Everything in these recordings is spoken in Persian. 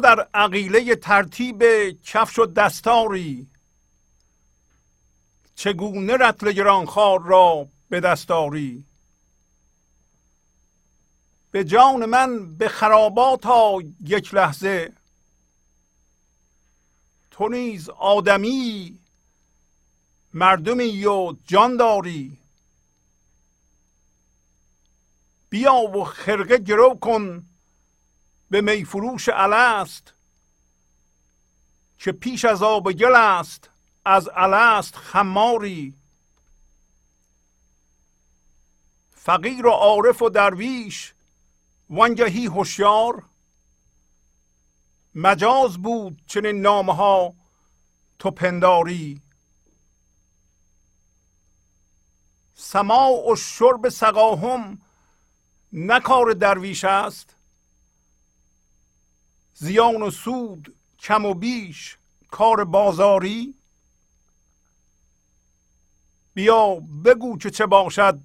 در عقیله ترتیب کفش و دستاری چگونه رتل گرانخوار را به دستاری به جان من به خرابات تا یک لحظه تو نیز آدمی مردمی و جان داری. بیا و خرقه گرو کن به میفروش الست. که پیش از آب گل است از الست خماری. فقیر و عارف و درویش وانگهی هوشیار مجاز بود چنین نامه ها تو پنداری. سماع و شرب سقاهم نه کار درویش است. زیان و سود کم و بیش کار بازاری؟ بیا بگو که چه باشد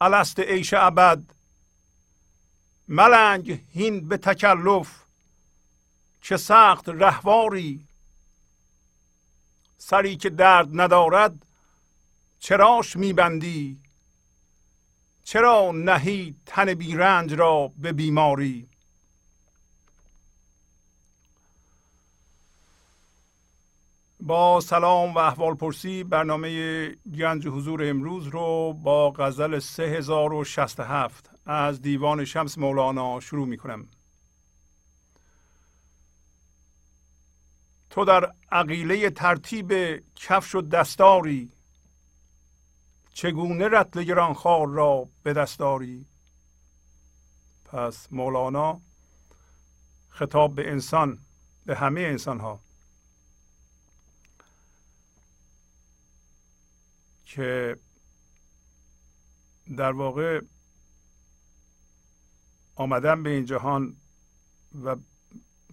الست عیش ابد. ملنگ هین به تکلف چه سخت رهواری؟ سری که درد ندارد چراش میبندی؟ چرا نهی تن بیرنج را به بیماری؟ با سلام و احوال پرسی برنامه گنج حضور امروز رو با غزل 3067 از دیوان شمس مولانا شروع می کنم تو در عقیله ترتیب کفش و دستاری چگونه رتل گرانخوار را به دستاری پس مولانا خطاب به انسان به همه انسان ها که در واقع آمدن به این جهان و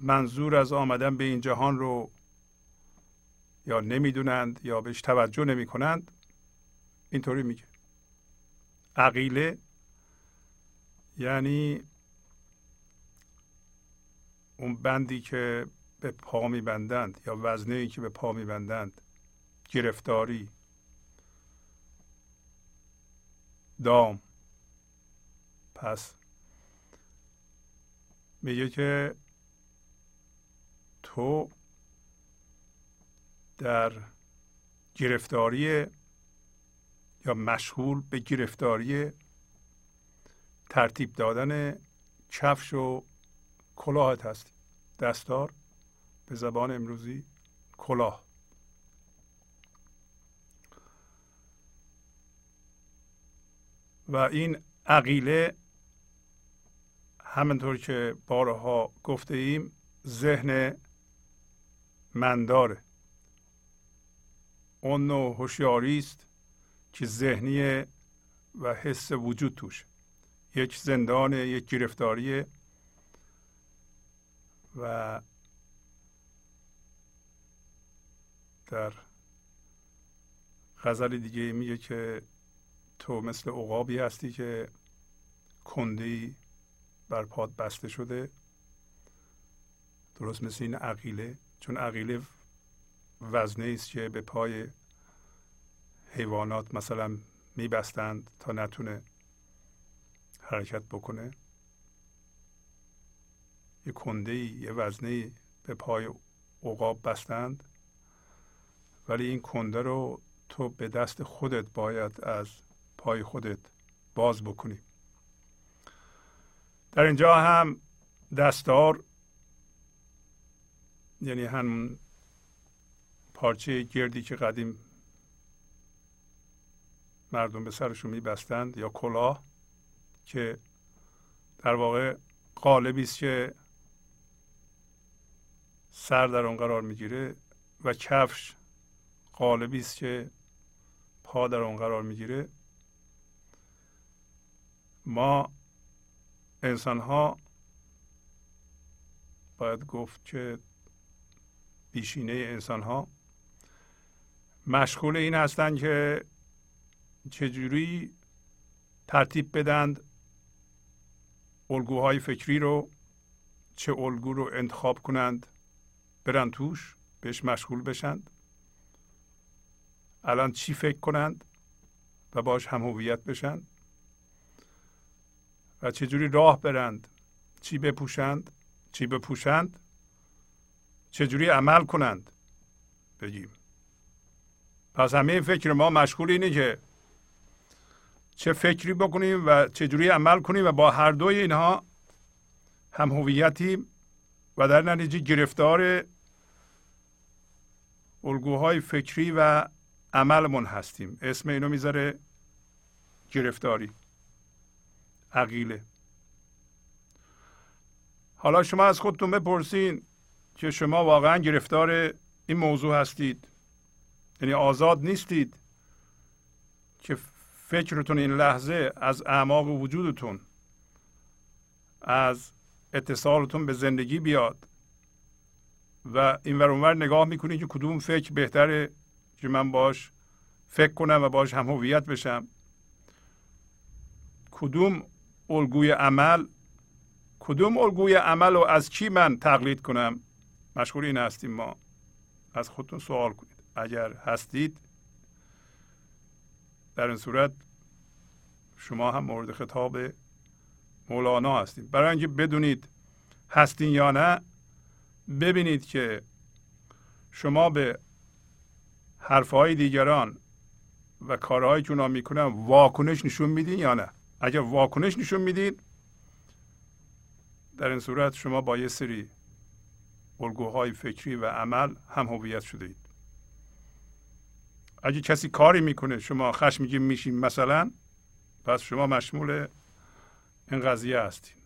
منظور از آمدن به این جهان رو یا نمی‌دونند یا بهش توجه نمی کنند اینطوری میگه. عقیله یعنی اون بندی که به پا میبندند یا وزنه ای که به پا میبندند گرفتاری. دام. پس. میگه که تو در گرفتاری یا مشغول به گرفتاری ترتیب دادن کفش و کلاهت هستی. دستار به زبان امروزی کلاه. و این عقیله همینطور که بارها گفته ایم ذهن منداره. اون نوع هوشیاری است که ذهنی و حس وجود توش. یک زندان یک گرفتاری و در غزل دیگه میگه که تو مثل عقابی هستی که کندی بر پاد بسته شده؟ درست مثل این عقیله؟ چون عقیله وزنه است که به پای حیوانات مثلا میبستند تا نتونه حرکت بکنه. یه کنده یه وزنه به پای عقاب بستند. ولی این کنده رو تو به دست خودت باید از پای خودت باز بکنی. در اینجا هم دستار یعنی همون پارچه گردی که قدیم مردم به سرشون میبستند یا کلاه که در واقع قالبی است که سر در آن قرار می‌گیره و کفش قالبی است که پا در آن قرار می‌گیره. ما انسان ها باید گفت که بیشینه انسان ها مشغول این هستند که چجوری ترتیب بدند الگوهای فکری رو چه الگو رو انتخاب کنند برن توش بهش مشغول بشند الان چی فکر کنند و باش هم هویت بشند و چجوری راه برند؟ چی بپوشند؟ چی بپوشند؟ چجوری عمل کنند؟ بگیم. پس همه فکر ما مشغول اینه که چه فکری بکنیم و چجوری عمل کنیم و با هر دوی اینها هم هویتیم و در نتیجه گرفتار الگوهای فکری و عملمون هستیم. اسم اینو می‌ذاره گرفتاری. عقیله. حالا شما از خودتون بپرسین که شما واقعا گرفتار این موضوع هستید. یعنی آزاد نیستید که فکرتون این لحظه از اعماق وجودتون از اتصالتون به زندگی بیاد و این اونور نگاه می‌کنید که کدوم فکر بهتره که من باش فکر کنم و باش هم هویت بشم. کدوم الگوی عمل کدوم الگوی عمل رو از کی من تقلید کنم؟ مشغول این هستیم ما. از خودتون سوال کنید. اگر هستید در این صورت شما هم مورد خطاب مولانا هستید. برای اینکه بدونید هستین یا نه ببینید که شما به حرفهای دیگران و کارهایی که اونا می‌کنن واکنش نشون میدین یا نه. اگر واکنش نشون می‌دید در این صورت شما با یه سری الگوهای فکری و عمل هم هویت شده اید. اگه کسی کاری می‌کنه شما خشمگین میشین مثلا پس شما مشمول این قضیه هستین.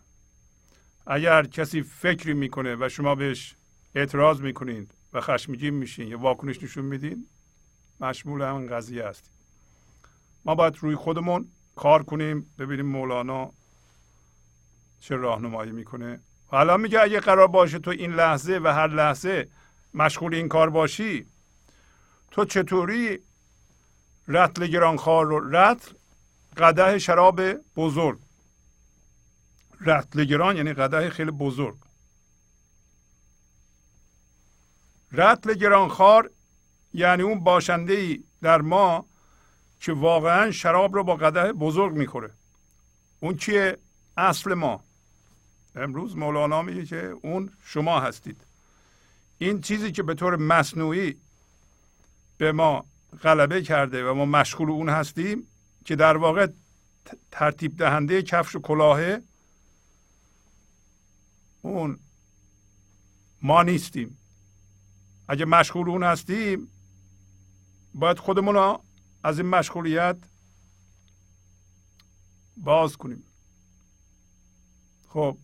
اگر کسی فکری می‌کنه و شما بهش اعتراض می‌کنید و خشمگین میشین یا واکنش نشون میدین مشمول همین قضیه هستید ما باید روی خودمون کار کنیم ببینیم مولانا چه راهنمایی می‌کنه. حالا میگه اگه قرار باشه تو این لحظه و هر لحظه مشغول این کار باشی تو چطوری رتل گرانخوار رو رتل قده شراب بزرگ. رتل گران یعنی قده خیلی بزرگ. رتل گرانخوار یعنی اون باشنده ای در ما که واقعا شراب رو با قده بزرگ می‌خوره. اون کیه اصل ما. امروز مولانا میگه که اون شما هستید. این چیزی که به طور مصنوعی به ما غلبه کرده و ما مشغول اون هستیم که در واقع ترتیب دهنده کفش و کلاهه اون ما نیستیم. اگه مشغول اون هستیم باید خودمون رو از این مشغولیت باز کنیم. خب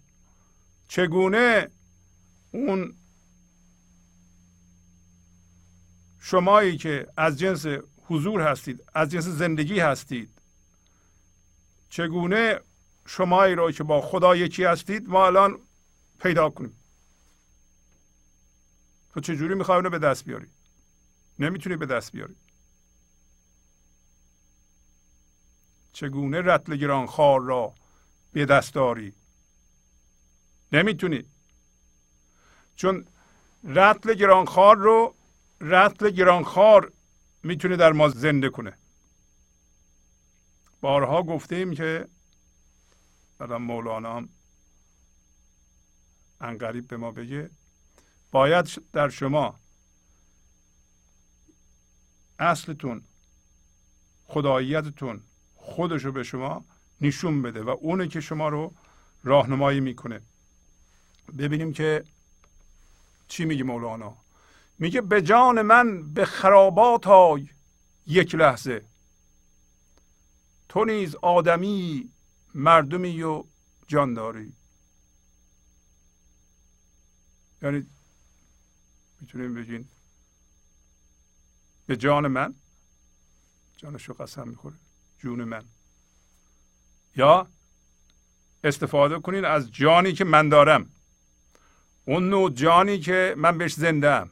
چگونه اون شمایی که از جنس حضور هستید از جنس زندگی هستید چگونه شمایی را که با خدا یکی هستید ما الان پیدا کنیم؟ تو چجوری می‌خوای اونو به دست بیاری؟ نمی‌تونی به دست بیاری. چگونه رتل گران خار را به دست داری نمی‌تونی. چون رتل گرانخوار رو رتل گرانخوار می‌تونه در ما زنده کنه. بارها گفتیم که الان مولانا هم انقریب به ما بگه باید در شما اصلتون خداییتتون خودشو به شما نشون بده و اونه که شما رو راهنمایی می‌کنه. ببینیم که چی میگه مولانا. میگه به جان من به خرابات های یک لحظه. تو نیز آدمی مردمی و جانداری. یعنی می‌تونیم بگین به جان من جانشو قسم می‌خوره. جون من. یا استفاده کنین از جانی که من دارم. اون نوع جانی که من بهش زنده ام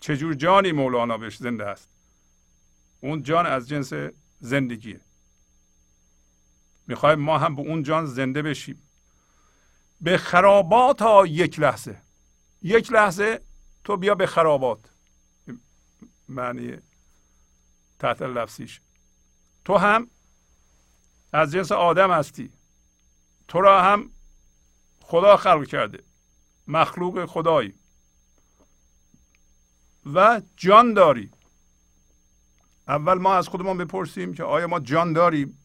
چجور جانی مولانا بهش زنده است؟ اون جان از جنس زندگیه می‌خوایم ما هم به اون جان زنده بشیم. به خرابات ها یک لحظه. یک لحظه تو بیا به خرابات. معنی تحت لفظیش. تو هم از جنس آدم هستی. تو را هم خدا خلق کرده. مخلوق خدایی. و جان داری. اول ما از خودمان بپرسیم که آیا ما جان داریم؟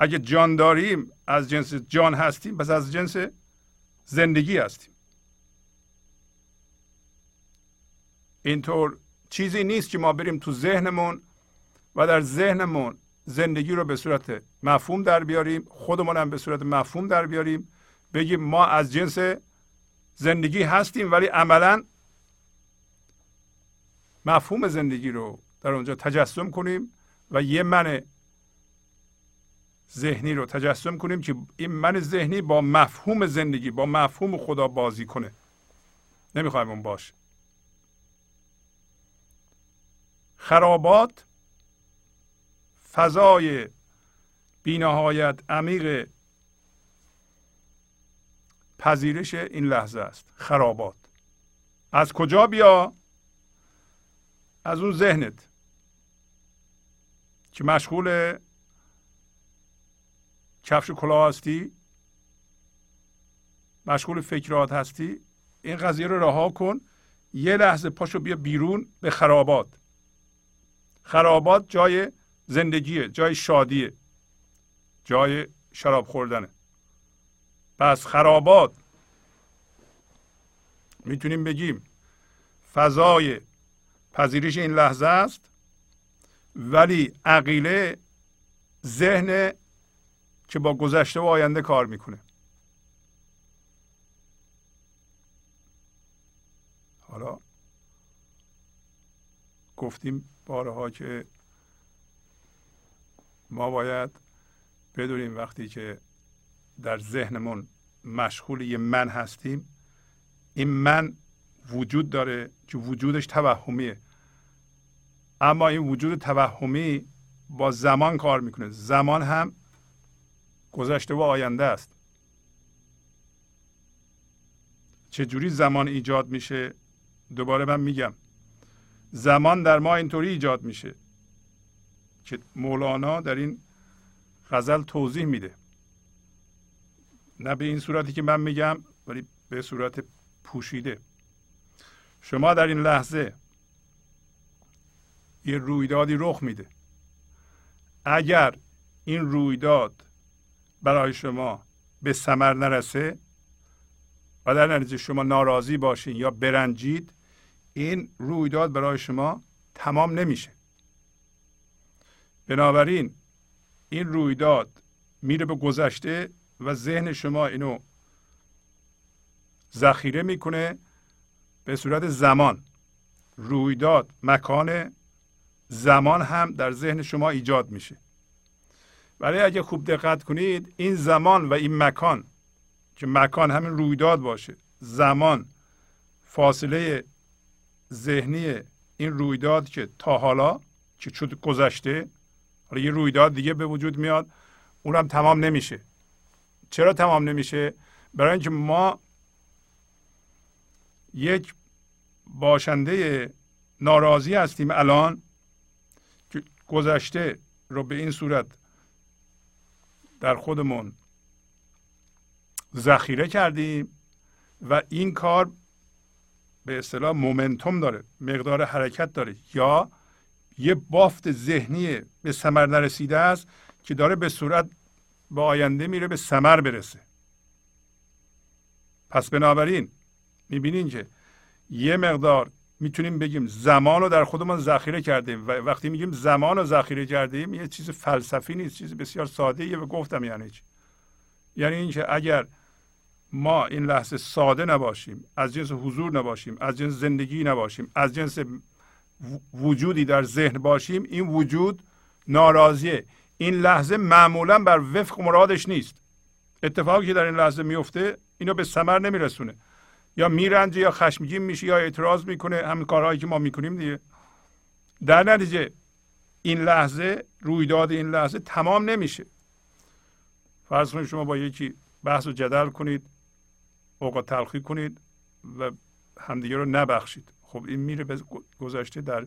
اگه جان داریم از جنس جان هستیم پس از جنس زندگی هستیم. اینطور چیزی نیست که ما بریم تو ذهنمون و در ذهنمون زندگی رو به صورت مفهوم در بیاریم خودمون هم به صورت مفهوم در بیاریم بگیم ما از جنس زندگی هستیم ولی عملا مفهوم زندگی رو در اونجا تجسم کنیم و یه من ذهنی رو تجسم کنیم که این من ذهنی با مفهوم زندگی با مفهوم خدا بازی کنه. نمی‌خوایم اون باشه. خرابات فضای بینهایت عمیق پذیرش این لحظه است. خرابات. از کجا بیا؟ از اون ذهنت. که مشغول کفش کلاه هستی؟ مشغول فکرات هستی؟ این قضیه رو رها کن. یه لحظه پاشو بیا بیرون به خرابات. خرابات جای زندگیه جای شادیه جای شراب خوردنه. پس خرابات می‌تونیم بگیم فضای پذیرش این لحظه است ولی عقیله ذهن که با گذشته و آینده کار می‌کنه. حالا گفتیم بارها که ما باید بدونیم وقتی که در ذهنمون مشغول یه من هستیم این من وجود داره که وجودش توهمیه. اما این وجود توهمی با زمان کار می‌کنه. زمان هم گذشته و آینده است. چجوری زمان ایجاد میشه؟ دوباره من میگم. زمان در ما اینطوری ایجاد میشه. که مولانا در این غزل توضیح میده. نه به این صورتی که من میگم ولی به صورت پوشیده. شما در این لحظه یه رویدادی رخ میده. اگر این رویداد برای شما به ثمر نرسه و در نتیجه شما ناراضی باشین یا برنجید این رویداد برای شما تمام نمیشه. بنابراین این رویداد میره به گذشته و ذهن شما اینو ذخیره می‌کنه به صورت زمان. رویداد مکان زمان هم در ذهن شما ایجاد میشه. ولی اگه خوب دقت کنید این زمان و این مکان که مکان همین رویداد باشه زمان فاصله ذهنی این رویداد که تا حالا که شد گذشته حالا یه رویداد دیگه به وجود میاد اونم تمام نمیشه. چرا تمام نمیشه؟ برای اینکه ما یک باشنده ناراضی هستیم الان که گذشته رو به این صورت در خودمون ذخیره کردیم و این کار به اصطلاح مومنتوم داره مقدار حرکت داره. یا یه بافت ذهنی به ثمر نرسیده است که داره به صورت به آینده میره به ثمر برسه. پس بنابراین می‌بینین که یه مقدار می‌تونیم بگیم زمان رو در خودمون ذخیره کردیم و وقتی میگیم زمان رو ذخیره کردیم یه چیز فلسفی نیست چیز بسیار ساده یه و گفتم یعنی چی؟ یعنی اینکه اگر ما این لحظه ساده نباشیم از جنس حضور نباشیم از جنس زندگی نباشیم از جنس وجودی در ذهن باشیم این وجود ناراضیه. این لحظه معمولا بر وفق مرادش نیست. اتفاقی که در این لحظه میفته اینو به ثمر نمیرسونه. یا میرنجه یا خشمگین میشه یا اعتراض می‌کنه. همین کارهایی که ما می‌کنیم دیگه. در نتیجه این لحظه رویداد این لحظه تمام نمیشه. فرض کنید شما با یکی بحث و جدل کنید اوقات تلخی کنید و همدیگه رو نبخشید. خب این میره به گذشته در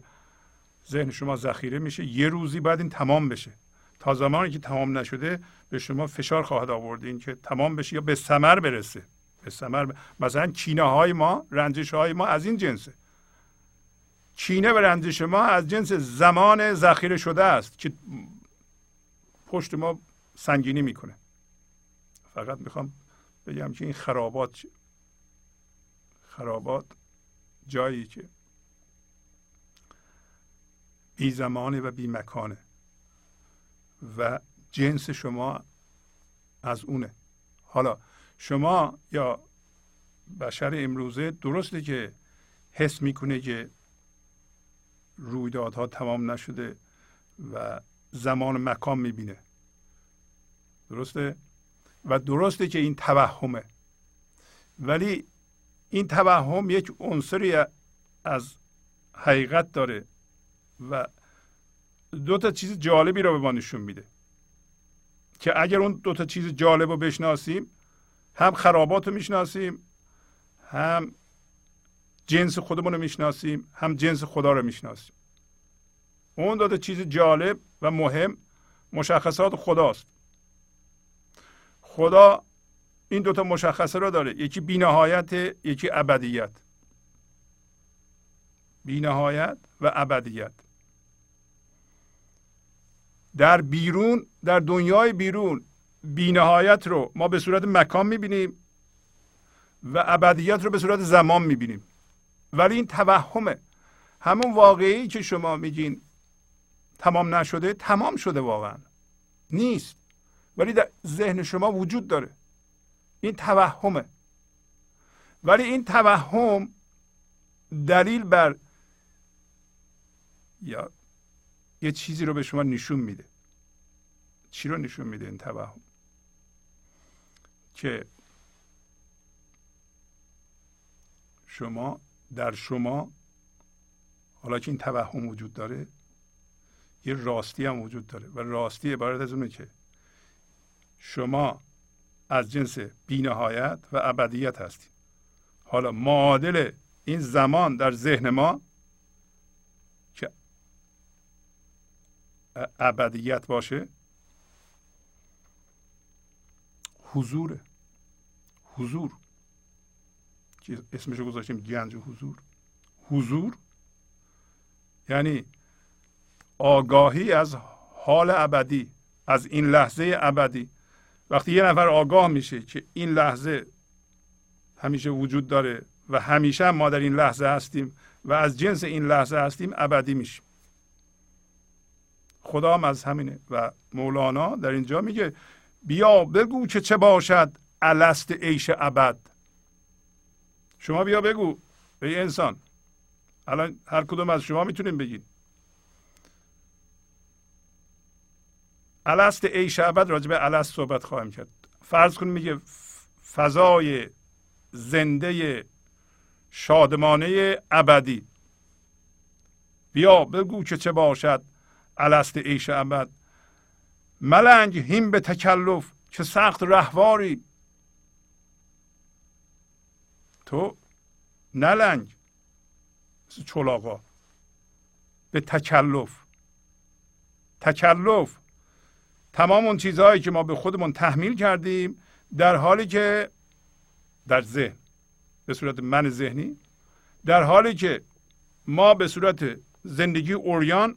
ذهن شما ذخیره میشه. یه روزی بعد این تمام بشه. تا زمانی که تمام نشده به شما فشار خواهد آورد. این که تمام بشه یا به ثمر برسه. به ثمر ب... مثلا چینه های ما رنجش های ما از این جنسه چینه و رنجش ما از جنس زمان ذخیره شده است که پشت ما سنگینی می‌کنه. فقط می‌خوام بگم که این خرابات خرابات جایی که بی زمانه و بی مکانه. و جنس شما از اونه. حالا شما یا بشر امروزه درسته که حس می‌کنه که رویدادها تمام نشده و زمان و مکان می‌بینه. درسته؟ و درسته که این توهمه. ولی این توهم یک عنصری از حقیقت داره و دو تا چیز جالبی رو به ما نشون میده که اگر اون دو تا چیز جالب رو بشناسیم هم خرابات رو می‌شناسیم هم جنس خودمون رو می‌شناسیم هم جنس خدا رو می‌شناسیم. اون دو تا چیز جالب و مهم مشخصات خداست. خدا این دوتا مشخصه رو داره. یکی بینهایت یکی ابدیت. بینهایت و ابدیت. در بیرون در دنیای بیرون بینهایت رو ما به صورت مکان می‌بینیم و ابدیت رو به صورت زمان می‌بینیم. ولی این توهمه. همون واقعی که شما میگین تمام نشده تمام شده واقعا. نیست. ولی در ذهن شما وجود داره. این توهمه. ولی این توهم دلیل بر یا یه چیزی رو به شما نشون میده. چی رو نشون میده این توهم؟ که شما در شما حالا که این توهم وجود داره یه راستی هم وجود داره. و راستی عبارت از اونه که شما از جنس بینهایت و ابدیت هستید حالا معادل این زمان در ذهن ما که ابدیت باشه حضور حضور. که اسمشو گذاشتیم گنج حضور. حضور یعنی آگاهی از حال ابدی از این لحظه ابدی. وقتی یه نفر آگاه میشه که این لحظه همیشه وجود داره و همیشه ما در این لحظه هستیم و از جنس این لحظه هستیم ابدی میشیم. خدا هم از همینه و مولانا در اینجا میگه بیا بگو که چه باشد الست عیش ابد. شما بیا بگو به انسان. الان هر کدوم از شما می‌تونیم بگید الست عیش ابد راجع به الست صحبت خواهیم کرد. فرض کن میگه فضای زنده شادمانه ابدی. بیا بگو که چه باشد الست عیش ابد ملنگ هیم به تکلف که سخت رهواری. تو نلنگ. چلاقا به تکلف. تکلف. تمام اون چیزهایی که ما به خودمون تحمیل کردیم در حالی که در ذهن به صورت من ذهنی در حالی که ما به صورت زندگی اوریان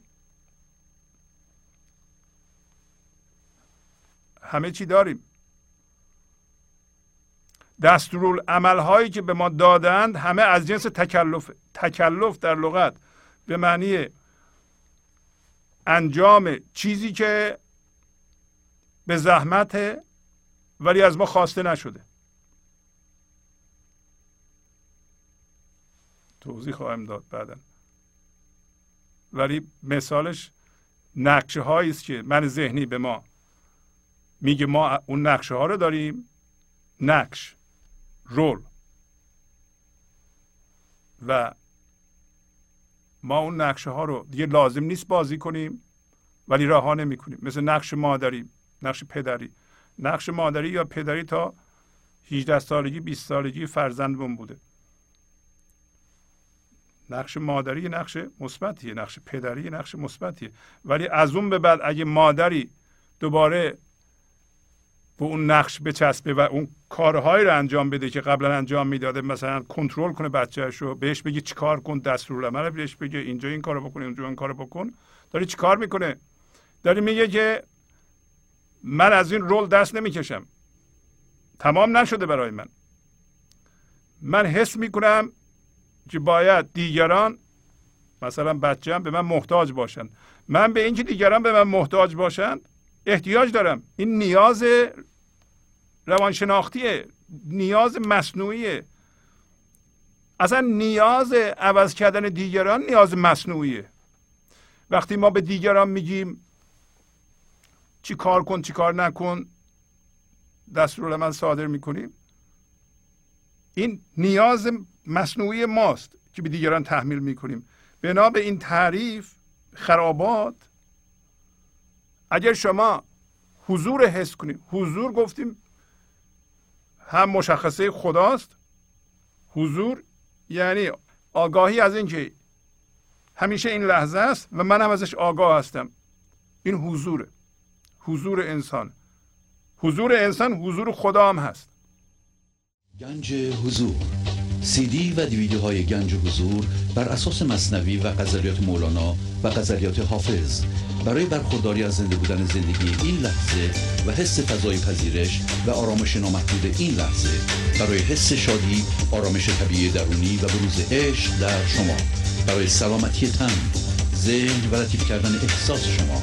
همه چی داریم. دستورالعمل هایی که به ما دادند همه از جنس تکلف تکلف در لغت به معنی انجام چیزی که به زحمت ولی از ما خواسته نشده. توضیح خواهم داد بعدا. ولی مثالش نقشه هایی است که من ذهنی به ما میگه ما اون نقشه ها رو داریم. نقش رول. و ما اون نقشه ها رو دیگه لازم نیست بازی کنیم ولی رها نمی کنیم مثل نقش مادری. نقش پدری. نقش مادری یا پدری تا 18 سالگی 20 سالگی فرزندمون بوده. نقش مادری نقش مثبتیه نقش پدری نقش مثبتیه. ولی از اون به بعد اگه مادری دوباره به اون نقش بچسبه و اون کارهایی رو انجام بده که قبلا انجام می‌داده مثلا کنترل کنه بچهش رو بهش بگی چیکار کن دستورالعمل بهش بگه اینجا این کارو بکن اونجا این کارو بکن داری چیکار می‌کنه؟ داری میگه که من از این رول دست نمی‌کشم. تمام نشده برای من. من حس می‌کنم که باید دیگران مثلا بچه‌ام به من محتاج باشند من به اینکه دیگران به من محتاج باشند احتیاج دارم. این نیاز روانشناختیه نیاز مصنوعیه. اصلا نیاز عوض کردن دیگران نیاز مصنوعیه. وقتی ما به دیگران میگیم چی کار کن چی کار نکن دستورالعمل صادر می‌کنیم. این نیاز مصنوعی ماست که به دیگران تحمیل می‌کنیم. بنا به این تعریف خرابات اگر شما حضور حس کنید حضور گفتیم هم مشخصه خداست. حضور یعنی آگاهی از اینکه همیشه این لحظه است و من هم ازش آگاه هستم. این حضوره. حضور انسان. حضور انسان حضور خدا هم هست. گنج حضور. سی دی و دیویدیو های گنج حضور بر اساس مصنوی و قذریات مولانا و قذریات حافظ. برای برخورداری از زنده بودن زندگی این لحظه و حس فضای پذیرش و آرامش نامحدود این لحظه برای حس شادی آرامش طبیعی درونی و بروز عشق در شما. برای سلامتی تن ذهن و لطیف کردن احساس شما.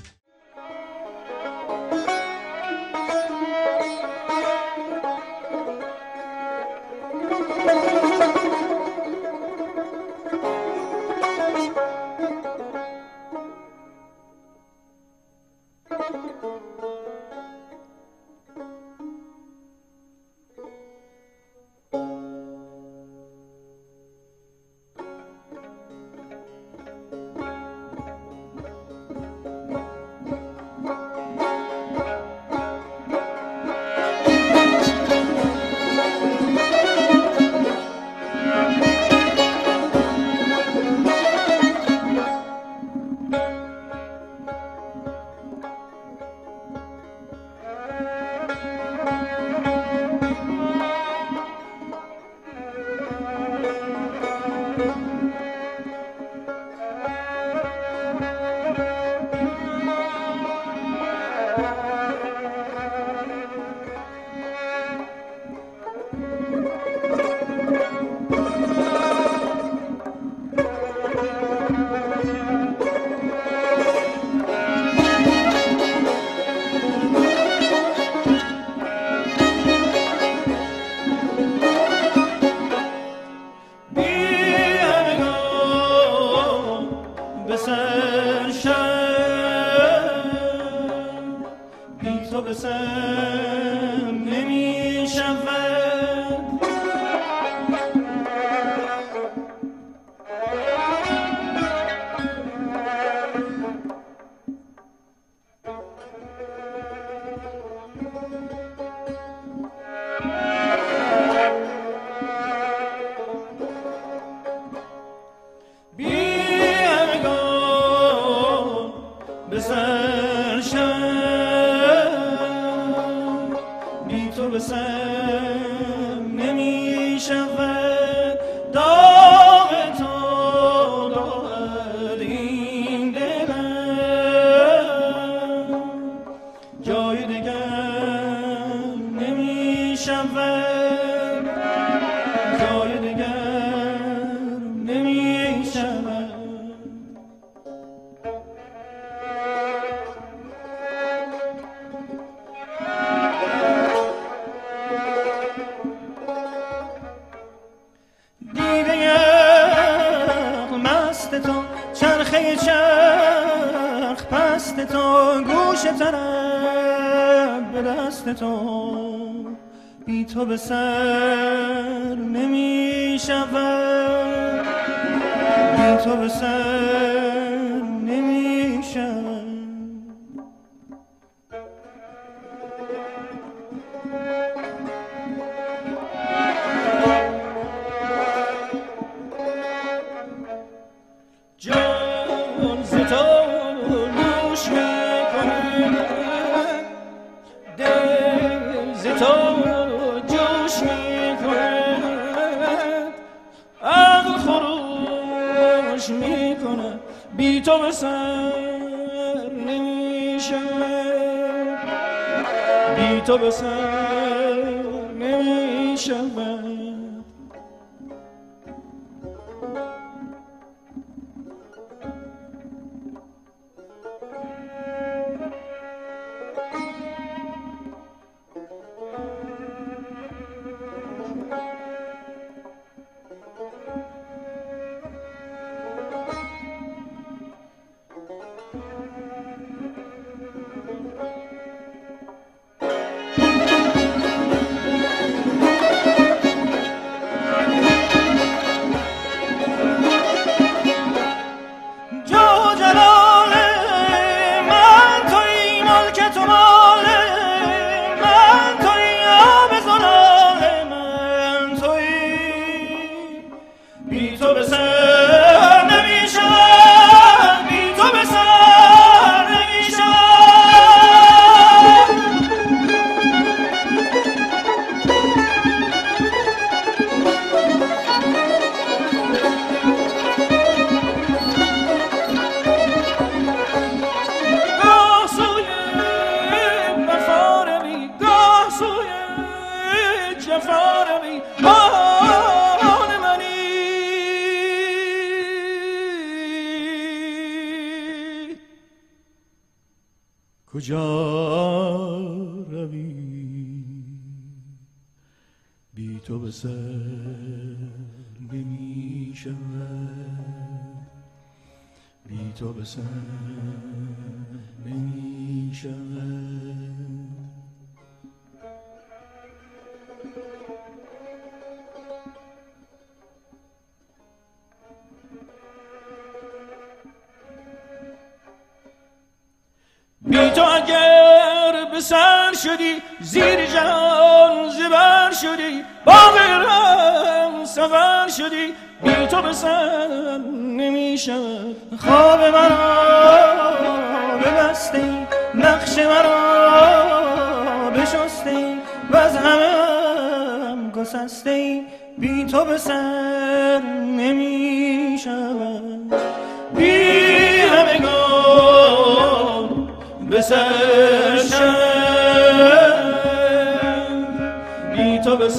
شدی بی تو به سر نمی‌شد خواب مرا ببستی نقش مرا بشستی. و از همه هم گسستی بی تو به سر بی همگان به سر بی تو به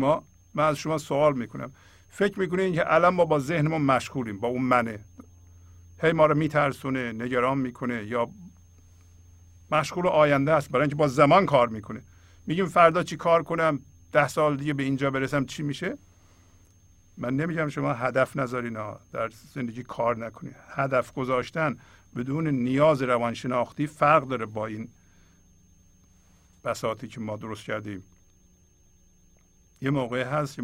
شما من از شما سوال می‌کنم. فکر می‌کنین که الان ما با ذهنمون مشغولیم با اون منه. هی ما رو میترسونه نگران می‌کنه یا مشغول آینده است برای اینکه با زمان کار می‌کنه. میگیم فردا چی کار کنم؟ ده سال دیگه به اینجا برسم چی میشه؟ من نمیگم شما هدف نذارین در زندگی کار نکنید هدف گذاشتن بدون نیاز روانشناختی فرق داره با این بساطی که ما درست کردیم. یه موقع هست که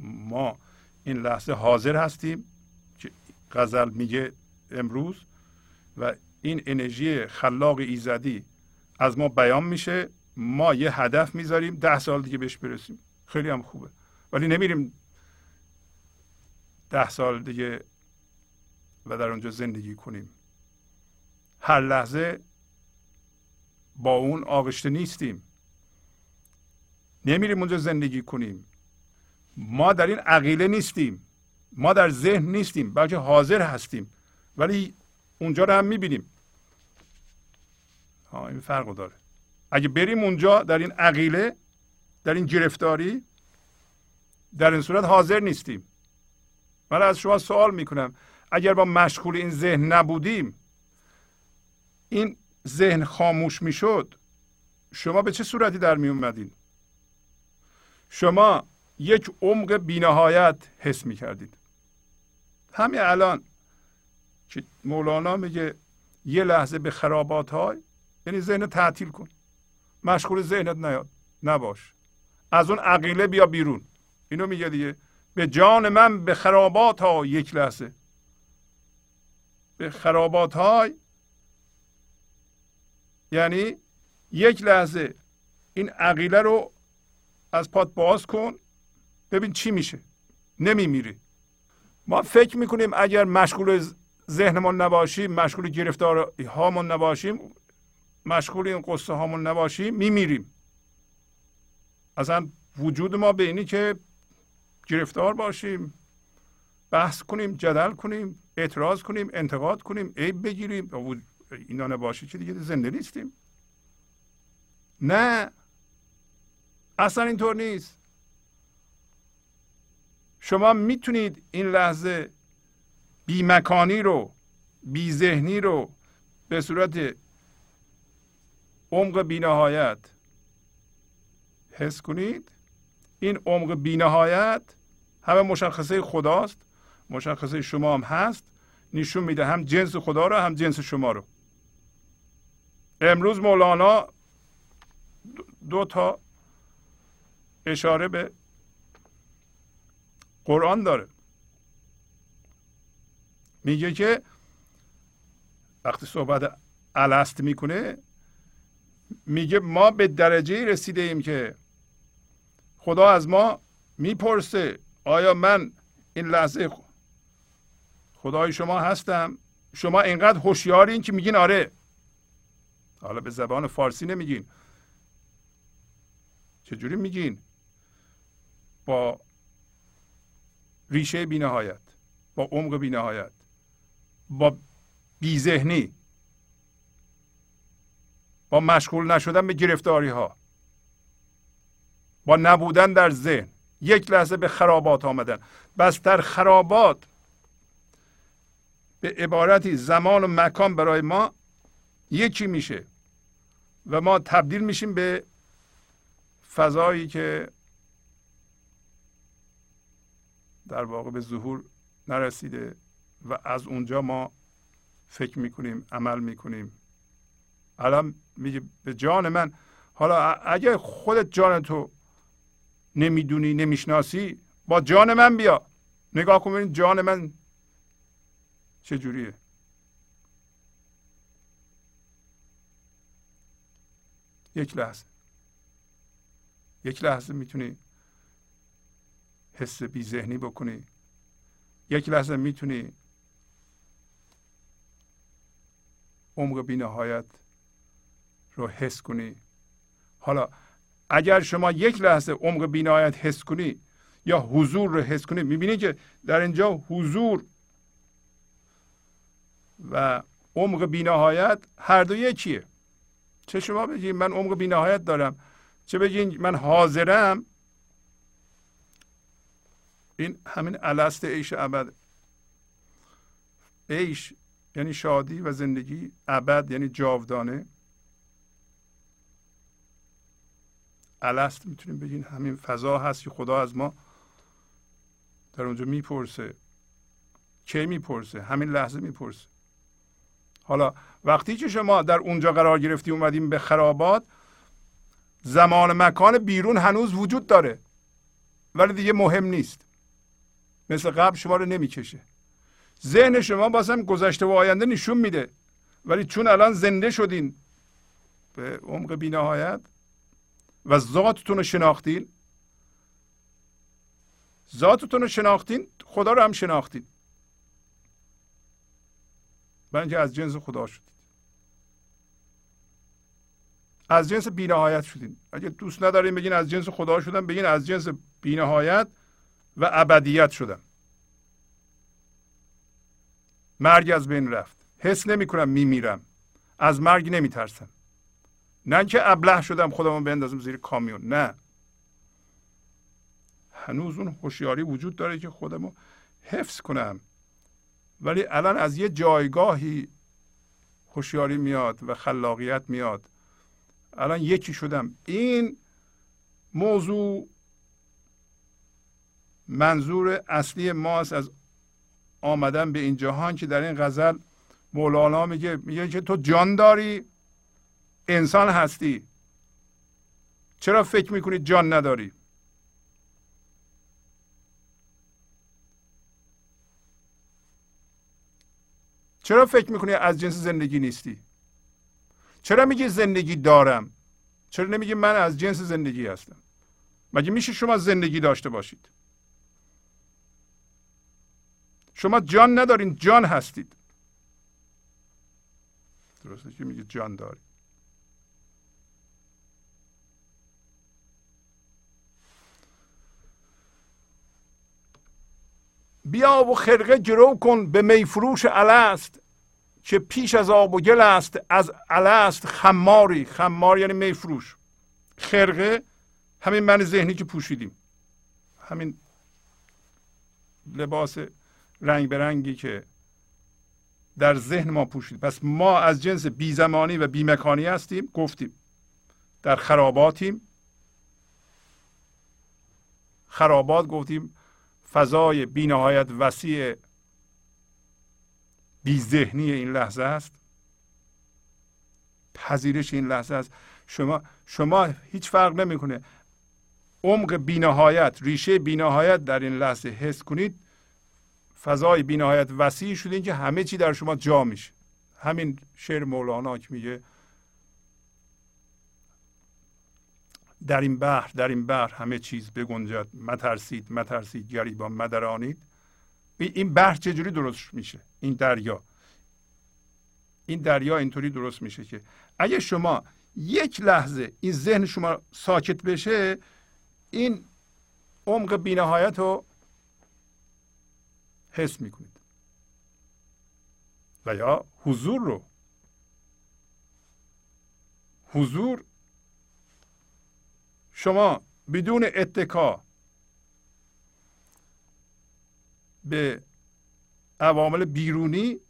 ما این لحظه حاضر هستیم که غزل میگه امروز و این انرژی خلاق ایزدی از ما بیان میشه. ما یه هدف می‌ذاریم ده سال دیگه بهش برسیم. خیلی هم خوبه. ولی نمیریم ده سال دیگه و در اونجا زندگی کنیم. هر لحظه با اون آغشته نیستیم. نمیریم اونجا زندگی کنیم. ما در این عقیله نیستیم. ما در ذهن نیستیم بلکه حاضر هستیم. ولی اونجا رو هم می‌بینیم. ها این فرق داره. اگه بریم اونجا در این عقیله در این گرفتاری در این صورت حاضر نیستیم. من از شما سوال می‌کنم. اگر با مشغول این ذهن نبودیم این ذهن خاموش می‌شد شما به چه صورتی در می اومدین شما یک عمق بینهایت حس می کردید همین الان که مولانا میگه یه لحظه به خرابات های یعنی ذهن تعطیل کن. مشغول ذهنت نیاد نباش. از اون عقیله بیا بیرون. اینو میگه دیگه. به جان من به خرابات ها یک لحظه. به خرابات های یعنی یک لحظه این عقیله رو از پات باز کن. ببین چی میشه. نمیمیری. ما فکر می‌کنیم اگر مشغول ذهنمون نباشیم مشغول گرفتار هامون نباشیم مشغول این قصه هامون نباشیم میمیریم. اصلا وجود ما به اینی که گرفتار باشیم بحث کنیم جدل کنیم اعتراض کنیم انتقاد کنیم عیب بگیریم. اینا نباشه که دیگه زنده نیستیم. نه. اصلا اینطور نیست. شما می‌تونید این لحظه بی مکانی رو بی ذهنی رو به صورت عمق بینهایت حس کنید. این عمق بینهایت همه مشخصه خداست. مشخصه شما هم هست. نشون میده هم جنس خدا رو هم جنس شما رو. امروز مولانا دو تا اشاره به قرآن داره. میگه که وقتی صحبت الست می‌کنه میگه ما به درجه رسیده ایم که خدا از ما می‌پرسه آیا من این لحظه خدای شما هستم؟ شما اینقدر هوشیارین که میگین آره. حالا به زبان فارسی نمیگین. چجوری میگین؟ با ریشه بینهایت با عمق بینهایت با بیذهنی با مشغول نشدن به گرفتاری ها با نبودن در ذهن. یک لحظه به خرابات آمدن. بس در خرابات به عبارتی زمان و مکان برای ما یکی میشه و ما تبدیل میشیم به فضایی که در واقع به ظهور نرسیده و از اونجا ما فکر می‌کنیم عمل می‌کنیم. الان میگه به جان من حالا اگه خودت جان تو نمی‌دونی نمی‌شناسی با جان من بیا. نگاه کن جان من چجوریه. یک لحظه. یک لحظه می‌تونی حس بی ذهنی بکنی. یک لحظه می‌تونی عمق بی نهایت رو حس کنی. حالا اگر شما یک لحظه عمق بینایت حس کنی یا حضور رو حس کنی می‌بینی که در اینجا حضور و عمق بینهایت هر دو یکیه. چه شما بگید من عمق بینهایت دارم چه بگین من حاضرم این همین الست عیش ابد. عیش یعنی شادی و زندگی ابد یعنی جاودانه. الست می‌تونیم بگین همین فضا هست که خدا از ما در اونجا می‌پرسه. کی می‌پرسه؟ همین لحظه می‌پرسه. حالا وقتی که شما در اونجا قرار گرفتی اومدیم به خرابات زمان مکان بیرون هنوز وجود داره. ولی دیگه مهم نیست. مثل قبل شما رو نمی‌کشه. ذهن شما بازم گذشته و آینده نشون میده. ولی چون الان زنده شدین به عمق بینهایت و ذاتتون رو شناختین ذاتتون رو شناختین خدا رو هم شناختین. اینکه از جنس خدا شدید. از جنس بینهایت شدین. اگه دوست ندارین بگین از جنس خدا شدم بگین از جنس بینهایت و ابدیت شدم. مرگ از بین رفت. حس نمی کنم می میرم از مرگ نمی ترسم نه که ابله شدم خودمو بندازم زیر کامیون. نه. هنوز اون هوشیاری وجود داره که خودمو حفظ کنم. ولی الان از یه جایگاهی هوشیاری میاد و خلاقیت میاد. الان یکی شدم. این موضوع منظور اصلی ماست از آمدن به این جهان که در این غزل مولانا میگه میگه که تو جان داری انسان هستی. چرا فکر می‌کنی جان نداری؟ چرا فکر می‌کنی از جنس زندگی نیستی؟ چرا میگی زندگی دارم؟ چرا نمیگی من از جنس زندگی هستم؟ مگه میشه شما زندگی داشته باشید؟ شما جان ندارین جان هستید. درسته که میگه جان داری. بیا و خرقه گرو کن به میفروش الست که پیش از آب و گل است از الست خماری. خمار یعنی میفروش. خرقه همین من ذهنی که پوشیدیم. همین لباس رنگ به رنگی که در ذهن ما پوشید. پس ما از جنس بی زمانی و بی مکانی هستیم گفتیم. در خراباتیم. خرابات گفتیم. فضای بی نهایت وسیع بی ذهنی این لحظه است. پذیرش این لحظه است. شما شما هیچ فرق نمی‌کنه. عمق بینهایت ریشه بینهایت در این لحظه حس کنید. فضای بینهایت وسیع شده که همه چی در شما جا میشه. همین شعر مولانا که میگه در این بحر در این بحر همه چیز بگنجد. مترسید مترسید گریبان مدرانید. این بحر چجوری درست میشه؟ این دریا. این دریا اینطوری درست میشه که اگه شما یک لحظه این ذهن شما ساکت بشه این عمق بینهایت رو حس می‌کنید. و یا حضور رو. حضور شما بدون اتکا به عوامل بیرونی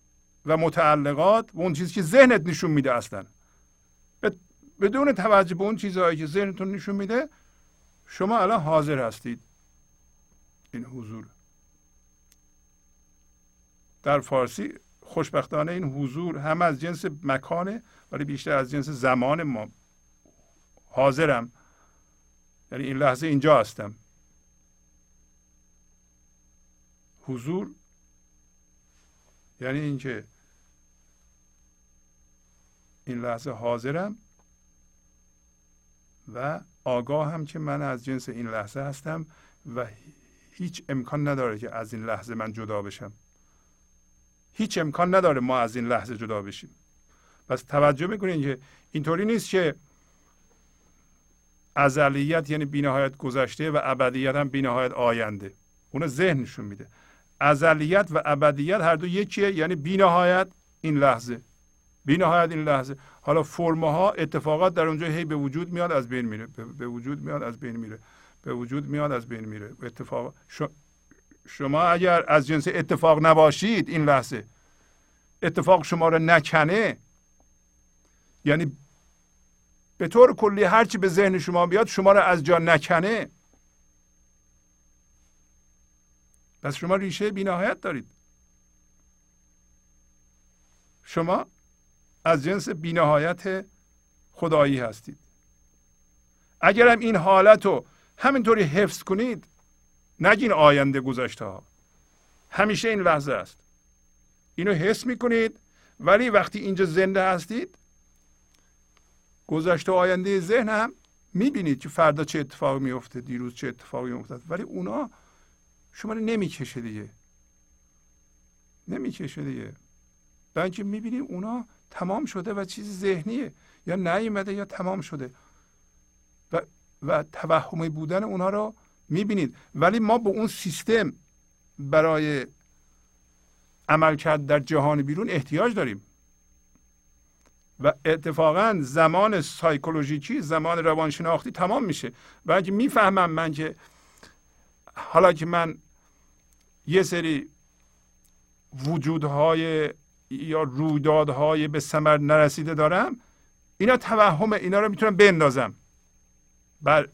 و متعلقات و اون چیزی که ذهنت نشون میده اصلا. بدون توجه به اون چیزهایی که ذهنتون نشون میده شما الان حاضر هستید این حضور در فارسی خوشبختانه این حضور هم از جنس مکانه ولی بیشتر از جنس زمان ما. حاضرم. یعنی این لحظه اینجا هستم. حضور یعنی اینکه این لحظه حاضرم و آگاه هم که من از جنس این لحظه هستم و هیچ امکان نداره که از این لحظه من جدا بشم. هیچ امکان نداره ما از این لحظه جدا بشیم. پس توجه می‌کنین که اینطوری نیست که ازلیت یعنی بینهایت گذشته و ابدیت هم بینهایت آینده. اون ذهن نشون میده. ازلیت و ابدیت هر دو یکیه یعنی بینهایت این لحظه. بینهایت این لحظه. حالا فرمها اتفاقات در اونجا هی به وجود میاد از بین میره. به وجود میاد از بین میره. به وجود میاد از بین میره. اتفاق شما اگر از جنس اتفاق نباشید این لحظه اتفاق شما رو نکنه. یعنی به طور کلی هرچی به ذهن شما بیاد شما رو از جا نکنه. پس شما ریشه بینهایت دارید. شما از جنس بینهایت خدایی هستید. اگرم این حالت رو همینطوری حفظ کنید نگین آینده گذشته ها. همیشه این لحظه است. اینو حس می‌کنید ولی وقتی اینجا زنده هستید گذشته آینده ذهن هم می‌بینید که فردا چه اتفاقی میفته دیروز چه اتفاقی میفته ولی اونا شما رو نمی‌کشه دیگه. نمی‌کشه دیگه. بلکه می‌بینید اونا تمام شده و چیز ذهنیه. یا نیومده یا تمام شده. و, و توهمی بودن اونا رو می‌بینید. ولی ما به اون سیستم برای عمل کرد در جهان بیرون احتیاج داریم. و اتفاقا زمان سایکولوژیکی زمان روانشناختی تمام میشه. و اگه می‌فهمم من که حالا که من یه سری وجودهای یا رویدادهای به ثمر نرسیده دارم اینا توهم اینا رو می‌تونم بندازم. بر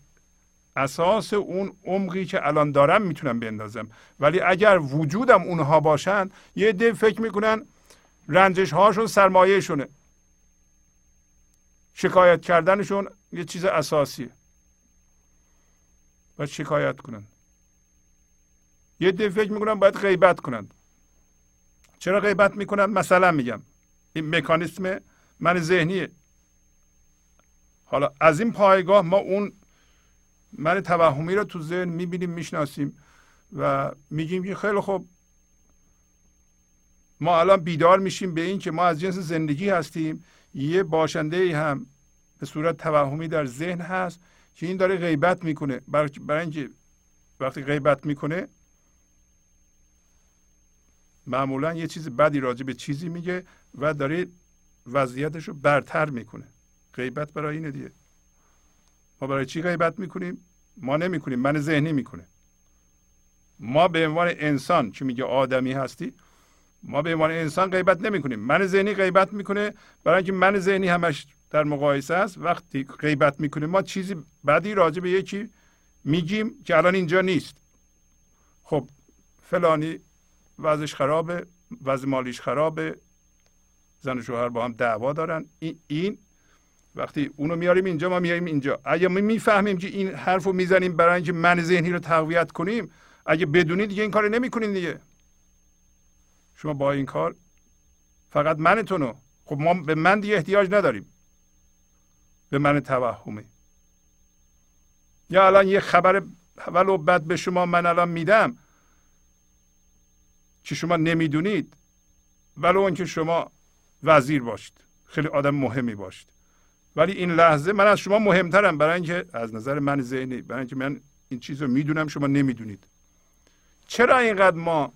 اساس اون عمقی که الان دارم می‌تونم بندازم. ولی اگر وجودم اونها باشن یه ده فکر می‌کنن رنجش هاشون سرمایهشونه. شکایت کردنشون یه چیز اساسیه. باید شکایت کنن. یه ده فکر می‌کنن باید غیبت کنند چرا غیبت می‌کنن؟ مثلا میگم. این مکانیسم من ذهنیه. حالا از این پایگاه ما اون من توهمی رو تو ذهن می‌بینیم می‌شناسیم و میگیم که خیلی خوب. ما الان بیدار میشیم به این که ما از جنس زندگی هستیم. یه باشنده ای هم به صورت توهمی در ذهن هست که این داره غیبت می‌کنه. برای اینکه وقتی غیبت می‌کنه معمولا یه چیز بدی راجع به چیزی میگه و داره وضعیتش رو برتر می‌کنه. غیبت برای اینه دیگه. برای چی غیبت می‌کنیم؟ ما نمی‌کنیم من ذهنی می‌کنه. ما به عنوان انسان که میگه آدمی هستی؟ ما به عنوان انسان غیبت نمی‌کنیم. من ذهنی غیبت می‌کنه برای اینکه من ذهنی همش در مقایسه است. وقتی غیبت می‌کنیم ما چیزی بدی راجع به یکی میگیم که الان اینجا نیست. خب فلانی وضعش خرابه وضع مالیش خرابه زن و شوهر با هم دعوا دارن. این وقتی اونو میاریم اینجا ما میاریم اینجا. اگه ما می‌فهمیم که این حرف رو می‌زنیم برای اینکه من ذهنی رو تقویت کنیم اگه بدونید دیگه این کار نمی‌کنین دیگه. شما با این کار فقط منتونو. خب ما به من دیگه احتیاج نداریم. به من توهمی. یا الان یه خبر ولو بد به شما من الان میدم. که شما نمی‌دونید ولو اینکه شما وزیر باشید. خیلی آدم مهمی باشید. ولی این لحظه من از شما مهمترم. برای اینکه از نظر من ذهنی برای اینکه من این چیز رو می‌دونم شما نمی‌دونید. چرا اینقدر ما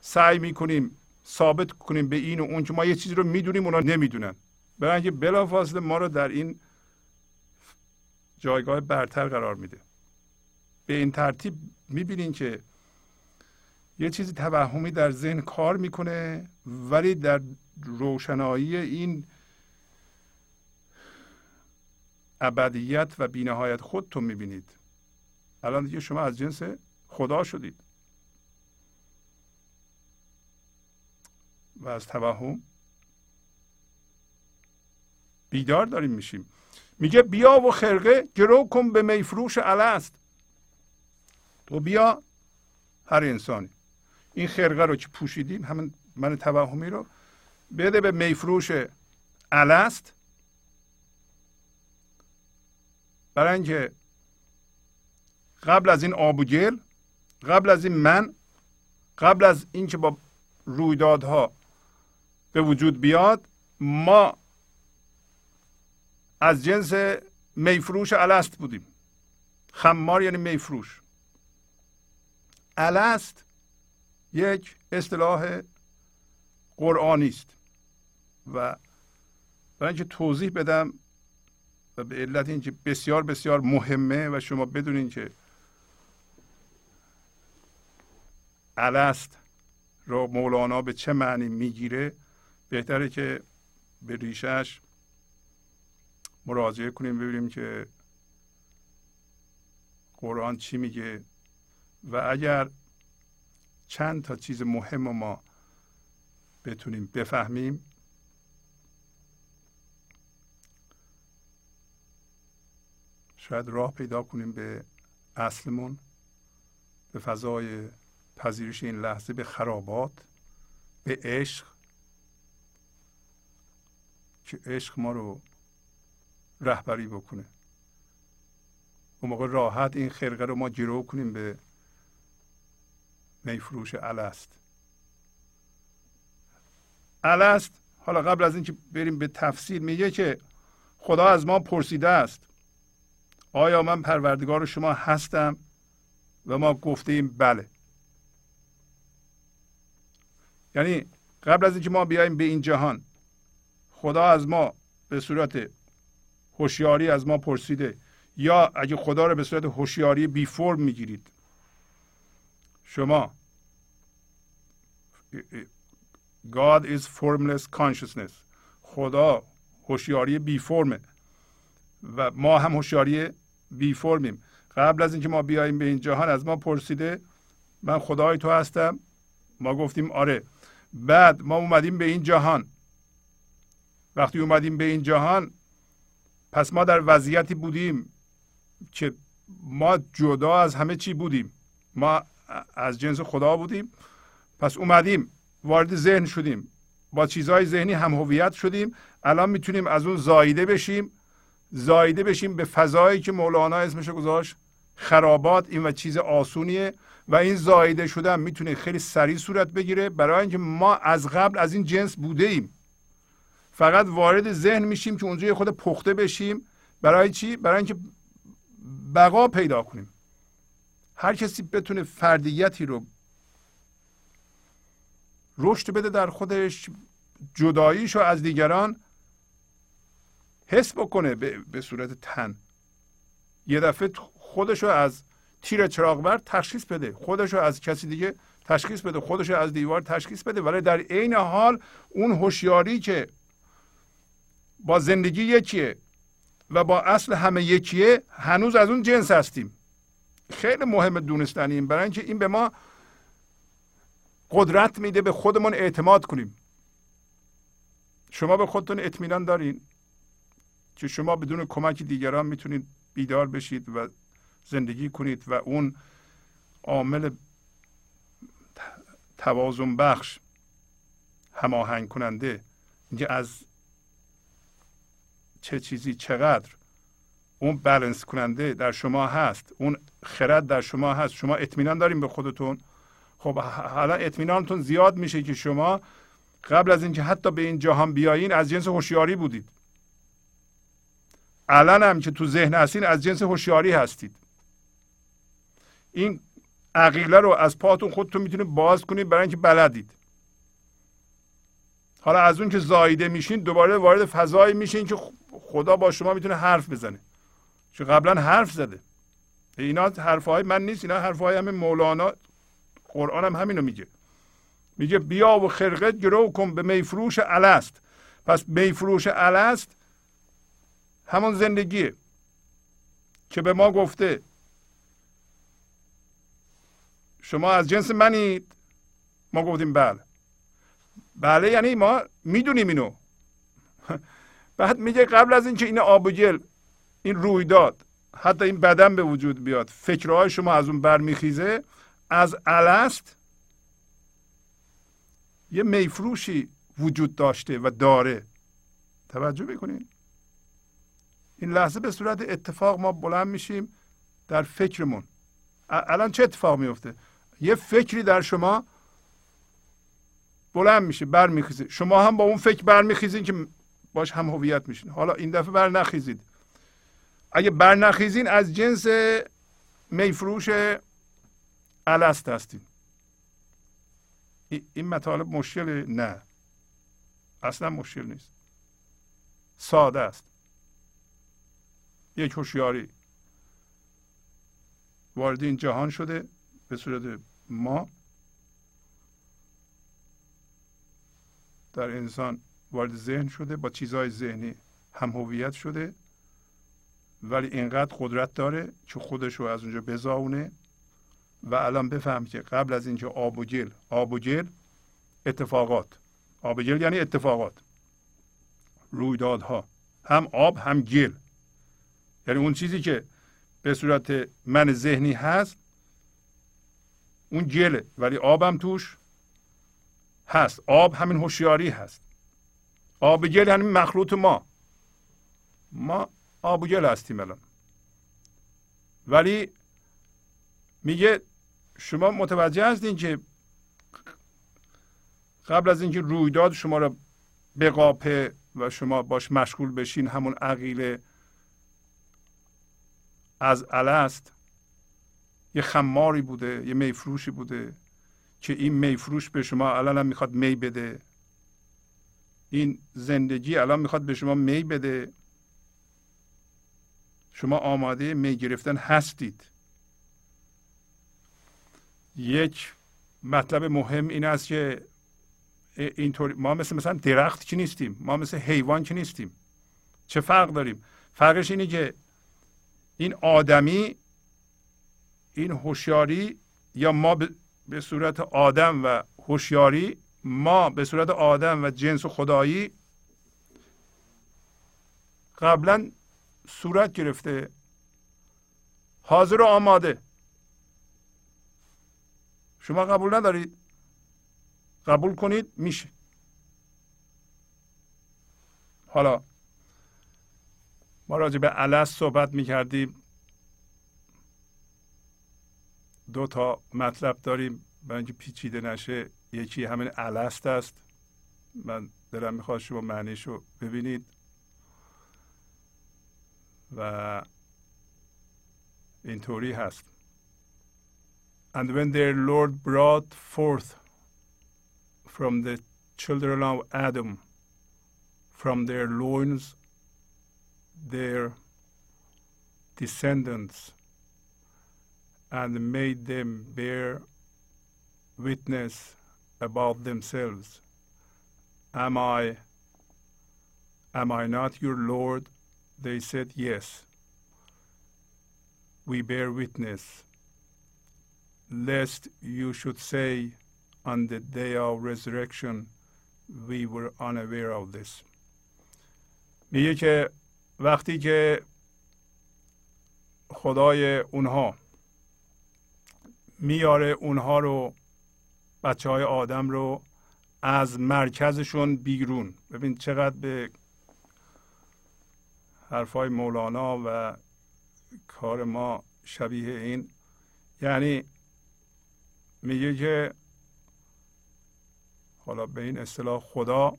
سعی می‌کنیم ثابت کنیم به این و اون که ما یه چیزی رو می‌دونیم اونا نمی‌دونن؟ برای اینکه بلافاصله ما رو در این جایگاه برتر قرار میده. به این ترتیب می‌بینین که یه چیزی توهمی در ذهن کار می‌کنه ولی در روشنایی این ابدیت و بینهایت خودتون می‌بینید. الان دیگه شما از جنس خدا شدید. و از توهم بیدار داریم میشیم. میگه بیا و خرقه گرو کن به میفروش الست. تو بیا هر انسانی. این خرقه رو که پوشیدیم همین من توهمی رو بده به میفروش الست. برای اینکه قبل از این آب و گل قبل از این من قبل از اینکه با رویدادها به وجود بیاد ما از جنس میفروش الست بودیم. خمار یعنی میفروش. الست یک اصطلاح قرآنی است. و برای اینکه توضیح بدم و به علت اینکه بسیار بسیار مهمه و شما بدونین که الست رو مولانا به چه معنی می‌گیره بهتره که به ریشهش مراجعه کنیم ببینیم که قرآن چی میگه. و اگر چند تا چیز مهم ما بتونیم بفهمیم شاید راه پیدا کنیم به اصلمون به فضای پذیرش این لحظه به خرابات به عشق. که عشق ما رو رهبری بکنه. اون موقع راحت این خرقه رو ما گرو کنیم به میفروش الست. الست حالا قبل از اینکه بریم به تفسیر میگه که خدا از ما پرسیده است. آیا من پروردگار شما هستم و ما گفتیم بله. یعنی قبل از اینکه ما بیایم به این جهان خدا از ما به صورت هوشیاری از ما پرسیده یا اگه خدا رو به صورت هوشیاری بی فرم می‌گیرید شما God is formless consciousness. خدا هوشیاری بی فرمه و ما هم هوشیاری بی فرمیم. قبل از اینکه ما بیاییم به این جهان از ما پرسیده من خدای تو هستم. ما گفتیم آره. بعد ما اومدیم به این جهان. وقتی اومدیم به این جهان پس ما در وضعیتی بودیم که ما جدا از همه چی بودیم. ما از جنس خدا بودیم. پس اومدیم وارد ذهن شدیم. با چیزهای ذهنی هم هویت شدیم. الان می‌تونیم از اون زایده بشیم. زایده بشیم به فضایی که مولانا اسمش گذاشت خرابات این و چیز آسونیه و این زایده شدن می‌تونه خیلی سریع صورت بگیره برای اینکه ما از قبل از این جنس بوده ایم فقط وارد ذهن میشیم که اونجا خود پخته بشیم. برای چی؟ برای اینکه بقا پیدا کنیم. هر کسی بتونه فردیتی رو رشد بده در خودش جداییش رو از دیگران حس بکنه به, صورت تن. یه دفعه خودش رو از تیر چراغ تشخیص بده. خودش رو از کسی دیگه تشخیص بده. خودش رو از دیوار تشخیص بده. ولی در عین حال اون هوشیاری که با زندگی یکیه و با اصل همه یکیه هنوز از اون جنس هستیم. خیلی مهم دونستنیم برای اینکه این به ما قدرت میده به خودمون اعتماد کنیم. شما به خودتون اطمینان دارین. که شما بدون کمک دیگران می‌تونید بیدار بشید و زندگی کنید و اون عامل توازن بخش هماهنگ کننده اینکه از چه چیزی چقدر اون بلنس کننده در شما هست اون خرد در شما هست شما اطمینان داریم به خودتون. خب حالا اطمینانتون زیاد میشه که شما قبل از اینکه حتی به این جهان بیایین از جنس هوشیاری بودید. الان هم که تو ذهن هستین از جنس هوشیاری هستید. این عقیله رو از پاتون خودتون می‌تونید باز کنید برای اینکه بلدید. حالا از اون که زایده میشین دوباره وارد فضایی میشین که خدا با شما می‌تونه حرف بزنه. چون قبلا حرف زده. اینا حرفهای من نیست اینا حرفهای همه مولانا. قرآن هم همینو میگه. میگه بیا و خرقت گرو کن به میفروش الست. پس میفروش الست همون زندگیه که به ما گفته. شما از جنس منید. ما گفتیم بله. بله یعنی ما می‌دونیم اینو. بعد میگه قبل از اینکه این آب و گل این رویداد حتی این بدن به وجود بیاد فکرهای شما از اون برمیخیزه از الست یه میفروشی وجود داشته و داره. توجه بکنین. این لحظه به صورت اتفاق ما بلند میشیم در فکرمون. الان چه اتفاق میفته؟ یه فکری در شما بلند میشه برمیخیزه. شما هم با اون فکر برمیخیزین که باش هم هویت میشین. حالا این دفعه بر نخیزید. اگه بر نخیزین از جنس میفروش الست هستین. این مطالب مشکل نه. اصلا مشکل نیست. ساده است. یک هوشیاری وارد این جهان شده به صورت ما. در انسان وارد ذهن شده با چیزهای ذهنی هم هویت شده ولی اینقدر قدرت داره که خودش رو از اونجا بزاونه. و الان بفهم که قبل از اینکه آب و گل آب و گل اتفاقات. آب و گل یعنی اتفاقات. رویدادها. هم آب هم گل. یعنی اون چیزی که به صورت من ذهنی هست اون گله ولی آبم توش هست. آب همین هوشیاری هست. آب گل یعنی مخلوط ما. ما آب و گل هستیم الان. ولی میگه شما متوجه هستین که قبل از اینکه رویداد شما را بقاپه و شما باش مشغول بشین همون عقیله از است یه خماری بوده یه میفروشی بوده که این میفروش به شما الان می‌خواد می بده. این زندگی الان می‌خواد به شما می بده. شما آماده می گرفتن هستید. یک مطلب مهم این است که اینطور ما مثل مثلا درخت که نیستیم ما مثل حیوان که نیستیم. چه فرق داریم؟ فرقش اینه که این آدمی این هوشیاری یا ما به صورت آدم و هوشیاری ما به صورت آدم و جنس خدایی قبلا صورت گرفته. حاضر و آماده. شما قبول ندارید؟ قبول کنید میشه. حالا ما راجع به الست صحبت می‌کردیم. دو تا مطلب داریم. برای اینکه پیچیده نشه یکی همین الست است. من دلم می‌خواد شما معنیش رو ببینید. و اینطوری هست. And when their Lord brought forth from the children of Adam, from their loins, their descendants, and made them bear witness about themselves. Am I am I not your Lord? They said, Yes. We bear witness, lest you should say on the day of resurrection, we were unaware of this. میگه که وقتی که خدای اونها میاره اونها رو بچه های آدم رو از مرکزشون بیرون. ببین چقدر به حرفای مولانا و کار ما شبیه این. یعنی میگه که حالا به این اصطلاح خدا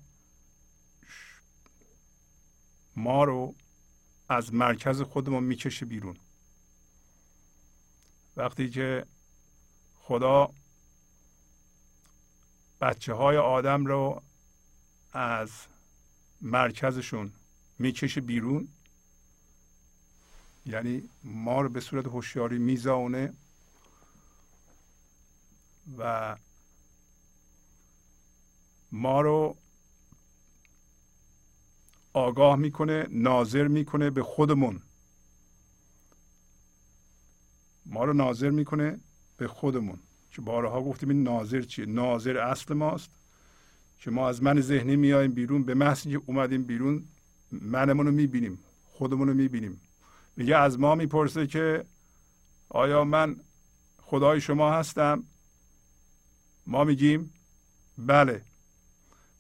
ما رو از مرکز خودمون می‌کشه بیرون. وقتی که خدا بچه های آدم رو از مرکزشون می‌کشه بیرون یعنی ما رو به صورت هوشیاری میزانه و ما رو آگاه می‌کنه ناظر می‌کنه به خودمون. ما رو ناظر می‌کنه به خودمون. که بارها گفتیم این ناظر چیه؟ ناظر اصل ماست. که ما از من ذهنی میایم بیرون به محض که اومدیم بیرون منمون رو می‌بینیم خودمون رو می‌بینیم. میگه از ما می‌پرسه که آیا من خدای شما هستم؟ ما میگیم بله.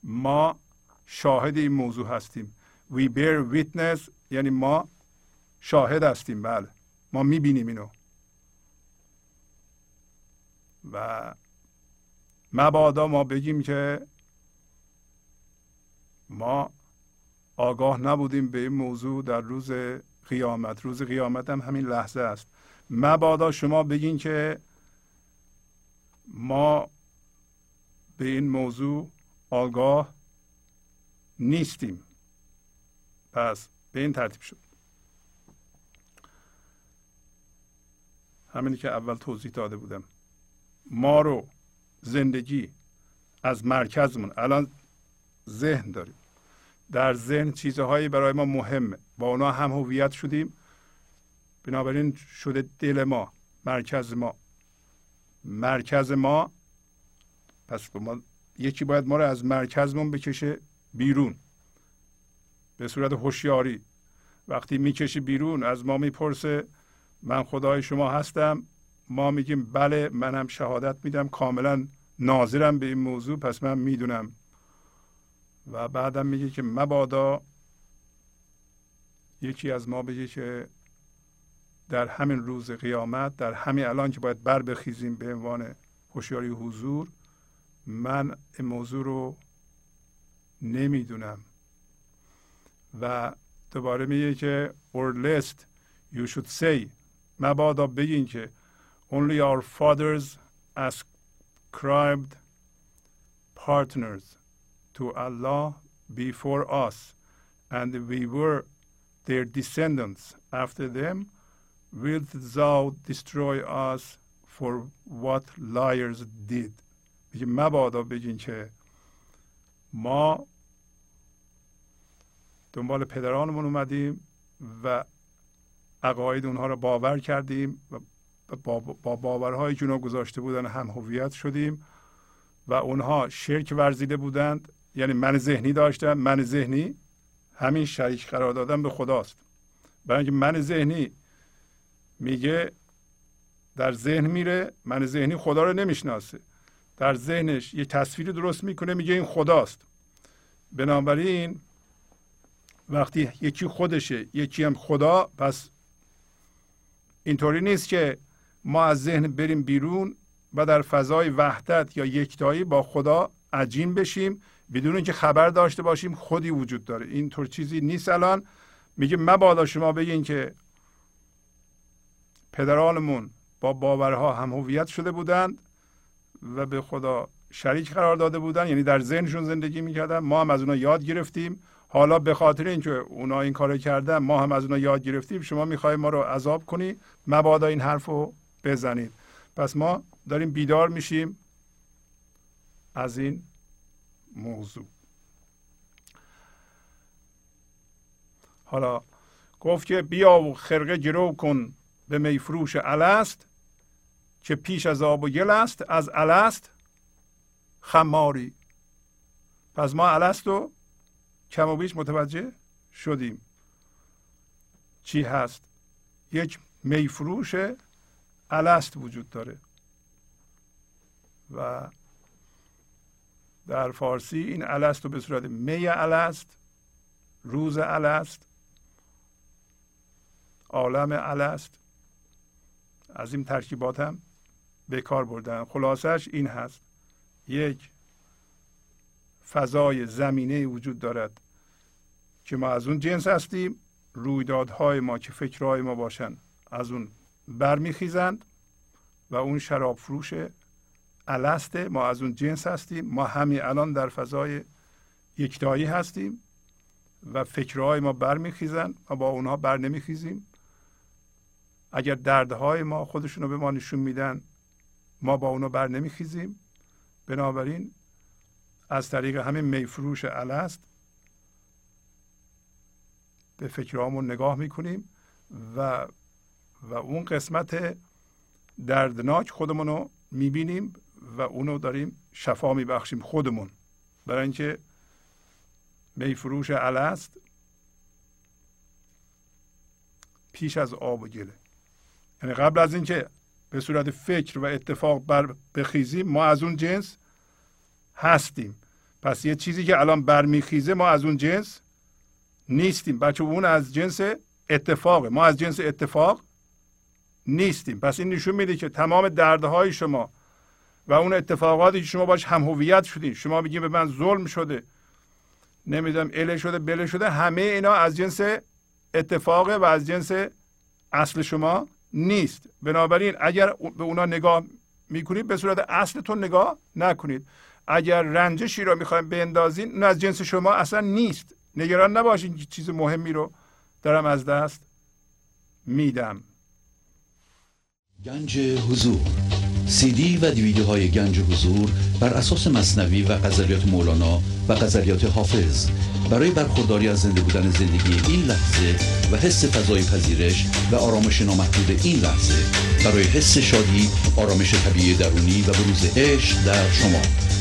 ما شاهد این موضوع هستیم. We bear witness یعنی ما شاهد هستیم بله. ما می‌بینیم اینو. و مبادا ما بگیم که ما آگاه نبودیم به این موضوع در روز قیامت. روز قیامت هم همین لحظه است. مبادا شما بگین که ما به این موضوع آگاه نیستیم. پس به این ترتیب شد. همینی که اول توضیح داده بودم. ما رو زندگی از مرکزمون الان ذهن داریم. در ذهن چیزهایی برای ما مهمه. با اونا هم هویت شدیم. بنابراین شده دل ما مرکز ما. مرکز ما پس ما یکی باید ما رو از مرکزمون بکشه بیرون. به صورت هوشیاری. وقتی می‌کشی بیرون از ما می‌پرسه من خدای شما هستم. ما میگیم بله منم شهادت میدم. کاملا ناظرم به این موضوع پس من می‌دونم. و بعدم میگه که مبادا یکی از ما بگه که در همین روز قیامت در همین الان که باید بر بخیزیم به عنوان هوشیاری حضور من این موضوع رو نمی‌دونم. و دوباره میگه که or lest you should say مبادا بگین که only our fathers ascribed partners to Allah before us and we were their descendants after them wilt thou destroy us for what liars did میگه مبادا بگین که ما دنبال پدرانمون اومدیم و عقاید اونها رو باور کردیم و با, با باورهایی که اونها گذاشته بودن هم هویت شدیم و اونها شرک ورزیده بودند. یعنی من ذهنی داشتن من ذهنی همین شریک قرار دادن به خداست. برای اینکه من ذهنی میگه در ذهن میره من ذهنی خدا رو نمی‌شناسه. در ذهنش یه تصویری درست می‌کنه میگه این خداست. بنابراین وقتی یکی خودشه یکی هم خدا پس اینطوری نیست که ما از ذهن بریم بیرون و در فضای وحدت یا یکتایی با خدا عجین بشیم بدون اینکه خبر داشته باشیم خودی وجود داره. اینطور چیزی نیست الان. میگه مبادا شما بگین که پدرانمون با باورها هم هویت شده بودند و به خدا شریک قرار داده بودن یعنی در ذهنشون زندگی می‌کردن. ما هم از اونا یاد گرفتیم. حالا به خاطر اینکه اونا این کارو کردن ما هم از اونا یاد گرفتیم شما می‌خوای ما رو عذاب کنی مبادا این حرف رو بزنید. پس ما داریم بیدار میشیم از این موضوع. حالا گفت که بیا و خرقه گرو کن به میفروش الست که پیش از آب و گل است از الست خماری. پس ما الست رو کم و بیش متوجه شدیم. چی هست؟ یک میفروش الست وجود داره. و در فارسی این الست رو به صورت می الست روز الست عالم الست از این ترکیبات هم به کار بردن. خلاصش این هست. یک فضای زمینه وجود دارد که ما از اون جنس هستیم رویدادهای ما که فکرهای ما باشن از اون برمیخیزند و اون شراب فروش السته ما از اون جنس هستیم. ما همین الان در فضای یکتایی هستیم و فکرهای ما برمیخیزند و با اونها بر نمیخیزیم. اگر دردهای ما خودشون رو به ما نشون میدن ما با اونها بر نمیخیزیم. بنابراین از طریق همین میفروش الست به فکرهامون نگاه می‌کنیم و و اون قسمت دردناک خودمون رو می‌بینیم و اونو داریم شفا میبخشیم خودمون. برای اینکه میفروش الست پیش از آب و گله. یعنی قبل از اینکه به صورت فکر و اتفاق بر بخیزیم ما از اون جنس هستیم. پس یه چیزی که الان برمیخیزه ما از اون جنس نیستیم. بچه اون از جنس اتفاقه. ما از جنس اتفاق نیستیم. پس این نشون میده که تمام دردهای شما و اون اتفاقاتی که شما باش هم هویت شدین. شما میگین به من ظلم شده نمی‌دونم اله شده بله شده همه اینا از جنس اتفاقه و از جنس اصل شما نیست. بنابراین اگر به اونا نگاه می‌کنید به صورت اصلتون نگاه نکنید. اگر رنجشی رو می‌خوایم بندازین اون از جنس شما اصلا نیست. نگران نباشین که چیز مهمی رو دارم از دست میدم. گنج حضور. سی دی و دیویدیو های گنج حضور بر اساس مصنوی و غزلیات مولانا و غزلیات حافظ. برای برخورداری از زنده بودن زندگی این لحظه و حس فضای پذیرش و آرامش نامحدود این لحظه برای حس شادی آرامش طبیعی درونی و بروز عشق در شما.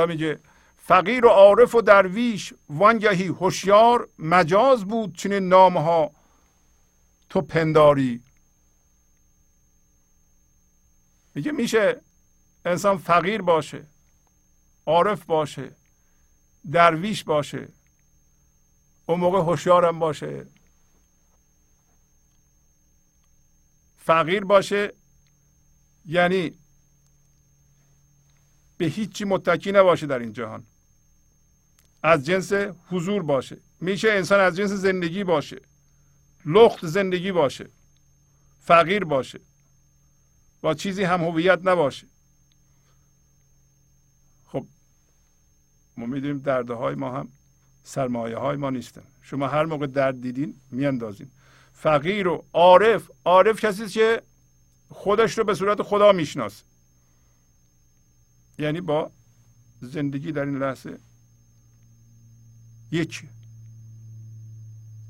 حالا میگه فقیر و عارف و درویش وانگهی هوشیار مجاز بود چنین نامها. تو پنداری. میگه میشه انسان فقیر باشه عارف باشه درویش باشه اون موقع هوشیارم باشه. فقیر باشه یعنی به هیچی متکی نباشه در این جهان. از جنس حضور باشه. میشه انسان از جنس زندگی باشه. لخت زندگی باشه. فقیر باشه. با چیزی هم هویت نباشه. خب ما می‌دونیم درده های ما هم سرمایه های ما نیستن. شما هر موقع درد دیدین میاندازین. فقیر و عارف عارف کسی که خودش رو به صورت خدا می‌شناسه. یعنی با زندگی در این لحظه. یکی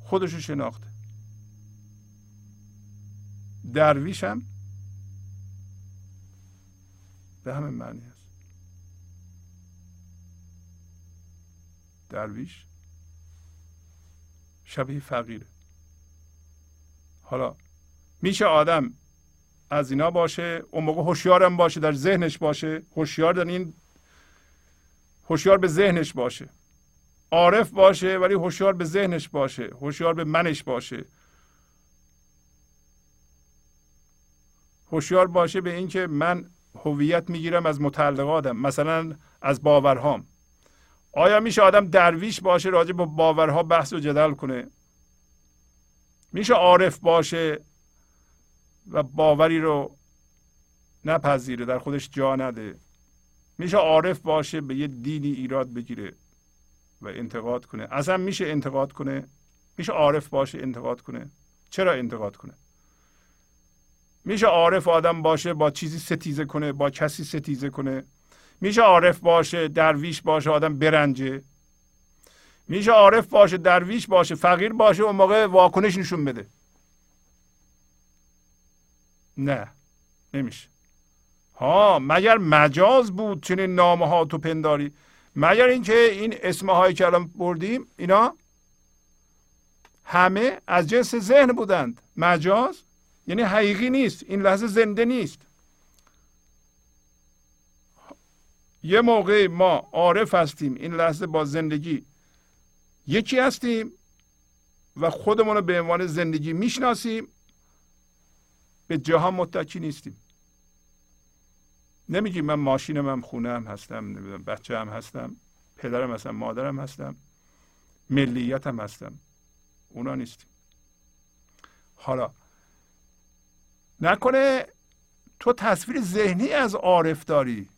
خودش رو شناخته. درویش هم به همین معنی است درویش شبیه فقیره. حالا میشه آدم از اینا باشه اون موقع هوشیارم باشه در ذهنش باشه. هوشیار در این هوشیار به ذهنش باشه. عارف باشه ولی هوشیار به ذهنش باشه. هوشیار به منش باشه. هوشیار باشه به اینکه من هویت می‌گیرم از متعلقاتم مثلا از باورهام. آیا میشه آدم درویش باشه راجع به باورها بحث و جدل کنه؟ میشه عارف باشه و باوری رو نپذیره در خودش جا نده. میشه عارف باشه به یه دینی ایراد بگیره و انتقاد کنه. اصلا میشه انتقاد کنه میشه عارف باشه انتقاد کنه. چرا انتقاد کنه؟ میشه عارف آدم باشه با چیزی ستیزه کنه با کسی ستیزه کنه. میشه عارف باشه درویش باشه آدم برنجه. میشه عارف باشه درویش باشه فقیر باشه اون موقع واکنش نشون بده. نه نمیشه. ها مگر مجاز بود چنین نامه ها تو پنداری؟ مگر اینکه این اسم هایی که الان بردیم اینا؟ همه از جنس ذهن بودند. مجاز؟ یعنی حقیقی نیست. این لحظه زنده نیست. یه موقع ما عارف هستیم. این لحظه با زندگی یکی هستیم و خودمون رو به عنوان زندگی می‌شناسیم. به جهان متکی نیستیم. نمیگیم من ماشینم هم خونه هم هستم بچه هم هستم پدرم هستم مادرم هستم ملیت هم هستم. اونا نیستیم. حالا نکنه تو تصویر ذهنی از عارف داری.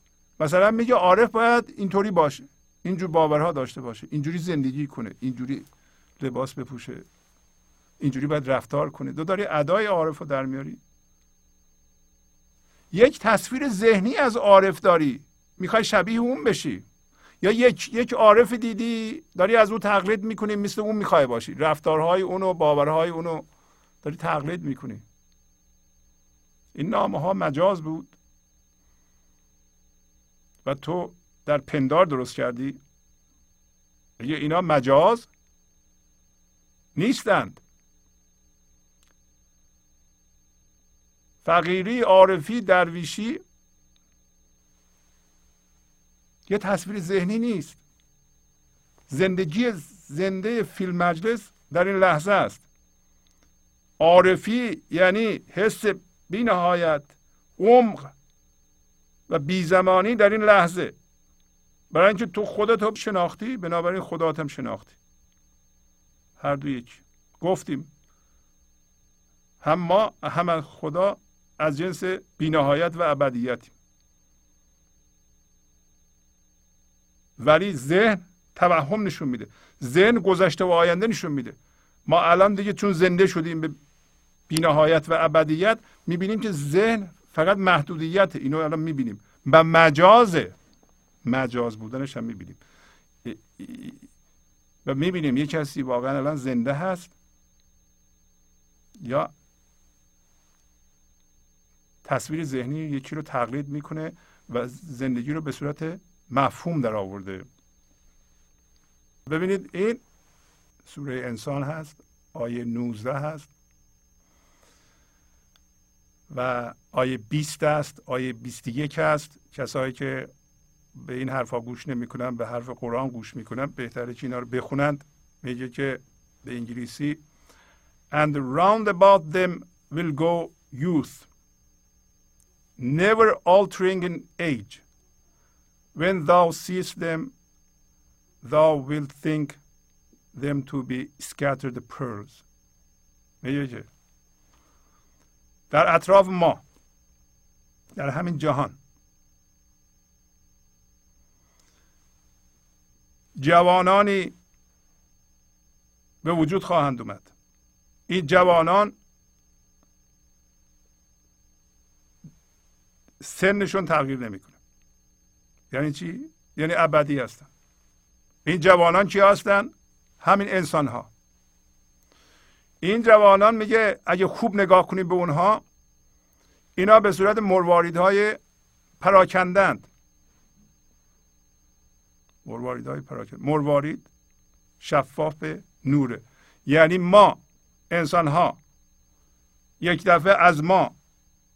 مثلا میگه عارف باید اینطوری باشه. اینجور باورها داشته باشه. اینجوری زندگی کنه. اینجوری لباس بپوشه. اینجوری باید رفتار کنه. تو داری ادای عارف رو در میاری. یک تصویر ذهنی از عارف داری. می‌خوای شبیه اون بشی. یا یک یک عارف دیدی داری از او تقلید می‌کنی مثل اون می‌خوای باشی. رفتارهای اونو باورهای اونو داری تقلید می‌کنی. این نامه ها مجاز بود. و تو در پندار درست کردی. یا اینا مجاز نیستند. فقیری عارفی درویشی. یه تصویر ذهنی نیست. زندگی زنده فیلم مجلس در این لحظه است. عارفی یعنی حس بی نهایت عمق و بیزمانی در این لحظه. برای اینکه تو خودت هم شناختی بنابراین خدات هم شناختی. هر دو یک گفتیم هم ما هم خدا از جنس بینهایت و ابدیتیم ولی ذهن توهم نشون میده. ذهن گذشته و آینده نشون میده. ما الان دیگه چون زنده شدیم به بینهایت و ابدیت می‌بینیم که ذهن فقط محدودیت اینو الان می‌بینیم. و مجازه مجاز بودنش هم می‌بینیم. و می‌بینیم یه کسی واقعا الان زنده هست یا تصویر ذهنی یکی رو تقلید می‌کنه و زندگی رو به صورت مفهوم در آورده. ببینید این سوره انسان هست آیه 19 هست و آیه 20 است آیه 21 است. کسایی که به این حرفا گوش نمی‌کنن به حرف قرآن گوش می‌کنن بهتره که اینا رو بخونند. میگه که به انگلیسی and round about them will go youth. never altering in age when thou seest them thou wilt think them to be scattered pearls میگه که در اطراف ما در همین جهان جوانانی به وجود خواهند اومد این جوانان سنشون تغییر نمی‌کنه. یعنی چی؟ یعنی ابدی هستن. این جوانان چی هستن؟ همین انسان ها این جوانان میگه اگه خوب نگاه کنیم به اونها اینا به صورت مرواریدهای پراکندند. مرواریدهای پراکند. مروارید شفاف نوره. یعنی ما انسان ها یک دفعه از ما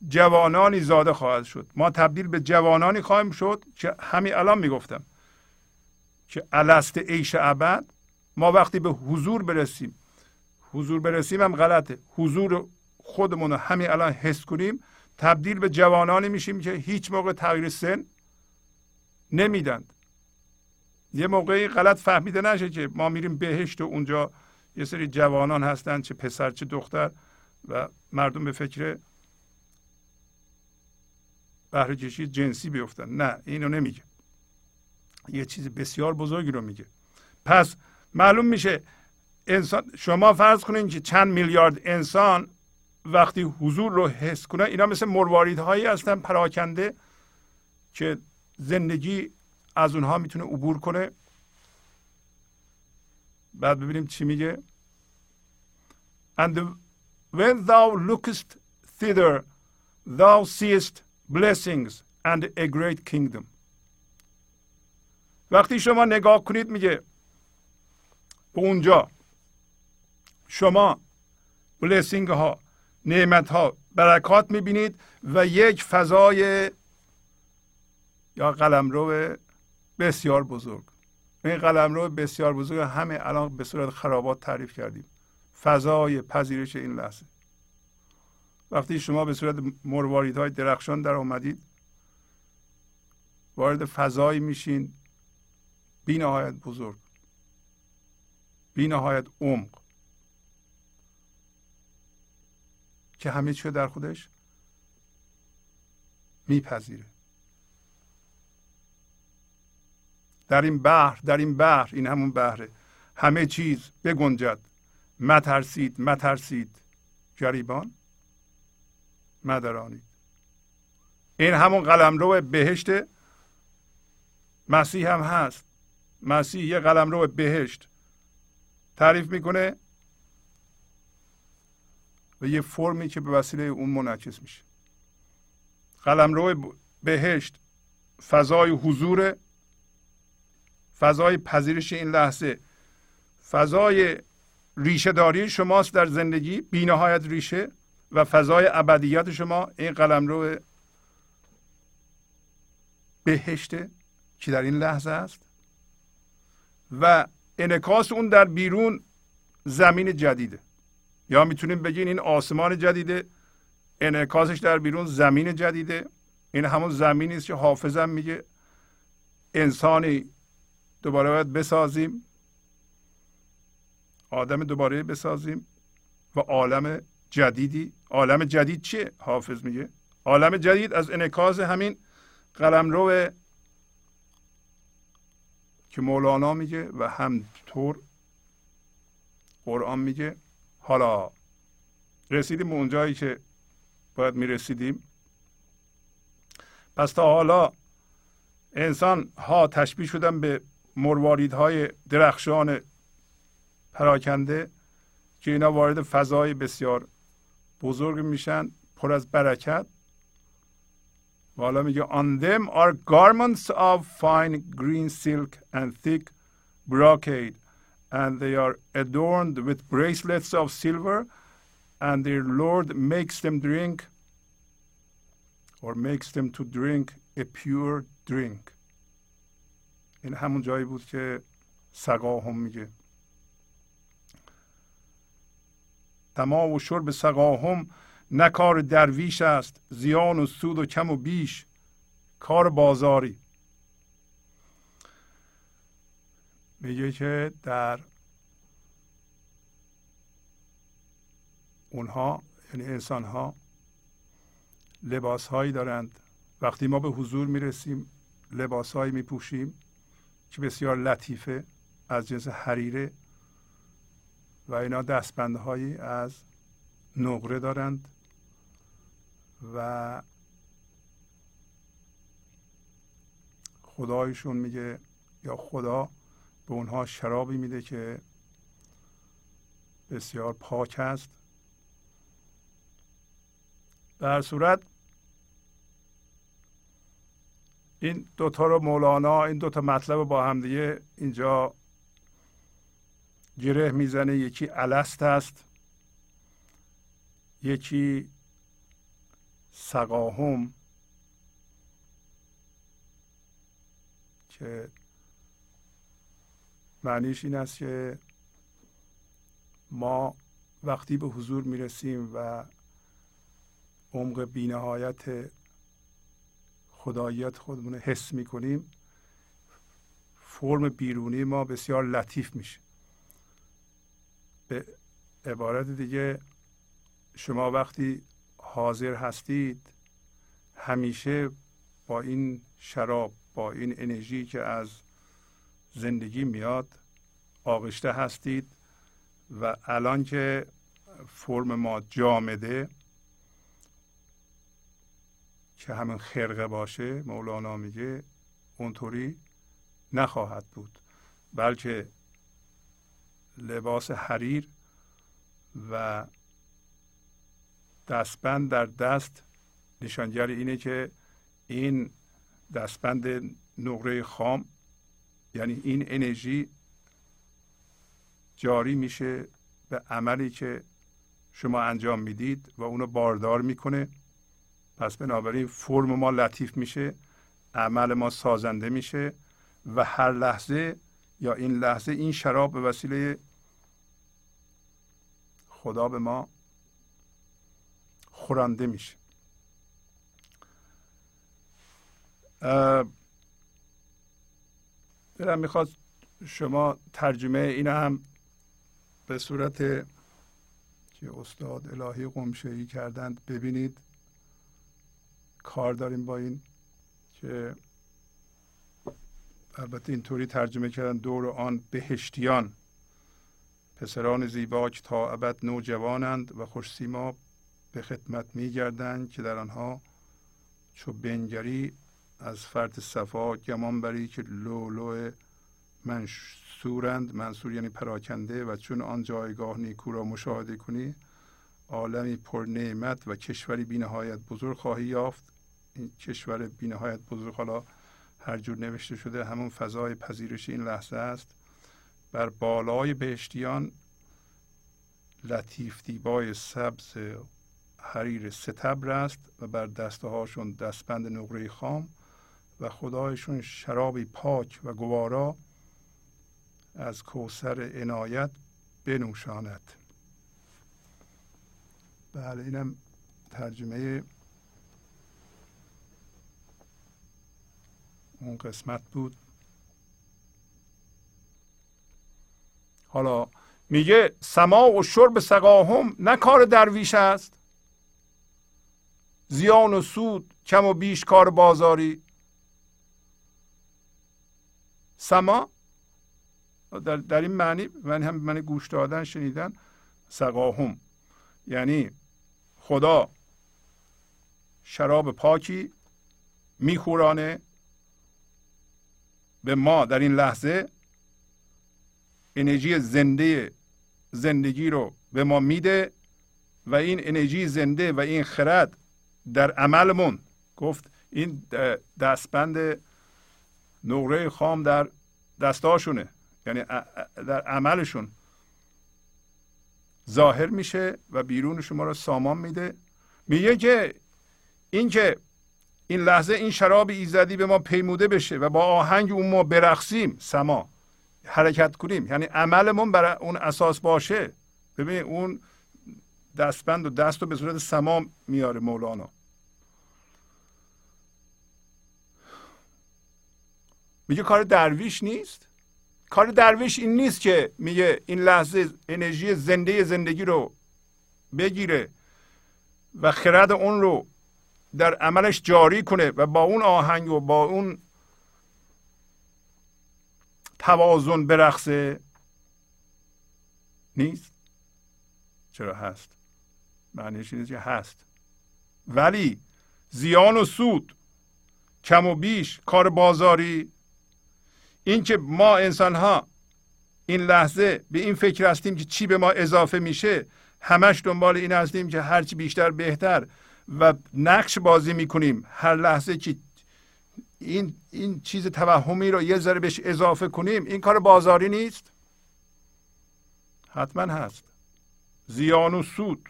جوانانی زاده خواهد شد. ما تبدیل به جوانانی خواهیم شد که همین الان می‌گفتم که الست عیش ابد ما وقتی به حضور برسیم حضور برسیم هم غلطه. حضور خودمون رو همین الان حس کنیم تبدیل به جوانانی میشیم که هیچ موقع تغییر سن نمیدند. یه موقعی غلط فهمیده نشه که ما میریم بهشت و اونجا یه سری جوانان هستن چه پسر چه دختر و مردم به فکر بهره کشی جنسی بیفتن. نه اینو نمیگه. یه چیز بسیار بزرگی رو میگه. پس معلوم میشه انسان شما فرض کنین که چند میلیارد انسان وقتی حضور رو حس کنه اینا مثل مرواریدهایی هستن پراکنده که زندگی از اونها می‌تونه عبور کنه. بعد ببینیم چی میگه. And when thou lookest thither thou seest blessings and a great kingdom. وقتی شما نگاه کنید میگه به اونجا شما بلسینگ ها نعمت ها برکات می‌بینید و یک فضای یا قلمرو بسیار بزرگ. این قلمرو بسیار بزرگ همه الان به صورت خرابات تعریف کردیم. فضای پذیرش این لحظه. وقتی شما به صورت مروارید های درخشان در آمدید وارد فضایی میشین بی نهایت بزرگ بی نهایت عمق. که همه چی در خودش میپذیره. در این بحر در این بحر این همون بحره همه چیز بگنجد. مترسید مترسید. گریبان مدرانید این همون قلمرو بهشت مسیح هم هست. مسیح یه قلمرو بهشت. تعریف می‌کنه و یه فرمی که به وسیله اون منعکس میشه. قلمرو بهشت فضای حضور فضای پذیرش این لحظه. فضای ریشه داری شماست در زندگی بینهایت ریشه. و فضای ابدیت شما این قلمرو بهشته که در این لحظه است؟ و انعکاس اون در بیرون زمین جدیده یا می‌تونیم بگیم این آسمان جدیده انعکاسش در بیرون زمین جدیده این همون زمینی است که حافظم میگه. انسانی دوباره باید بسازیم. آدم دوباره بسازیم. و عالم جدیدی. عالم جدید چیه؟ حافظ میگه. عالم جدید از انعکاس همین قلمرو که مولانا میگه و همطور قرآن میگه. حالا رسیدیم به اونجایی که باید می‌رسیدیم. پس تا حالا انسان ها تشبیه شدن به مرواریدهای درخشان پراکنده که اینا وارد فضای بسیار بزرگ میشن پر از برکت و حالا میگه on them are garments of fine green silk and thick brocade and they are adorned with bracelets of silver and their lord makes them drink or makes them to drink a pure drink این همون جایی بود که سقاهم میگه تمام و شرب سقاهم نه کار درویش است زیان و سود و کم و بیش. کار بازاری. میگه که در اونها یعنی انسان ها لباس هایی دارند. وقتی ما به حضور می‌رسیم لباس هایی می پوشیم که بسیار لطیفه از جنس حریره. و اینا دستبندهایی از نقره دارند و خدایشون میگه یا خدا به اونها شرابی میده که بسیار پاک است به صورت این دوتا رو مولانا این دوتا مطلب با همدیگه اینجا گره می‌زنه یکی الست است یکی سقاهم که معنیش این است که ما وقتی به حضور می‌رسیم و عمق بینهایت خداییت خودمون حس می‌کنیم فرم بیرونی ما بسیار لطیف میشه. به عبارت دیگه شما وقتی حاضر هستید همیشه با این شراب با این انرژی که از زندگی میاد آغشته هستید و الان که فرم ما جامده که همین خرقه باشه مولانا میگه اونطوری نخواهد بود. بلکه لباس حریر و دستبند در دست. نشانگر اینه که این دستبند نقره خام یعنی این انرژی جاری میشه به عملی که شما انجام می‌دید و اونو باردار می‌کنه. پس بنابراین فرم ما لطیف میشه عمل ما سازنده میشه و هر لحظه یا این لحظه این شراب به وسیله خدا به ما خورنده میشه. دلم می‌خواد شما ترجمه این هم به صورت که استاد الهی قمشهی کردند ببینید. کار داریم با این که البته اینطوری ترجمه کردن دور آن بهشتیان. پسران زیبا که تا ابد نوجوانند و خوش سیما به خدمت میگردند که در آنها چو بنگری از فرد صفا گمان بری که لولو منصورند. منصور یعنی پراکنده و چون آن جایگاه نیکو را مشاهده کنی عالمی پر نعمت و کشوری بینهایت بزرگ خواهی یافت. این کشور بینهایت بزرگ حالا هر جور نوشته شده همون فضای پذیرش این لحظه است. بر بالای بهشتیان لطیف دیبای سبز حریر ستبر است و بر دسته هاشون دستبند نقره خام و خدایشون شرابی پاک و گوارا از کوسر عنایت بنوشاند. بله اینم ترجمه اون قسمت بود. حالا میگه سما و شرب سقاهم نه کار درویش است. زیان و سود کم و بیش کار بازاری. سما؟ در, در این معنی من هم من گوش دادن شنیدن سقاهم. یعنی خدا شراب پاکی میخورانه به ما در این لحظه انرژی زنده زندگی رو به ما میده و این انرژی زنده و این خرد در عملمون. گفت این دستبند نقره خام در دستاشونه یعنی در عملشون. ظاهر میشه و بیرون شما رو سامان میده. میگه که این که این لحظه این شراب ایزدی به ما پیموده بشه و با آهنگ اون ما برقصیم سما. حرکت کنیم. یعنی عملمون برای اون اساس باشه. ببین اون دستبند و دست رو به صورت سما میاره مولانا. میگه کار درویش نیست؟ کار درویش این نیست که میگه این لحظه انرژی زنده زندگی رو بگیره و خرد اون رو در عملش جاری کنه و با اون آهنگ و با اون توازن برقصه. نیست؟ چرا هست؟ معنیش اینه که هست. ولی زیان و سود کم و بیش کار بازاری اینکه ما انسان ها این لحظه به این فکر هستیم که چی به ما اضافه میشه همش دنبال این هستیم که هرچی بیشتر بهتر. و نقش بازی می‌کنیم. هر لحظه که این این چیز توهمی رو یه ذره بهش اضافه کنیم این کار بازاری نیست؟ حتما هست. زیان و سود.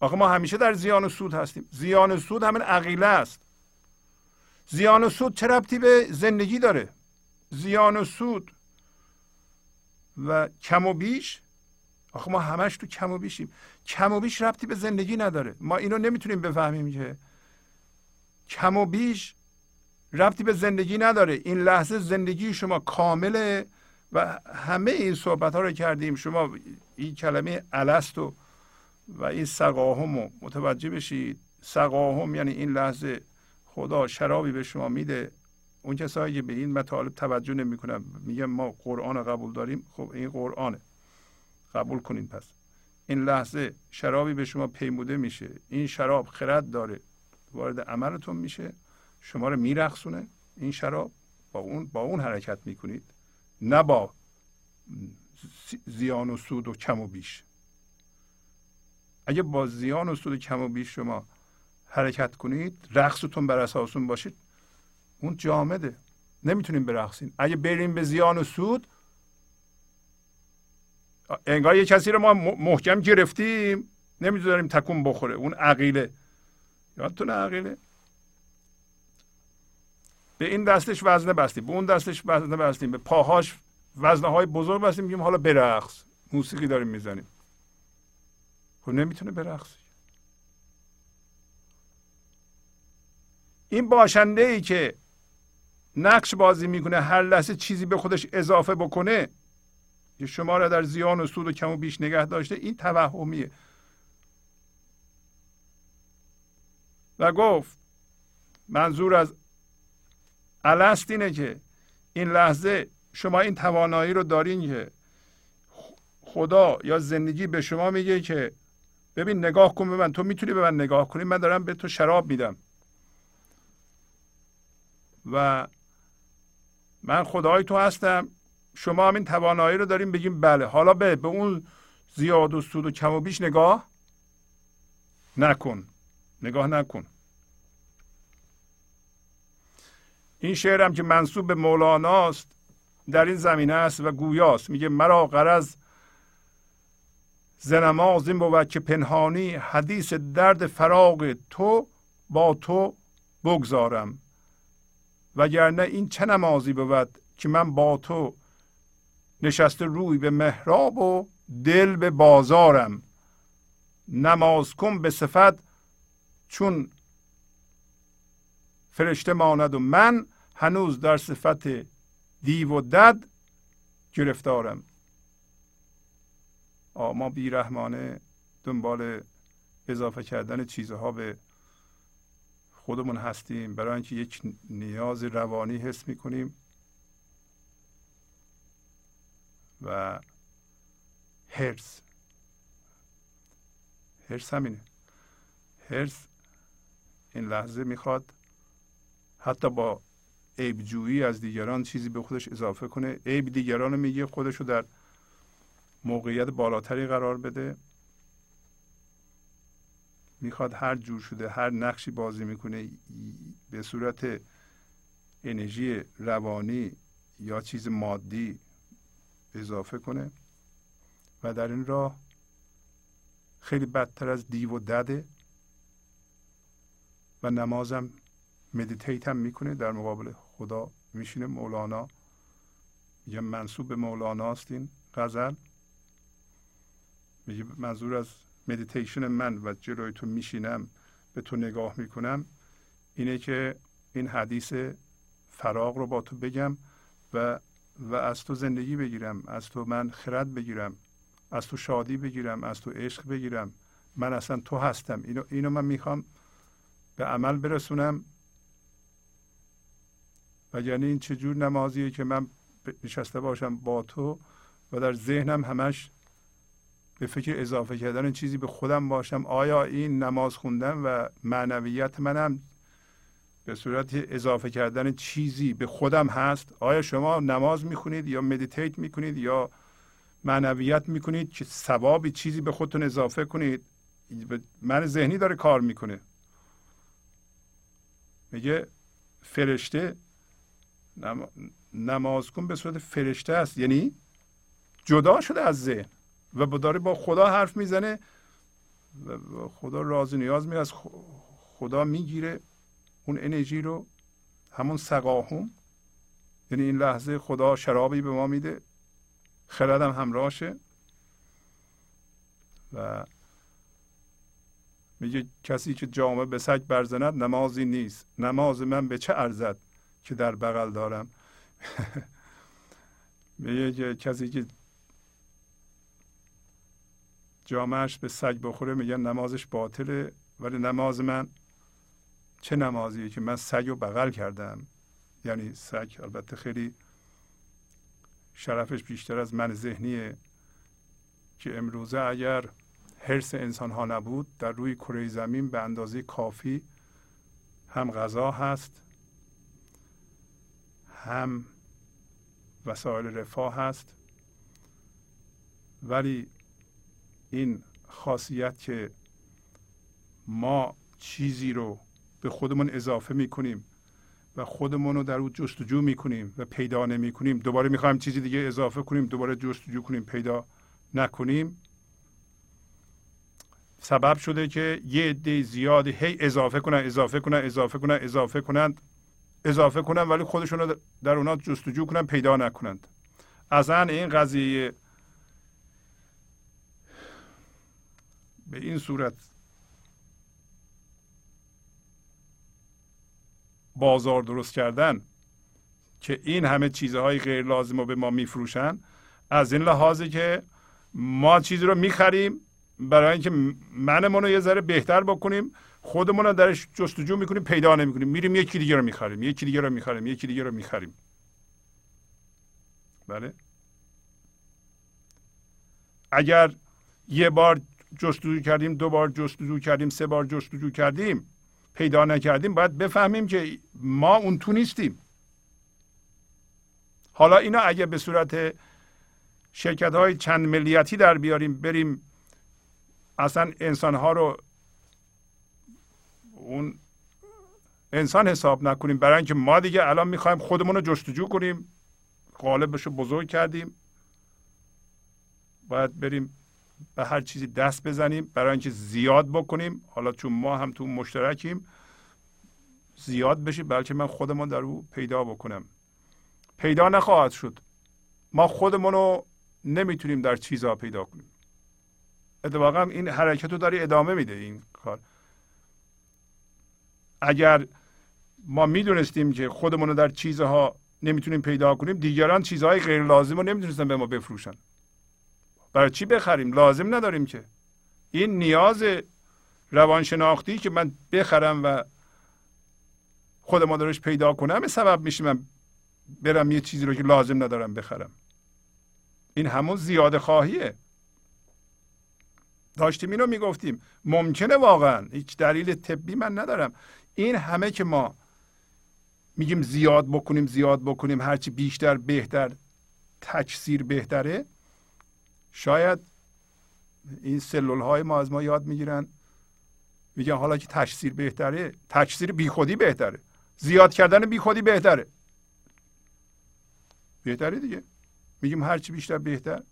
آخه ما همیشه در زیان و سود هستیم. زیان و سود همین عقیله است. زیان و سود چه ربطی به زندگی داره؟ زیان و سود و کم و بیش؟ آخه ما همش تو کم و بیشیم. کم و بیش ربطی به زندگی نداره. ما اینو نمی‌تونیم بفهمیم که کم و بیش ربطی به زندگی نداره. این لحظه زندگی شما کامله و همه این صحبت ها رو کردیم. شما این کلمه الست و و این سقاهم رو متوجه بشید. سقاهم یعنی این لحظه خدا شرابی به شما میده. اون کسایی که به این مطالب توجه نمی‌کنن. میگن ما قرآن قبول داریم. خب این قرآنه. قبول کنین پس. این لحظه شرابی به شما پیموده میشه. این شراب خرد داره. وارد عملتون میشه. شما رو میرقصونه این شراب. با اون با اون حرکت می‌کنید. نه با زیان و سود و کم و بیش. اگه با زیان و سود و کم و بیش شما حرکت کنید رقصتون بر اساس اون باشید اون جامده. نمی‌تونیم برقصین اگه بریم به زیان و سود انگار یه کسی رو ما محکم گرفتیم. نمی‌ذاریم تکون بخوره. اون عقیله. یادتونه عقیله؟ به این دستش وزنه بستیم. به اون دستش وزنه بستیم. به پاهاش وزنه های بزرگ بستیم. میگیم حالا برقص. موسیقی داریم می‌زنیم. خب نمی‌تونه برقص. این باشنده ای که نقش بازی می‌کنه هر لحظه چیزی به خودش اضافه بکنه که شما را در زیان و سود و کم و بیش نگه داشته این توهمیه. و گفت منظور از الست اینه که این لحظه شما این توانایی رو دارین که خدا یا زندگی به شما میگه که ببین نگاه کن به من تو می‌تونی به من نگاه کنی من دارم به تو شراب میدم. و من خدای تو هستم. شما هم این توانایی رو داریم بگیم بله. حالا به به اون زیاد و سود و کم و بیش نگاه نکن. نگاه نکن. این شعرم که منصوب به مولاناست در این زمینه است و گویاست. میگه مرا غرض زنماز این بود که پنهانی حدیث درد فراغ تو با تو بگذارم. وگرنه این چه نمازی بود که من با تو نشسته روی به محراب و دل به بازارم. نماز کن به صفت چون فرشته ماند و من هنوز در صفت دیو و دد گرفتارم. ما بیرحمانه دنبال اضافه کردن چیزها به خودمون هستیم. برای اینکه یک نیاز روانی حس می‌کنیم. و هرس هرس همینه. هرس این لحظه می‌خواد حتی با عیب جویی از دیگران چیزی به خودش اضافه کنه. عیب دیگران رو میگه خودش رو در موقعیت بالاتری قرار بده. می‌خواد هر جور شده هر نقشی بازی می‌کنه به صورت انرژی روانی یا چیز مادی اضافه کنه و در این راه خیلی بدتر از دیو و دده و نمازم meditate هم می‌کنه. در مقابل خدا میشینه. مولانا میگه منسوب به مولاناست این غزل. میگه منظور از مدیتیشن من و جلوی تو میشینم به تو نگاه می‌کنم اینه که این حدیث فراغ رو با تو بگم و و از تو زندگی بگیرم از تو من خرد بگیرم از تو شادی بگیرم از تو عشق بگیرم. من اصلا تو هستم. اینو, اینو من می‌خوام به عمل برسونم. و یعنی این چجور نمازیه که من نشسته باشم با تو و در ذهنم همش به فکر اضافه کردن چیزی به خودم باشم؟ آیا این نماز خوندن و معنویت منم به صورت اضافه کردن چیزی به خودم هست آیا شما نماز می‌خونید یا مدیتیت می‌کنید یا معنویت می‌کنید که ثوابی چیزی به خودتون اضافه کنید؟ من ذهنی داره کار می‌کنه. میگه فرشته نماز کن به صورت فرشته است یعنی جدا شده از ذهن و داره با خدا حرف می‌زنه و خدا راز نیاز می از خدا می‌گیره. اون انرژی رو همون سقاهم یعنی این لحظه خدا شرابی به ما میده خردم همراهشه و میگه کسی که جامعه به سگ برزند نمازی نیست. نماز من به چه ارزد که در بغل دارم؟ میگه که کسی که جامعش به سگ بخوره میگن نمازش باطله ولی نماز من چه نمازیه که من سگ رو بغل کردم. یعنی سگ البته خیلی شرفش بیشتر از من ذهنیه که امروزه اگر حرس انسان ها نبود در روی کره زمین به اندازه کافی هم غذا هست هم وسایل رفاه هست. ولی این خاصیت که ما چیزی رو به خودمون اضافه می‌کنیم و خودمون رو در او جستجو می‌کنیم و پیدا نمی کنیم دوباره می‌خوایم چیزی دیگه اضافه کنیم دوباره جستجو کنیم پیدا نکنیم. سبب شده که یه عده زیادی هی اضافه کنن اضافه کنن اضافه کنن اضافه کنند اضافه کنن ولی خودشون رو در اونا جستجو کنن پیدا نکنند. اصلا این قضیه به این صورت بازار درست کردن که این همه چیزهای غیر لازم رو به ما میفروشن از این لحاظه که ما چیزی رو می‌خریم برای اینکه منمون رو یه ذره بهتر بکنیم خودمون رو درش جستجو می‌کنیم پیدا نمی‌کنیم. میریم یکی دیگه رو می‌خریم یکی دیگه رو می‌خریم یکی دیگه رو می‌خریم. بله؟ اگر یه بار جستجو کردیم دو بار جستجو کردیم سه بار جستجو کردیم پیدا نکردیم باید بفهمیم که ما اون تو نیستیم. حالا اینا اگه به صورت شرکت های چند ملیتی در بیاریم بریم اصلا انسان ها رو اون انسان حساب نکنیم برای اینکه ما دیگه الان می‌خوایم خودمون رو جستجو کنیم. قالبش رو بزرگ کردیم. باید بریم به هر چیزی دست بزنیم برای اینکه زیاد بکنیم. حالا چون ما هم تو مشترکیم زیاد بشیم بلکه من خودمون در او پیدا بکنم. پیدا نخواهد شد. ما خودمون رو نمی‌تونیم در چیزها پیدا کنیم. اتفاقا این حرکت رو داری ادامه میده این کار. اگر ما می‌دونستیم که خودمون رو در چیزها نمی‌تونیم پیدا کنیم دیگران چیزهای غیر لازم رو نمی‌تونستن به ما بفروشن. برای چی بخریم؟ لازم نداریم که. این نیاز روانشناختی که من بخرم و خودم درش پیدا کنم سبب میشه من برم یه چیزی رو که لازم ندارم بخرم. این همون زیاده خواهیه. داشتیم اینو می‌گفتیم. ممکنه واقعا. هیچ دلیل طبی من ندارم. این همه که ما میگیم زیاد بکنیم زیاد بکنیم هرچی بیشتر بهتر تکثیر بهتره شاید این سلول های ما از ما یاد می‌گیرن. میگن حالا که تکثیر بهتره تکثیر بیخودی بهتره. زیاد کردن بیخودی بهتره. بهتره دیگه. میگیم هرچی بیشتر بهتر.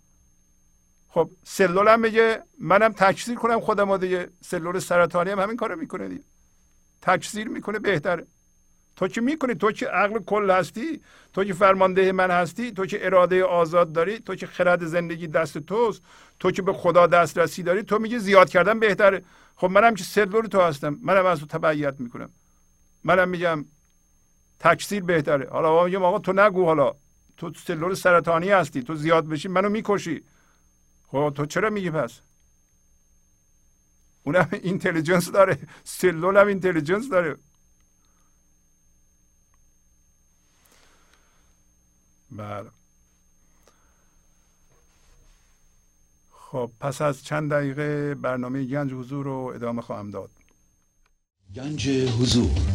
خب سلول هم میگه منم تکثیر کنم خودم دیگه سلول سرطانی هم همین کارو می‌کنه دیگه. تکثیر می‌کنه بهتره. تو که می‌کنی؟ تو که عقل کل هستی؟ تو که فرمانده من هستی؟ تو که اراده آزاد داری؟ تو که خرد زندگی دست توست؟ تو که به خدا دسترسی داری؟ تو میگی زیاد کردن بهتره. خب منم که سلول تو هستم. منم از تو تبعیت می‌کنم. منم میگم تکثیر بهتره. حالا میگم آقا تو نگو حالا. تو سلول سرطانی هستی. تو زیاد بشی منو می‌کشی. خب تو چرا میگی پس؟ اونم intelligence داره. سلول هم intelligence داره. بله. خب پس از چند دقیقه برنامه گنج حضور رو ادامه خواهم داد. گنج حضور.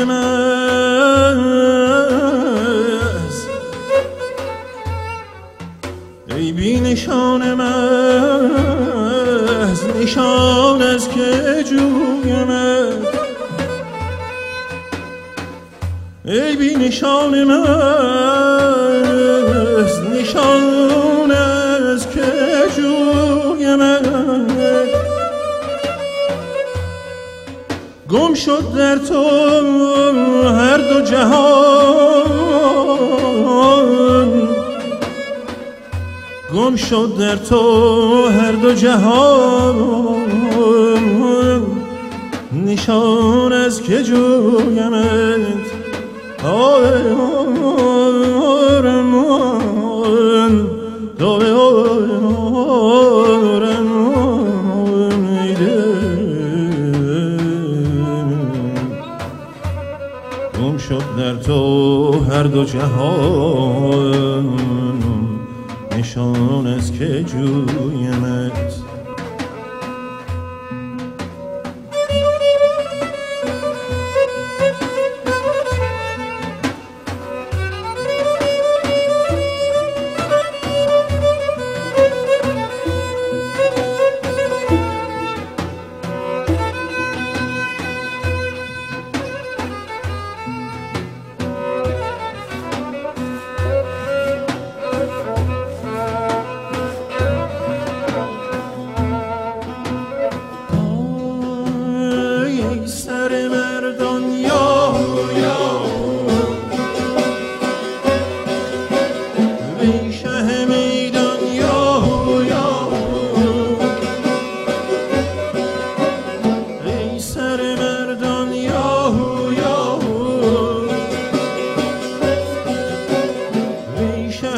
Krishna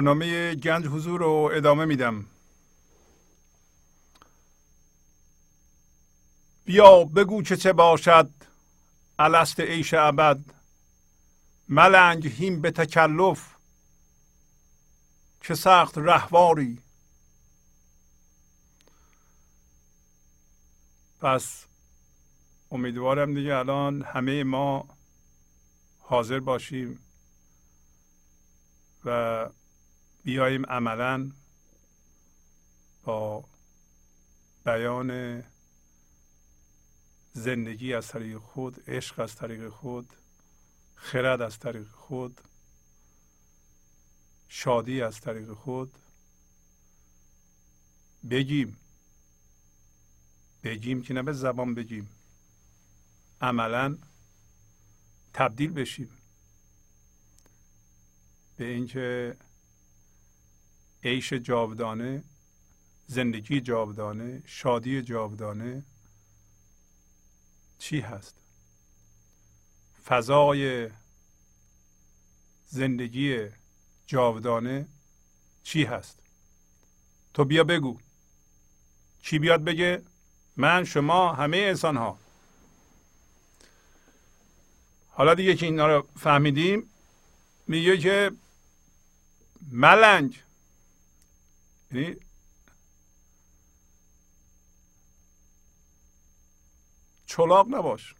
برنامه گنج حضور رو ادامه میدم. بیا بگو که چه باشد الست عیش ابد. ملنگ هیم به تکلف. که سخت رهواری. پس امیدوارم دیگه الان همه ما حاضر باشیم و بیاییم عملا با بیان زندگی از طریق خود عشق از طریق خود خرد از طریق خود شادی از طریق خود بگیم. بگیم که نه به زبان بگیم. عملا تبدیل بشیم. به اینکه عیش جاودانه زندگی جاودانه شادی جاودانه چی هست؟ فضای زندگی جاودانه چی هست؟ تو بیا بگو. کی بیاد بگه؟ من شما همه انسان ها حالا دیگه که اینا رو فهمیدیم میگه که ملنگ یعنی چلاق نباش.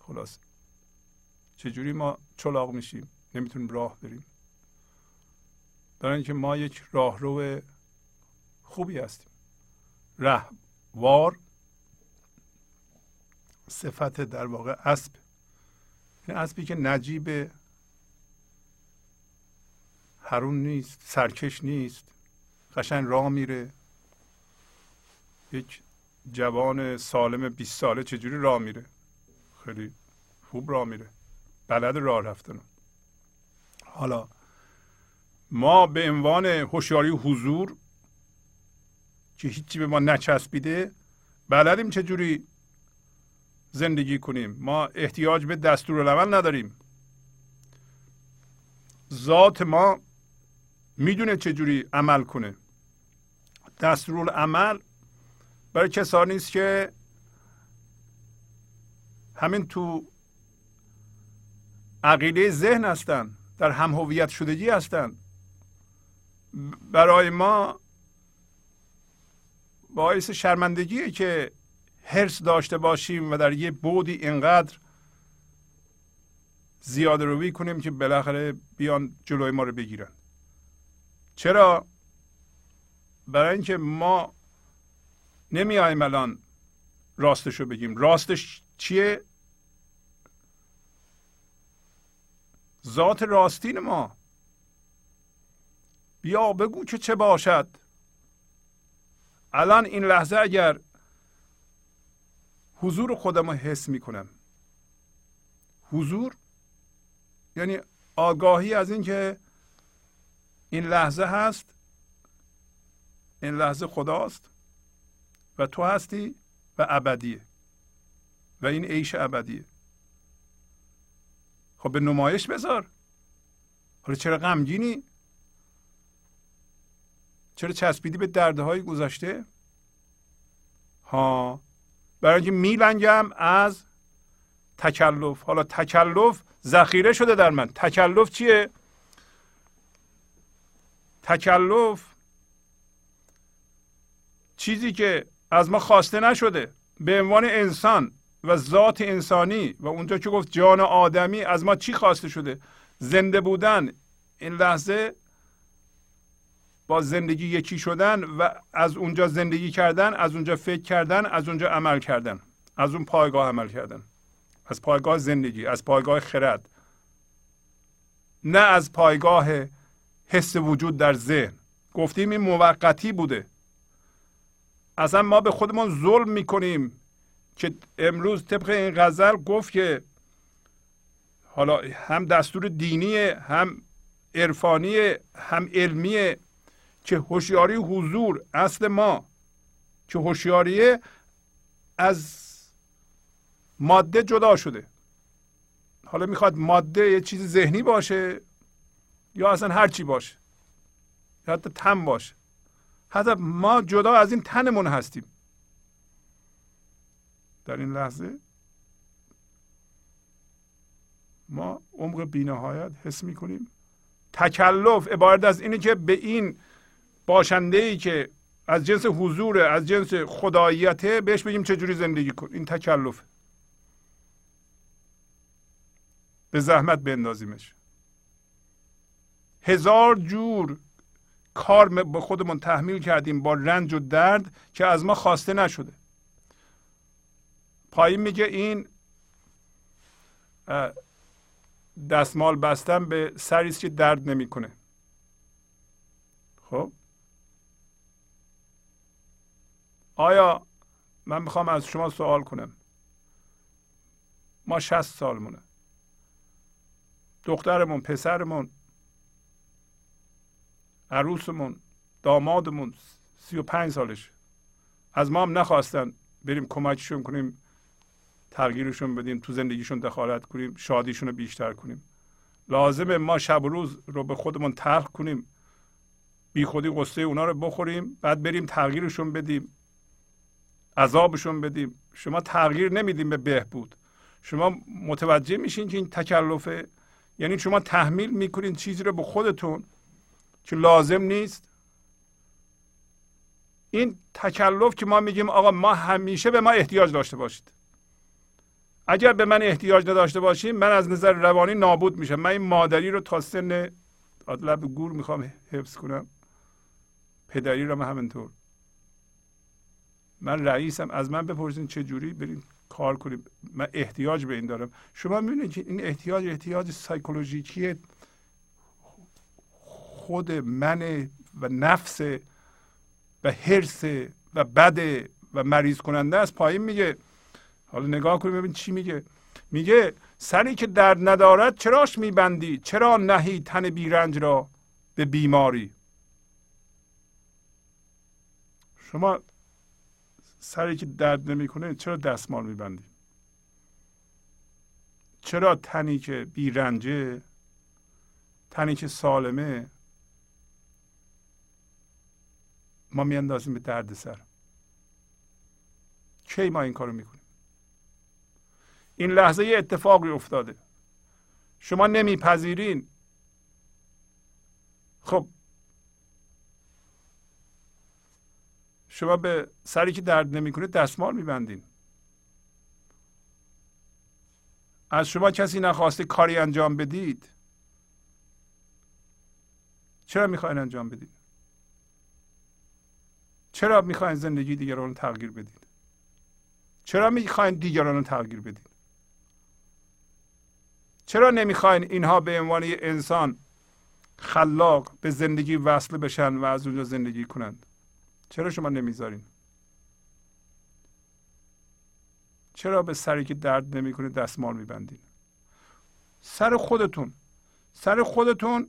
خلاص. چجوری ما چلاق میشیم؟ نمی‌تونیم راه بریم. برای اینکه ما یک راهرو خوبی هستیم. رهوار صفت در واقع اسب. این اسبی که نجیب هرون نیست سرکش نیست. قشنگ راه میره. یک جوان سالم 20 ساله چجوری راه میره؟ خیلی خوب راه میره. بلد راه رفتن. حالا ما به عنوان هوشیاری حضور که هیچی به ما نچسبیده بلدیم چجوری زندگی کنیم. ما احتیاج به دستورالعمل نداریم. ذات ما می‌دونه چجوری عمل کنه. دستورالعمل برای کسانی است که همین تو عقیده ذهن هستند در هم هویت شدگی هستند برای ما باعث شرمندگیه که حرس داشته باشیم و در یه بودی اینقدر زیاده روی کنیم که بالاخره بیان جلوی ما رو بگیرن. چرا؟ برای اینکه ما نمیایم الان راستش رو بگیم. راستش چیه؟ ذات راستین ما. بیا بگو که چه باشد. الان این لحظه اگر حضور خودم رو حس می‌کنم. حضور؟ یعنی آگاهی از اینکه این لحظه هست. این لحظه خداست. و تو هستی و ابدیه. و این عیش ابدیه. خب به نمایش بذار. حالا چرا غمگینی؟ چرا چسبیدی به درده های گذشته؟ ها. برای اینکه میلنگم از تکلف. حالا تکلف ذخیره شده در من. تکلف چیه؟ تکلف چیزی که از ما خواسته نشده به عنوان انسان و ذات انسانی و اونجا که گفت جان آدمی از ما چی خواسته شده؟ زنده بودن. این لحظه با زندگی یکی شدن و از اونجا زندگی کردن از اونجا فکر کردن از اونجا عمل کردن. از اون پایگاه عمل کردن. از پایگاه زندگی از پایگاه خرد. نه از پایگاه حس وجود در ذهن. گفتیم این موقتی بوده. اصلا ما به خودمون ظلم می‌کنیم که امروز طبق این غزل گفت که حالا هم دستور دینی هم عرفانی هم علمی که هوشیاری حضور اصل ما که هوشیاری از ماده جدا شده. حالا می‌خواد ماده یه چیز ذهنی باشه. یا اصلا هر چی باشه. یا حتی تن باشه. حتی ما جدا از این تنمون هستیم. در این لحظه ما عمق بینهایت حس می‌کنیم. تکلف عبارت از اینه که به این باشنده ای که از جنس حضور از جنس خداییته بهش بگیم چجوری زندگی کن. این تکلف. به زحمت بندازیمش. هزار جور کار به خودمون تحمیل کردیم با رنج و درد که از ما خواسته نشده. پایین میگه این دستمال بستن به سری که درد نمی‌کنه. خب؟ آیا من می‌خوام از شما سوال کنم؟ ما شست سالمونه. دخترمون پسرمون عروسمون دامادمون سی و پنج سالش. از ما هم نخواستن بریم کمکشون کنیم تغییرشون بدیم تو زندگیشون دخالت کنیم شادیشون رو بیشتر کنیم. لازمه ما شب و روز رو به خودمون تلخ کنیم. بی خودی قصه اونا رو بخوریم بعد بریم تغییرشون بدیم. عذابشون بدیم. شما تغییر نمیدیم به بهبود. شما متوجه میشین که این تکلفه؟ یعنی شما تحمیل می‌کنین چیزی رو به خودتون که لازم نیست. این تکلف که ما میگیم آقا ما همیشه به ما احتیاج داشته باشید. اگر به من احتیاج نداشته باشیم من از نظر روانی نابود میشم. من این مادری رو تا سن لب گور می‌خوام حفظ کنم. پدری رو همینطور. من رئیسم. از من بپرسین چه جوری بریم کار کنیم. من احتیاج به این دارم. شما می‌بینید که این احتیاج احتیاج سایکولوژیکی خود من و نفس و حرس و بد و مریض کننده از پایین میگه. حالا نگاه کنیم ببین چی میگه. میگه سری که درد ندارد چراش میبندی؟ چرا نهی تن بیرنج را به بیماری؟ شما سری که درد نمی‌کنه چرا دستمال میبندی؟ چرا تنی که بیرنجه تنی که سالمه ما میاندازیم به درد سر کی ما این کارو می‌کنیم؟ این لحظه یه اتفاقی افتاده. شما نمیپذیرین. خب. شما به سری که درد نمی‌کنه دستمال میبندین. از شما کسی نخواسته کاری انجام بدید. چرا می‌خواین انجام بدید؟ چرا می‌خواین زندگی دیگران رو تغییر بدید؟ چرا می‌خواین دیگران رو تغییر بدید؟ چرا نمی‌خواین اینها به عنوان یه انسان خلاق به زندگی وصل بشن و از اونجا زندگی کنند چرا شما نمی‌ذارین؟ چرا به سری که درد نمی‌کنه دستمال میبندین؟ سر خودتون سر خودتون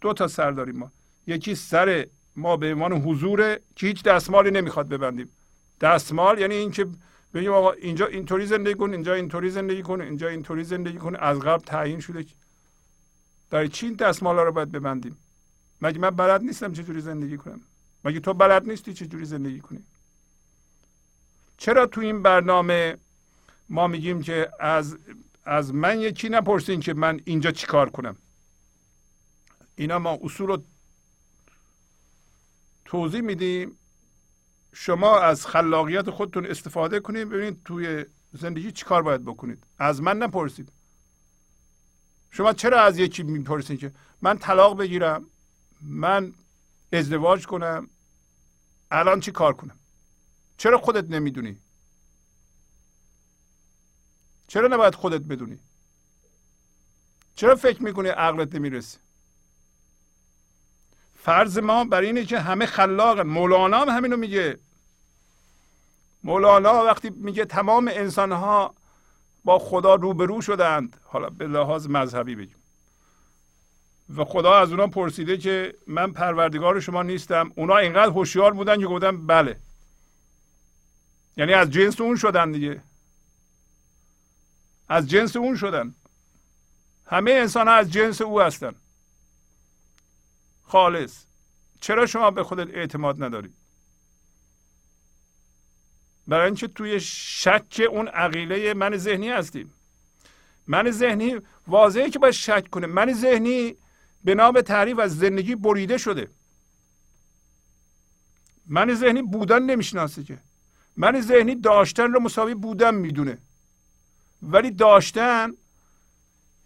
دو تا سر داریم ما. یکی سر ما به عنوان حضوره که هیچ دستمالی نمی‌خواد ببندیم. دستمال یعنی اینکه بگیم آقا اینجا اینطوری زندگی کن اینجا اینطوری زندگی کن اینجا اینطوری زندگی کن از قبل تعیین شده برای چی این دستمال رو باید ببندیم؟ مگه من بلد نیستم چجوری زندگی کنم؟ مگه تو بلد نیستی چجوری زندگی کنی؟ چرا تو این برنامه ما میگیم که از از من یکی نپرسین که من اینجا چیکار کنم؟ اینا ما اصول رو توضیح میدیم. شما از خلاقیت خودتون استفاده کنید. ببینید توی زندگی چیکار باید بکنید. از من نپرسید. شما چرا از یکی می‌پرسید که من طلاق بگیرم من ازدواج کنم الان چی کار کنم؟ چرا خودت نمی‌دونی؟ چرا نباید خودت بدونی؟ چرا فکر می‌کنی عقلت نمی‌رسه؟ فرض ما بر اینه که همه خلاقن. مولانا هم همینو میگه. مولانا وقتی میگه تمام انسان ها با خدا روبرو شدند. حالا به لحاظ مذهبی بگیم. و خدا از اونا پرسیده که من پروردگار شما نیستم. اونا اینقدر هوشیار بودن که گفتن بله. یعنی از جنس اون شدن دیگه. از جنس اون شدن. همه انسان ها از جنس او هستن. خالص. چرا شما به خودت اعتماد ندارید برای اینکه توی شک اون عقیله من ذهنی هستیم. من ذهنی واضحه که باید شک کنه. من ذهنی به نام تعریف از زندگی بریده شده. من ذهنی بودن نمی‌شناسه که. من ذهنی داشتن رو مساوی بودن می‌دونه. ولی داشتن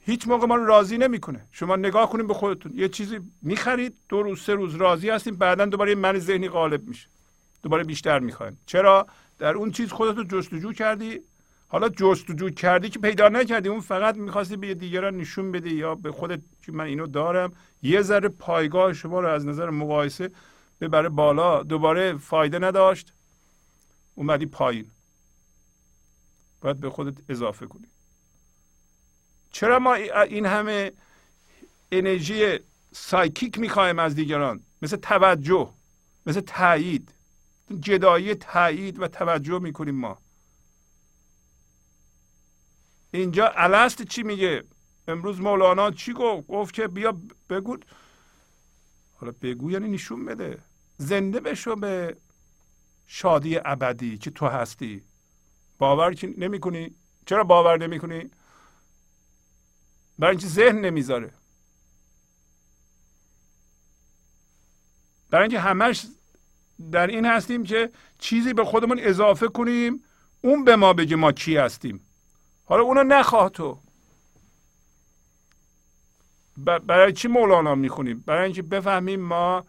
هیچ موقع ما رو راضی نمی‌کنه. شما نگاه کنید به خودتون. یه چیزی می‌خرید دو روز سه روز راضی هستیم بعدا دوباره من ذهنی غالب میشه. دوباره بیشتر می‌خوایم چرا؟ در اون چیز خودتو جستجو کردی. حالا جستجو کردی که پیدا نکردی. اون فقط می‌خواستی به دیگران نشون بدی یا به خودت که من اینو دارم. یه ذره پایگاه شما رو از نظر مقایسه ببره بالا. دوباره فایده نداشت. اومدی پایین. باید به خودت اضافه کنی. چرا ما این همه انرژی سایکیک می‌خوایم از دیگران؟ مثل توجه مثل تایید. جدایی تایید و توجه می‌کنیم ما. اینجا الست چی میگه؟ امروز مولانا چی گفت؟ گفت که بیا بگو. حالا بگو یعنی نشون بده. زنده بشو به شادی ابدی که تو هستی. باور نمی کنی چرا باور نمی کنی برای اینکه ذهن نمی‌ذاره. برای اینکه همش در این هستیم که چیزی به خودمون اضافه کنیم اون به ما بگه ما کی هستیم. حالا اونو نخواه تو. برای چی مولانا می‌خونیم؟ برای اینکه بفهمیم ما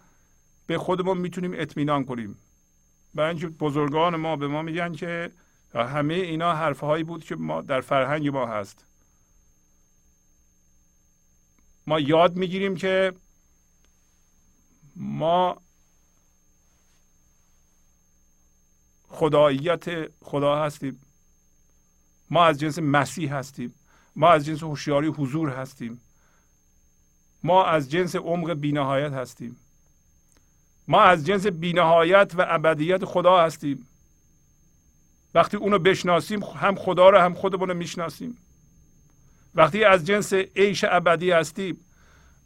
به خودمون می‌تونیم اطمینان کنیم. برای اینکه بزرگان ما به ما میگن که همه اینا حرفهایی بود که ما در فرهنگ ما هست. ما یاد می‌گیریم که ما خداییت خدا هستیم. ما از جنس مسیح هستیم. ما از جنس هوشیاری حضور هستیم. ما از جنس عمق بینهایت هستیم. ما از جنس بینهایت و ابدیت خدا هستیم. وقتی اونو بشناسیم هم خدا رو هم خودمون رو می‌شناسیم. وقتی از جنس عیش ابدی هستیم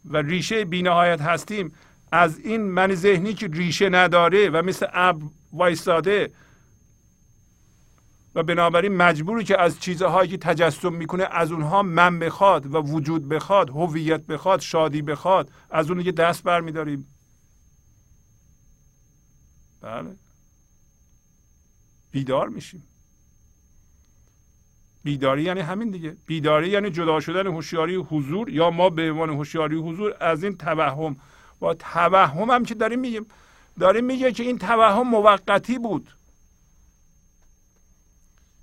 و ریشه بینهایت هستیم از این من ذهنی که ریشه نداره و مثل ابر وایستاده و بنابراین مجبوری که از چیزهایی که تجسم می‌کنه از اونها من بخواد و وجود بخواد هویت بخواد شادی بخواد از اون یه دست برمیداریم. بله. بیدار میشیم. بیداری یعنی همین دیگه. بیداری یعنی جدا شدن هوشیاری حضور یا ما به عنوان هوشیاری حضور از این توهم. با توهم هم که داریم میگیم. داریم میگه که این توهم موقتی بود.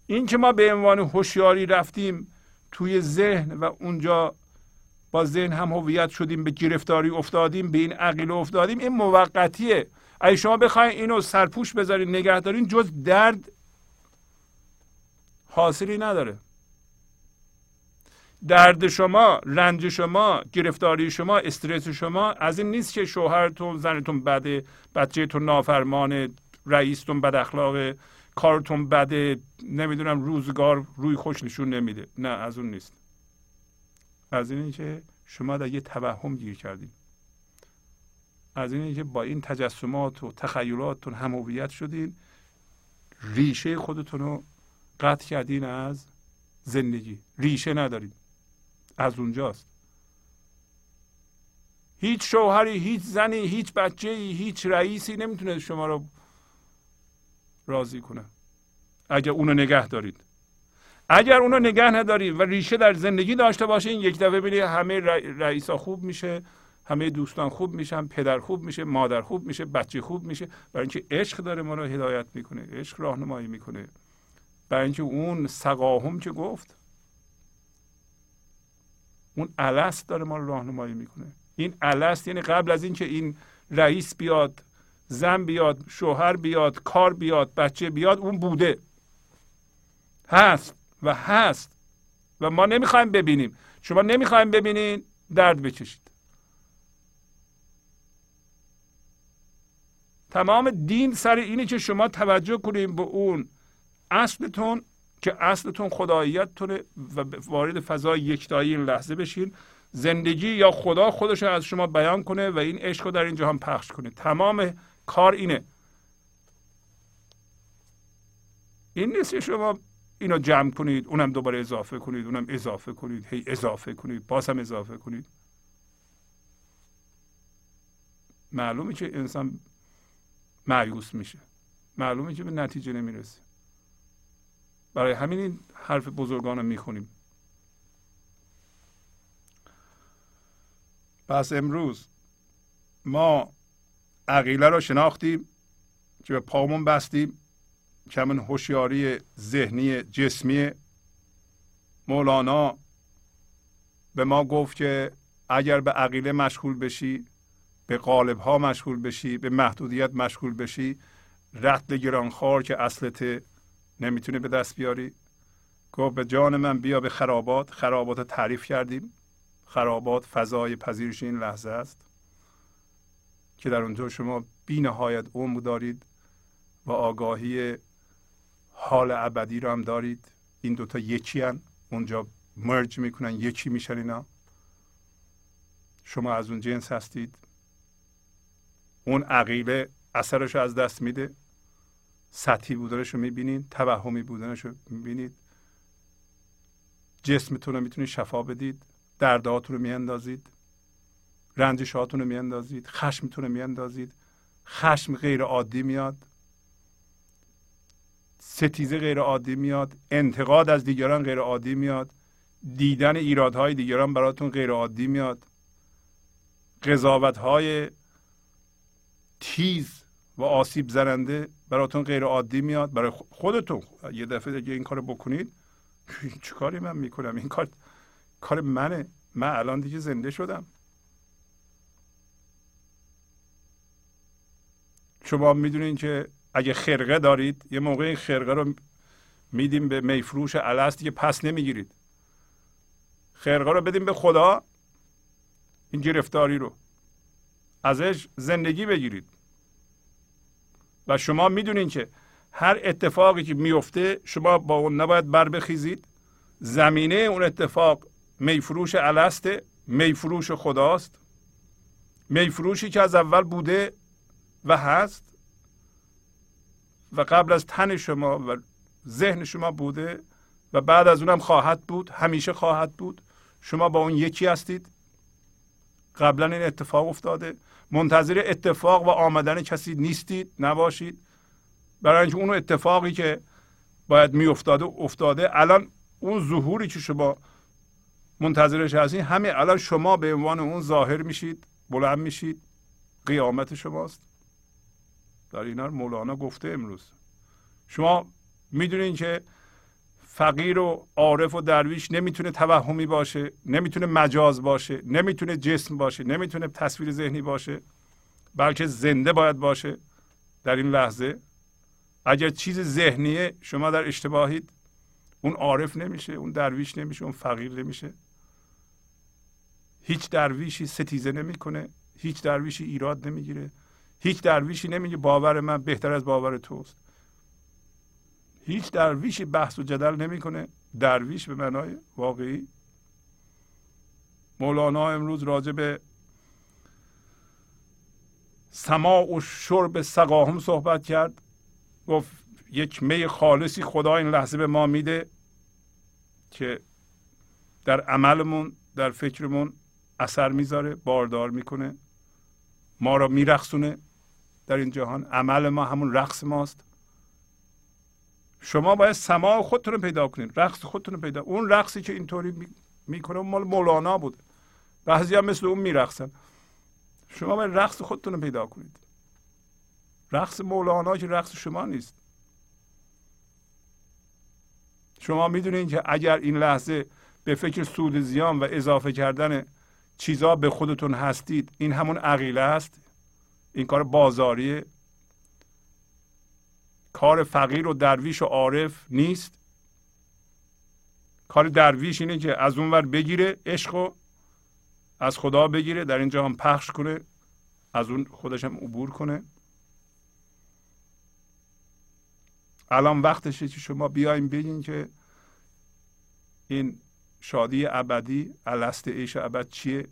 این که ما به عنوان هوشیاری رفتیم توی ذهن و اونجا با ذهن هم هویت شدیم به گرفتاری افتادیم به این عقیله افتادیم این موقتیه. اگه شما بخواید اینو سرپوش بذارین نگه دارین جز درد حاصلی نداره. درد شما رنج شما گرفتاری شما استرس شما از این نیست که شوهرتون زنتون بده بچهتون نافرمان رئیستون بد اخلاق کارتون بده نمی‌دونم روزگار روی خوش نشون نمیده. نه از اون نیست. از این که شما در یه توهم گیر کردید از این که با این تجسمات و تخیلاتتون هم شدین. ریشه خودتون رو قطع کردین از زندگی. ریشه ندارید از اونجاست. هیچ شوهری هیچ زنی هیچ بچه هیچ رئیسی نمی‌تونه شما رو راضی کنه. اگر اونو نگه دارید. اگر اونو نگه ندارید و ریشه در زندگی داشته باشه این یک دفعه ببینید همه رئیسا خوب میشه همه دوستان خوب میشن پدر خوب میشه مادر خوب میشه بچه خوب میشه. برای اینکه عشق داره ما رو هدایت می‌کنه عشق راهنمایی می‌کنه. برای اینکه اون سقاهم که گفت؟ اون الست داره ما رو راهنمایی می‌کنه. این الست یعنی قبل از اینکه این رئیس بیاد زن بیاد شوهر بیاد کار بیاد بچه بیاد اون بوده. هست و هست و ما نمی‌خوایم ببینیم. شما نمی‌خوایم ببینین درد بکشید. تمام دین سر اینه که شما توجه کنید به اون اصلتون که اصلتون خداییتتونه و وارد فضای یکتایی این لحظه بشین. زندگی یا خدا خودش از شما بیان کنه و این عشق رو در این جهان پخش کنه. تمام کار اینه. این نیست که شما اینو جمع کنید اونم دوباره اضافه کنید اونم اضافه کنید. هی اضافه کنید باز هم اضافه کنید. معلومه که انسان معیوس میشه. معلومه که به نتیجه نمی‌رسه. برای همین این حرف بزرگان رو می‌خونیم. پس امروز ما عقیله رو شناختیم که به پامون بستیم که همین هوشیاری ذهنی جسمی مولانا به ما گفت که اگر به عقیله مشغول بشی به قالب ها مشغول بشی به محدودیت مشغول بشی رتل گرانخوار که اصلت نمی‌تونی به دست بیاری. گفت به جان من بیا به خرابات. خرابات تعریف کردیم. خرابات فضای پذیرش این لحظه است که در اونجا شما بی نهایت دارید و آگاهی حال ابدی رو هم دارید. این دوتا یکی هن. اونجا مرج می‌کنن. یکی میشن اینا. شما از اون جنس هستید. اون عقیله اثرش از دست میده. سطحی بودنش رو می‌بینید توهمی بودنش رو می‌بینید. جسمتون رو می‌تونید شفا بدید دردهاتون رو میاندازید رنجشاتون رو میاندازید خشمتون رو میاندازید. خشم غیر عادی میاد. ستیزه غیر عادی میاد. انتقاد از دیگران غیر عادی میاد. دیدن ایرادهای دیگران براتون غیر عادی میاد. قضاوت های تیز و آسیب زننده براتون غیر عادی میاد. برای خودتون. یه دفعه دیگه این کارو بکنید. چه کاری من می‌کنم؟ این کار کار منه. من الان دیگه زنده شدم. شما می‌دونین که اگه خرقه دارید یه موقع این خرقه رو میدیم به میفروش الست دیگه پس نمی‌گیرید. خرقه رو بدیم به خدا این گرفتاری رو. ازش زندگی بگیرید. و شما می‌دونین که هر اتفاقی که میفته شما با اون نباید بر بخیزید. زمینه اون اتفاق میفروش السته میفروش خداست. میفروشی که از اول بوده و هست و قبل از تن شما و ذهن شما بوده و بعد از اونم خواهد بود همیشه خواهد بود. شما با اون یکی هستید. قبلا این اتفاق افتاده. منتظر اتفاق و آمدن کسی نیستید نباشید. برای اینکه اون اتفاقی که باید می افتاده افتاده الان اون ظهوری که شما منتظرش هستید همین الان شما به عنوان اون ظاهر میشید بلند میشید. قیامت شماست. در اینا مولانا گفته امروز. شما می‌دونین که فقیر و عارف و درویش نمی‌تونه توهمی باشه نمی‌تونه مجاز باشه نمی‌تونه جسم باشه نمی‌تونه تصویر ذهنی باشه بلکه زنده باید باشه در این لحظه. اگر چیز ذهنیه شما در اشتباهید. اون عارف نمیشه اون درویش نمیشه اون فقیر نمیشه. هیچ درویشی ستیزه نمی‌کنه هیچ درویشی ایراد نمی‌گیره هیچ درویشی نمیگه باور من بهتر از باور توست. هیچ درویشی بحث و جدل نمی‌کنه. درویش به معنای واقعی. مولانا امروز راجع به سماع و شرب سقاهم صحبت کرد. گفت یک می خالصی خدا این لحظه به ما میده که در عملمون در فکرمون اثر می‌ذاره باردار می‌کنه. ما را میرقصونه. در این جهان عمل ما همون رقص ماست. شما باید سماع خودتون رو پیدا کنید رقص خودتون رو پیدا اون رقصی که اینطوری می‌کنه مال مولانا بود. بعضی هم مثل اون میرقصن. شما باید رقص خودتون رو پیدا کنید. رقص مولانا که رقص شما نیست. شما می‌دونید که اگر این لحظه به فکر سود زیان و اضافه کردن چیزا به خودتون هستید این همون عقیله است. این کار بازاریه. کار فقیر و درویش و عارف نیست. کار درویش اینه که از اون ور بگیره عشق و از خدا بگیره در اینجا هم پخش کنه از اون خودش هم عبور کنه. الان وقتشه که شما بیایم بگین که این شادی ابدی الست عیش ابد چیه؟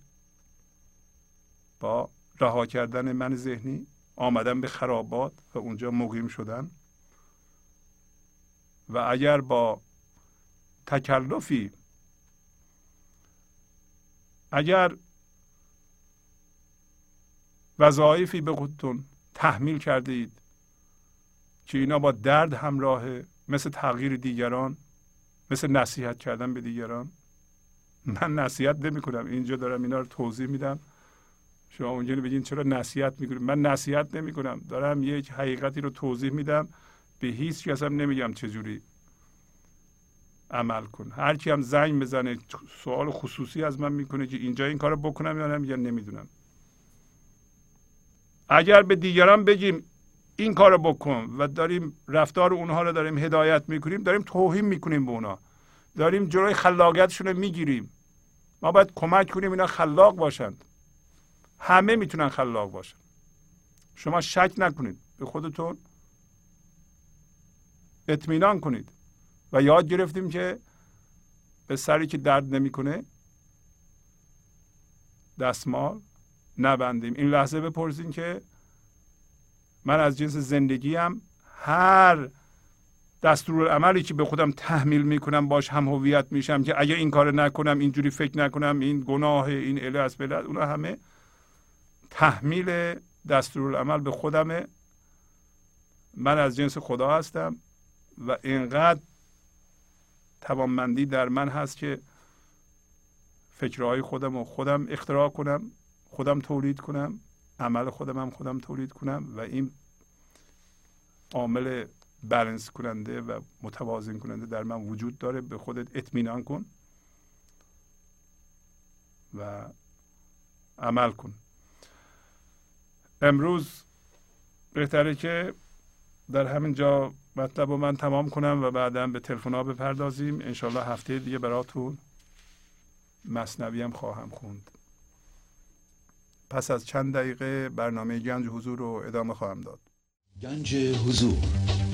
با رها کردن من ذهنی آمدن به خرابات و اونجا مقیم شدن. و اگر با تکلفی اگر وظایفی به خودتون تحمیل کرده اید که اینا با درد همراهه مثل تغییر دیگران مثل نصیحت کردن به دیگران من نصیحت نمی کنم اینجا دارم اینا رو توضیح میدم. شما اونجا بگین چرا نصیحت می‌کنید من نصیحت نمی کنم دارم یک حقیقتی رو توضیح میدم. به هیچ کس هم نمیگم چجوری عمل کن هر کی هم زنگ بزنه سوال خصوصی از من می‌کنه که اینجا این کارو بکنم یا نه نمی‌دونم. اگر به دیگران بگیم این کارو بکن و داریم رفتار اونها رو داریم هدایت می‌کنیم داریم توهین می‌کنیم به اونا. داریم جلوی خلاقیتشون رو می‌گیریم. ما باید کمک کنیم اینا خلاق باشند. همه می‌تونن خلاق باشن. شما شک نکنید. به خودتون اطمینان کنید. و یاد گرفتیم که به سری که درد نمی‌کنه دستمال نبندیم. این لحظه بپرسیم که من از جنس زندگیم هر دستور عملی که به خودم تحمیل می‌کنم باش هم هویت میشم که اگه این کار نکنم اینجوری فکر نکنم این گناه این اله از بلد اونا همه تحمیل دستورالعمل به خودمه. من از جنس خدا هستم. و اینقدر توانمندی در من هست که فکرهای خودم و خودم اختراع کنم خودم تولید کنم عمل خودم هم خودم تولید کنم و این عامل بلنس کننده و متوازن کننده در من وجود داره. به خودت اطمینان کن و عمل کن. امروز بهتره که در همین جا مطلب رو من تمام کنم و بعدا به تلفن ها بپردازیم. انشالله هفته دیگه براتون مصنوی هم خواهم خوند. پس از چند دقیقه برنامه گنج حضور رو ادامه خواهم داد. گنج حضور.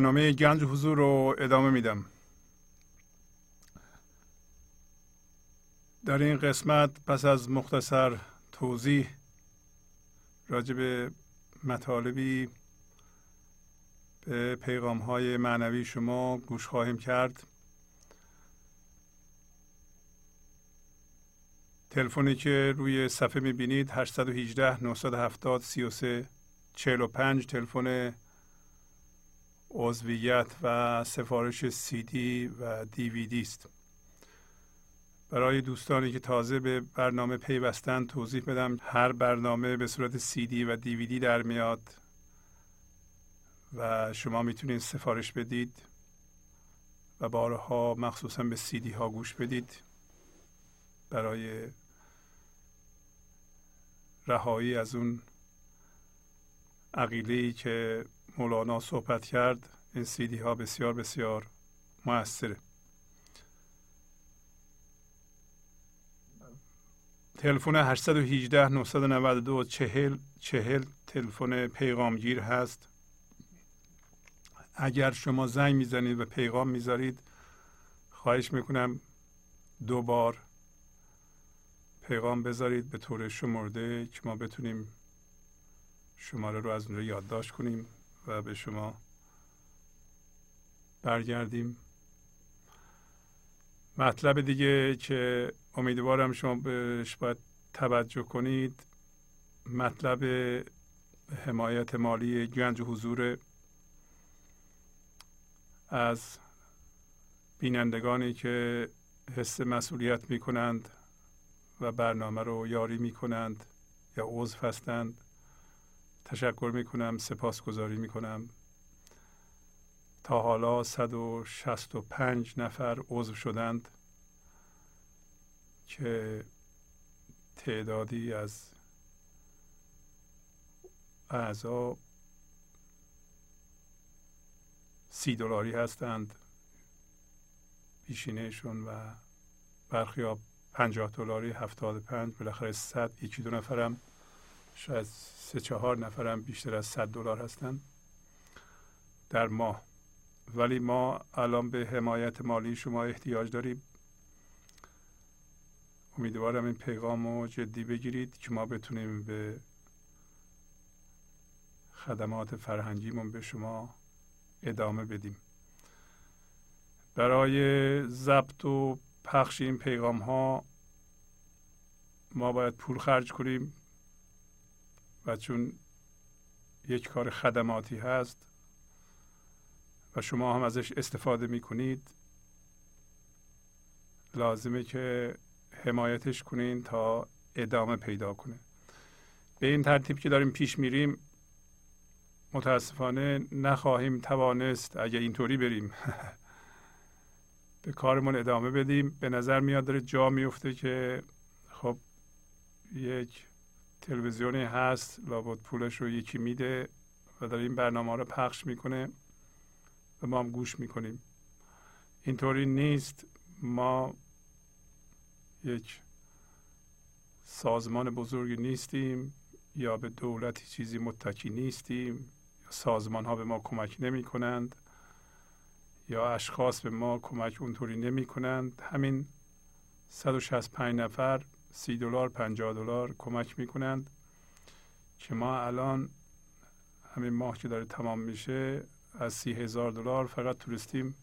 برنامه گنج حضور رو ادامه میدم. در این قسمت پس از مختصر توضیح راجع به مطالبی به پیغام های معنوی شما گوش خواهیم کرد. تلفنی که روی صفحه می‌بینید 818 970 33 45 تلفن عضویت و سفارش سی دی و دیویدی است. برای دوستانی که تازه به برنامه پیوستن توضیح بدم هر برنامه به صورت سی دی و دیویدی در میاد و شما می‌تونید سفارش بدید و بارها مخصوصا به سی دی ها گوش بدید برای رهایی از اون عقیله که مولانا صحبت کرد این سیدی ها بسیار بسیار موثره. تلفن 818 992 40 40 تلفن پیغامگیر هست. اگر شما زنگ می‌زنید و پیغام می‌ذارید خواهش می‌کنم دو بار پیغام بذارید به طور شمرده که ما بتونیم شماره رو از اونجا یادداشت کنیم. به شما برگردیم. مطلب دیگه که امیدوارم شما بهش باید توجه کنید مطلب حمایت مالی گنج حضور از بینندگانی که حس مسئولیت می کنند و برنامه رو یاری می کنند یا عضو هستند. تشکر می کنم سپاسگزاری می کنم تا حالا 165 نفر عضو شدند که تعدادی از اعضا سی دلاری هستند. پیشینهشون و برخی ها پنجاه دلاری هفتاد پنج بالاخره صد یکی دو نفرم. شاید سه چهار نفرم بیشتر از صد دلار هستند در ماه. ولی ما الان به حمایت مالی شما احتیاج داریم. امیدوارم این پیغام رو جدی بگیرید که ما بتونیم به خدمات فرهنگیمون به شما ادامه بدیم. برای ضبط و پخش این پیغام ها ما باید پول خرج کنیم. و چون یک کار خدماتی هست و شما هم ازش استفاده می کنید لازمه که حمایتش کنین تا ادامه پیدا کنه. به این ترتیب که داریم پیش میریم متاسفانه نخواهیم توانست اگر اینطوری بریم به کارمون ادامه بدیم. به نظر میاد داره جا میفته که خب یک تلویزیونی هست لابد پولش رو یکی میده و داره این برنامه رو پخش می‌کنه و ما هم گوش می‌کنیم. اینطوری نیست. ما یک سازمان بزرگی نیستیم یا به دولتی چیزی متکی نیستیم. سازمان ها به ما کمک نمی کنند یا اشخاص به ما کمک اونطوری نمی کنند همین 165 نفر 30 دلار 50 دلار کمک می کنند که ما الان همین ماه که داره تمام میشه از سی هزار دلار فقط توریستیم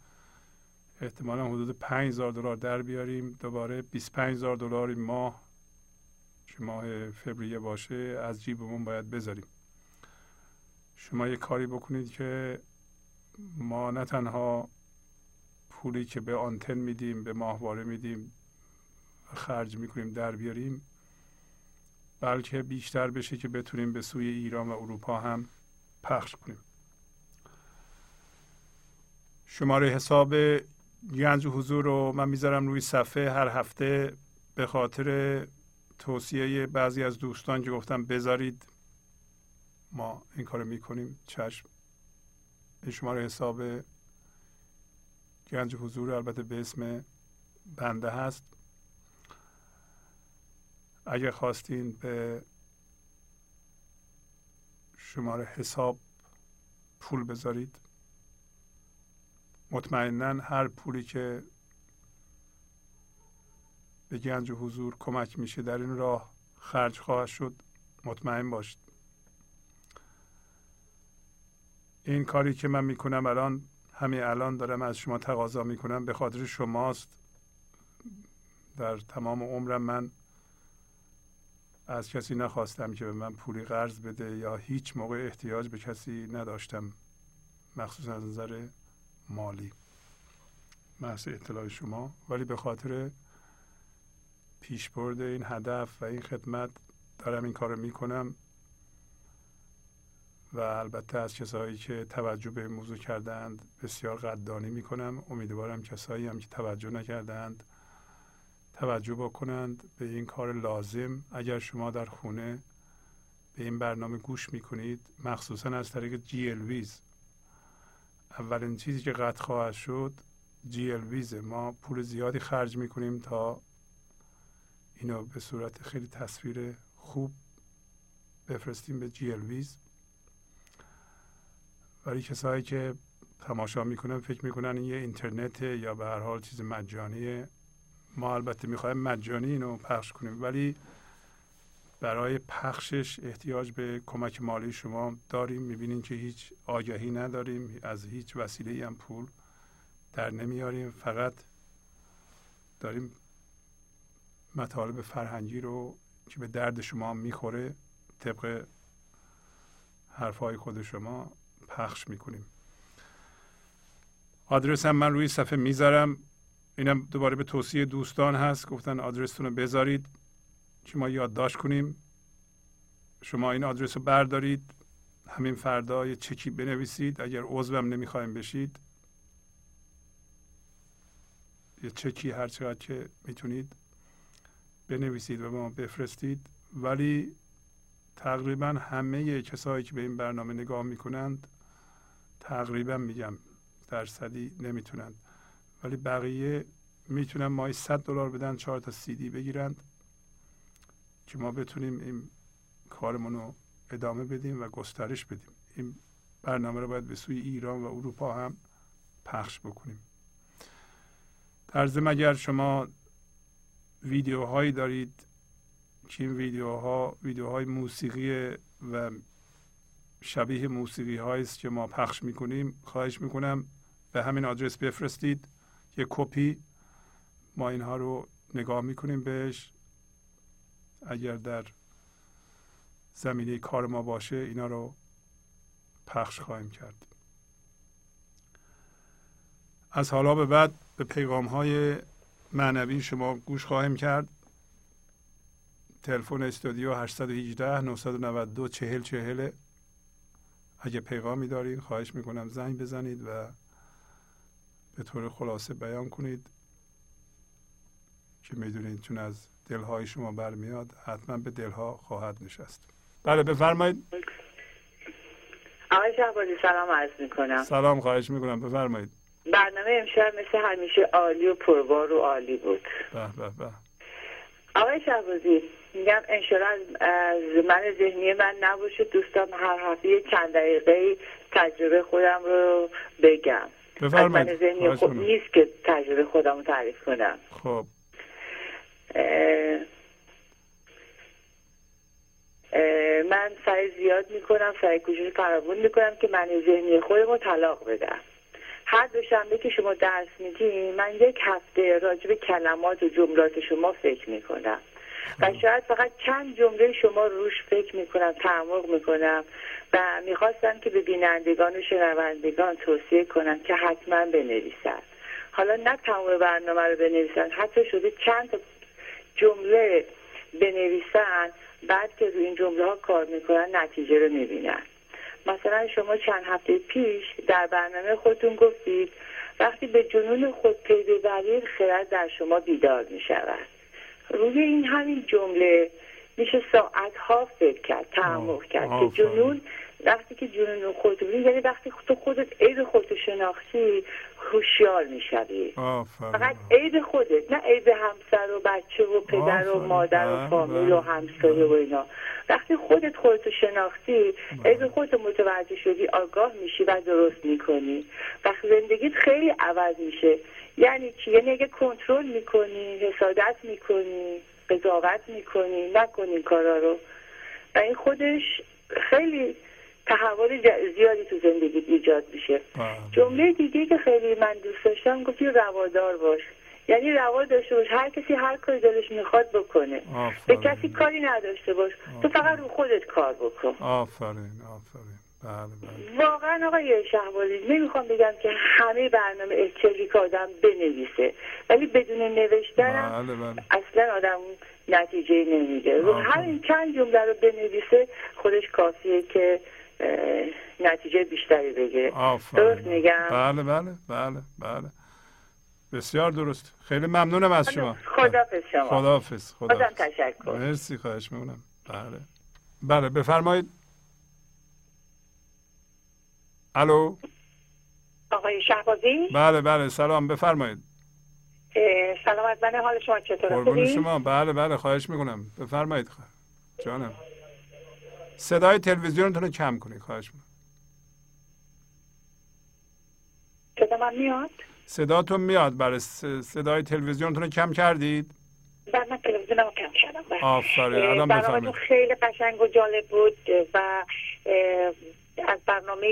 احتمالا حدود 5000 دلار در بیاریم. دوباره 25000 دلار این ماه که ماه فوریه باشه از جیبمون باید بذاریم. شما یه کاری بکنید که ما نه تنها پولی که به آنتن میدیم به ماهواره میدیم خرج می‌کنیم در بیاریم. بلکه بیشتر بشه که بتونیم به سوی ایران و اروپا هم پخش کنیم. شماره حساب گنج حضور رو من می‌ذارم روی صفحه هر هفته به خاطر توصیه بعضی از دوستان که گفتم بذارید ما این کارو می‌کنیم. چشم. این شماره حساب گنج حضور البته به اسم بنده هست. اگر خواستین به شماره حساب پول بذارید. مطمئنا هر پولی که به گنج حضور کمک میشه در این راه خرج خواهد شد مطمئن باشید. این کاری که من می‌کنم الان همین الان دارم از شما تقاضا می‌کنم. به خاطر شماست. در تمام عمرم من از کسی نخواستم که به من پولی قرض بده یا هیچ موقع احتیاج به کسی نداشتم مخصوصا از نظر مالی. محض اطلاع شما. ولی به خاطر پیشبرد این هدف و این خدمت دارم این کار می‌کنم و البته از کسایی که توجه به این موضوع کردند بسیار قدردانی می‌کنم. امیدوارم کسایی هم که توجه نکردند توجه بکنند به این کار لازم. اگر شما در خونه به این برنامه گوش می‌کنید مخصوصا از طریق جی ویز اولین چیزی که قطع خواهد شد جی ویز. ما پول زیادی خرج می‌کنیم تا اینو به صورت خیلی تصویر خوب بفرستیم به جی ویز. ولی کسایی که تماشا می‌کنن فکر می‌کنن این یه اینترنت یا به هر حال چیز مجانیه. ما البته می‌خوایم مجانی اینو پخش کنیم ولی برای پخشش احتیاج به کمک مالی شما داریم. می‌بینیم که هیچ آگهی نداریم از هیچ وسیله هم پول در نمیاریم. فقط داریم مطالب فرهنگی رو که به درد شما می‌خوره طبق حرفهای خود شما پخش می‌کنیم. آدرس هم من روی صفحه می‌ذارم. اینم دوباره به توصیه دوستان هست گفتن آدرستون رو بذارید. که ما یادداشت کنیم. شما این آدرس رو بردارید. همین فردا یه چکی بنویسید. اگر عضوم نمی‌خوایم بشید یه چکی هر چقدر که می‌تونید بنویسید و ما بفرستید. ولی تقریبا همه کسایی که به این برنامه نگاه می‌کنند تقریبا میگم درصدی نمی‌تونند. ولی بقیه می‌تونن مای 100 دلار بدن چهار تا سی دی بگیرند که ما بتونیم این کارمون رو ادامه بدیم و گسترش بدیم. این برنامه رو باید به سوی ایران و اروپا هم پخش بکنیم. در ضمن اگر شما ویدیوهایی دارید که این ویدیوها ویدیوهای موسیقی و شبیه موسیقی است که ما پخش می‌کنیم خواهش می‌کنم به همین آدرس بفرستید. یک کپی ما اینها رو نگاه می‌کنیم بهش. اگر در زمینه کار ما باشه اینا رو پخش خواهیم کرد. از حالا به بعد به پیغام های معنوی شما گوش خواهیم کرد. تلفن استودیو 818 992 40 40 اگه پیغامی دارید خواهش می‌کنم زنگ بزنید و به طور خلاصه بیان کنید که می‌دونید چون از دلهای شما برمیاد حتما به دلها خواهد نشست. بله بفرمایید. آقای شهبازی سلام عرض می‌کنم. سلام خواهش می‌کنم. بفرمایید. برنامه امشب مثل همیشه عالی و پربار و عالی بود. به به به. آقای شهبازی میگم انشالله از, من ذهنی من نباشه. دوستم هر هفته چند دقیقه تجربه خودم رو بگم. بفرمایید من ذهنی می‌کنم. نیست که تجربه خودم تعریف کنم. خب. اه، اه، من سعی زیاد می‌کنم سعی کوشش فراوون می‌کنم که من ذهنی خودم رو طلاق بدم. هر دوشنبه که شما درس میدین من یک هفته راجع به کلمات و جملات شما فکر می‌کنم. و شاید فقط چند جمله شما روش فکر می‌کنم تعمق می‌کنم و می‌خواستم که به بینندگان و شنوندگان توصیه کنم که حتما بنویسن. حالا نه تمام برنامه رو بنویسن حتی شده چند جمله بنویسن بعد که روی این جمله ها کار می‌کنن نتیجه رو می‌بینن. مثلا شما چند هفته پیش در برنامه خودتون گفتید وقتی به جنون خود پی ببرید خرد در شما بیدار می‌شود. روی این همین جمله میشه ساعتها فکر کرد تعمق آه، کرد که. جنون وقتی که جنون خود رو یعنی وقتی تو خودت عیب خودتو شناختی هوشیار می‌شوی فقط عیب خودت نه عیب همسر و بچه و پدر و. مادر و بله، فامیل و بله. همسایه و اینا وقتی خودت خودتو شناختی عیب خودت متوجه شدی آگاه میشی و درست می‌کنی وقتی زندگیت خیلی عوض میشه یعنی چی؟ یعنی اگه کنترل می‌کنی حسادت می‌کنی قضاوت می‌کنی نکنی کارا رو. و این خودش خیلی تحول زیادی تو زندگیت ایجاد میشه. جمله دیگه که خیلی من دوست داشتم گفتی روادار باش. یعنی روا داشته باش. هر کسی هر کاری دلش می‌خواد بکنه. به آفرین. کسی کاری نداشته باش. تو فقط رو خودت کار بکن. آفرین آفرین. واقعا آقای شهبازی نمی‌خوام بگم که همه برنامه احتیاجی که آدم بنویسه ولی بدون نوشتن بله بله. اصلا آدم نتیجه نمیده. آفرین. همین چند جمله رو بنویسه خودش کافیه که نتیجه بیشتری بگیره. درست میگم؟ بله بله بله بله. بسیار درست. خیلی ممنونم از شما. خدافظ شما. خداحافظ بازم خداحافظ تشکر. مرسی خواهش می‌کنم. بله. بله بفرمایید. الو؟ آقای شهبازی؟ بله بله سلام بفرمایید. سلام از من حال شما چطور قربون شما. بله بله خواهش می‌کنم. بفرمایید. جانم. صدای تلویزیونتون رو کم کنید خواهش می‌کنم. صدا من میاد؟ صداتون میاد. برای صدای تلویزیونتون رو کم کردید؟ بعد من تلویزیونم کم کردم بله. آفرین. الان خیلی قشنگ و جالب بود و از برنامه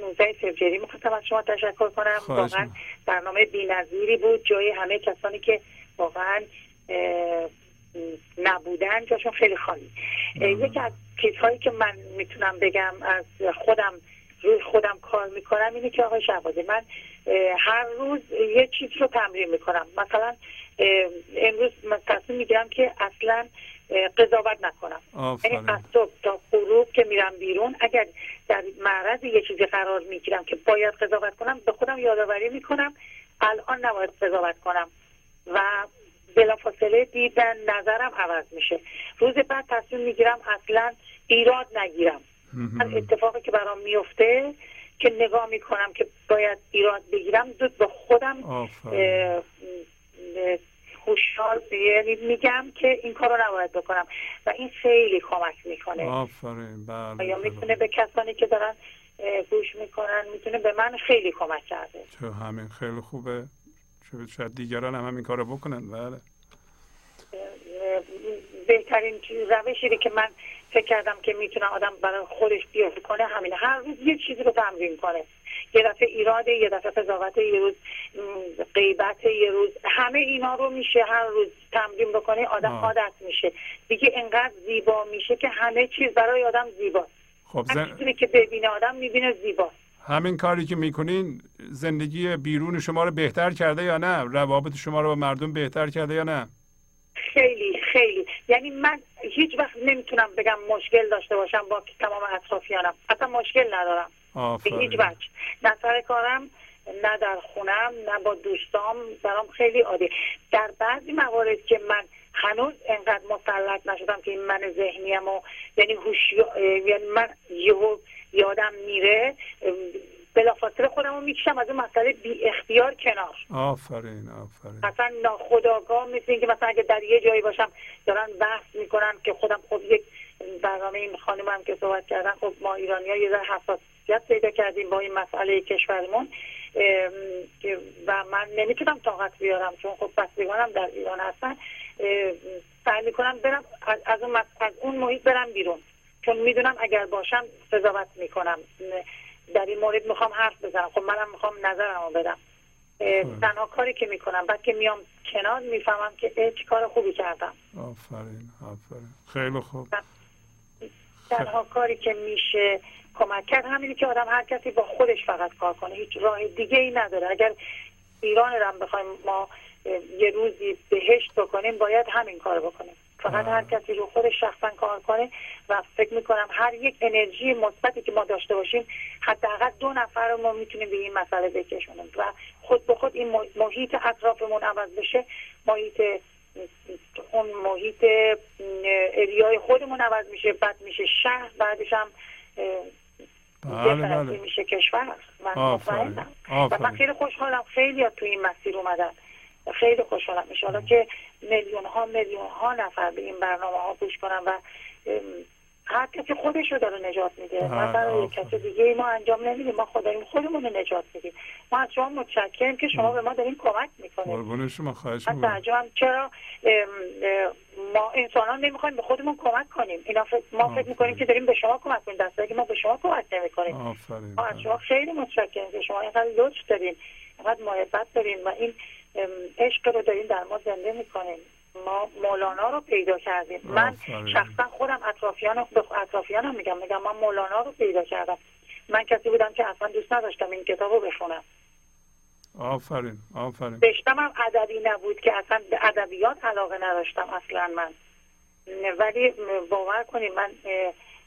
19 فوریه می‌خواستم از شما تشکر کنم. واقعا. برنامه بی‌نظیری بود. جای همه کسانی که واقعا نبودن جاشون خیلی خالی. یکی از چیزهایی که من می‌تونم بگم از خودم روی خودم کار می‌کنم اینه که آقای شهبازی من هر روز یه چیز رو تمرین می‌کنم. مثلا امروز من تصمیم می‌گیرم که اصلا قضاوت نکنم. یعنی از صبح تا غروب که میرم بیرون اگر در معرض یه چیزی قرار می‌گیرم که باید قضاوت کنم به خودم یادآوری می‌کنم. الان نباید قضاوت کنم. و بلافاصله دیدن نظرم عوض میشه. روز بعد تصمیم می‌گیرم اصلا ایراد نگیرم. هر اتفاقی که برام میفته که نگاه می‌کنم که باید ایراد بگیرم زود به خودم هوشیار یعنی میگم که این کار رو نباید بکنم. و این خیلی کمک می‌کنه. آفرین بله یا خیلی می‌تونه به کسانی که دارن گوش می‌کنن می‌تونه به من خیلی کمک کرده. چه همین خیلی خوبه. شاید- دیگران هم همین کارو بکنن بله. بهترین روشی رو که من فکر کردم که می‌تونه آدم برای خودش بیاد کنه همینه. هر روز یه چیزی رو تمرین کنه. یه دفعه ایراده یه دفعه قضاوت یه روز غیبت یه روز. همه اینا رو میشه هر روز تمرین بکنه آدم آه. عادت میشه. دیگه انقدر زیبا میشه که همه چیز برای آدم زیباست. خب زن... که ببینه آدم می‌بینه زیباست همین کاری که می‌کنین زندگی بیرون شما رو بهتر کرده یا نه؟ روابط شما رو با مردم بهتر کرده یا نه؟ خیلی. خیلی. یعنی من هیچ وقت نمی‌تونم بگم مشکل داشته باشم با تمام اطرافیانم. اصلا مشکل ندارم. به هیچ وجه. نه سر کارم نه در خونم نه با دوستام. برام خیلی عادی در بعضی موارد که من هنوز انقدر مسلط نشدم که این من ذهنیم و یعنی هوشی یعنی من یهو یادم میره بلافاصله خودم رو می‌کشم از اون مسئله بی اختیار کنار. آفرین آفرین. مثلا ناخداگاه مثل اینکه مثلا اگه در یه جایی باشم دارن بحث می‌کنن که خودم خب یک برنامه این خانم هم که صحبت کردن خب ما ایرانی ها یه ذره حساسیت پیدا کردیم با این مسئله کشورمون و من نمی‌تونم طاقت بیارم چون خب بستگانم در ایران هستن. سعی می‌کنم برم از- اون, از اون محیط برم بیرون چون می‌دونم اگر باشم قضاوت می‌کنم. در این مورد می‌خوام حرف بزنم. خب منم می‌خوام نظرمو بدم. تنها کاری که می‌کنم بعد که میام کنار می‌فهمم که چه کار خوبی کردم. آفرین آفرین. خیلی خوب. تنها کاری که میشه کمک کرد همینی که آدم هر کسی با خودش فقط کار کنه. هیچ راه دیگه ای نداره. اگر ایران رو هم بخوایم ما یه روزی بهشت بکنیم باید همین کار بکنیم. فقط آه. هر کسی رو خودش شخصا کار کنه و فکر می‌کنم هر یک انرژی مثبتی که ما داشته باشیم حداقل دو نفر رو ما می‌تونیم به این مسئله بکشونیم و خود به خود این محیط- اطرافمون عوض بشه محیط اون محیط اریای خودمون عوض میشه بعد میشه شهر بعدش هم بله بله. میشه کشور. من آفرین و من خیلی خوشحالم. خیلی تو این مسیر اومدن. خیلی خوشحالم. ان که میلیون ها میلیون ها نفر به این برنامه ها گوش کنن و هر کسی خودش رو داره نجات میده. بله، ما برای آفرین. کسی دیگه ما انجام نمیدیم. ما خودمون خودمون رو نجات میدیم. ما از شما متشکرم که شما به ما دارین کمک می‌کنید قربون شما خواهش می‌کنم. چرا ما انسان نمی‌خوایم به خودمون کمک کنیم. اینا فکر- ما. فکر می‌کنیم که داریم به شما کمک کنیم دسته که ما به شما کمک نمی‌کنیم. ما از بله. شما خیلی متشکرم که شما اینقدر لطف دارین. اینقدر محبت دارین و این عشق رو دارین در ما زنده می‌کنین ما مولانا رو پیدا کردیم. من آفرین. شخصا خودم اطرافیان به اطرافیانم میگم. میگم من مولانا رو پیدا کردم. من کسی بودم که اصلا دوست نداشتم این کتاب رو بخونم. آفرین آفرین. رشتم هم ادبی نبود که اصلا به ادبیات علاقه نداشتم اصلا من. ولی باور کنید من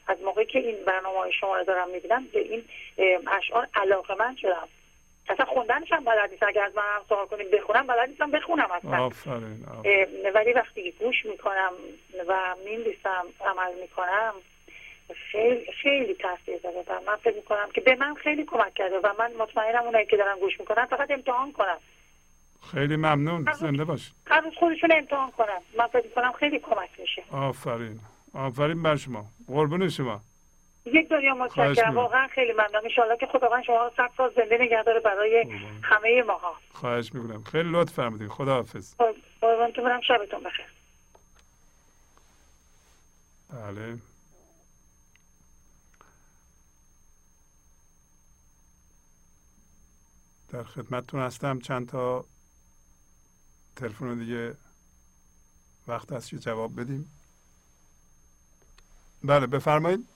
از موقعی که این برنامه های شما رو دارم می‌بینم به این اشعار علاقه من شدم. اصلا خوندنش هم بلد نیست اگر از من هم سوال کنیم بخونم بلد نیستم بخونم اصلا. آفرین ولی وقتی گوش می‌کنم و می‌نویسم عمل می‌کنم خیلی خیلی تاثیر داره و من. فکر می‌کنم که به من خیلی کمک کرده و من مطمئنم اونایی که دارن گوش می‌کنن فقط امتحان کنن. خیلی ممنون. زنده باش. هر روز خودشون امتحان کنن. من فکر می‌کنم خیلی کمک میشه. آفرین. آفرین بر شما. قربون شما. یک دنیا متشکرم. واقعا خیلی ممنونم ان که خداوند شما رو صد سال زنده نگه داره برای. همه ماها. خواهش می‌کنم. خیلی لطف فرمودین. خدا حافظ قربانتون برم شبتون بخیر. بله. در خدمتتون هستم. چند تا تلفن دیگه وقت هست که جواب بدیم. بله بفرمایید.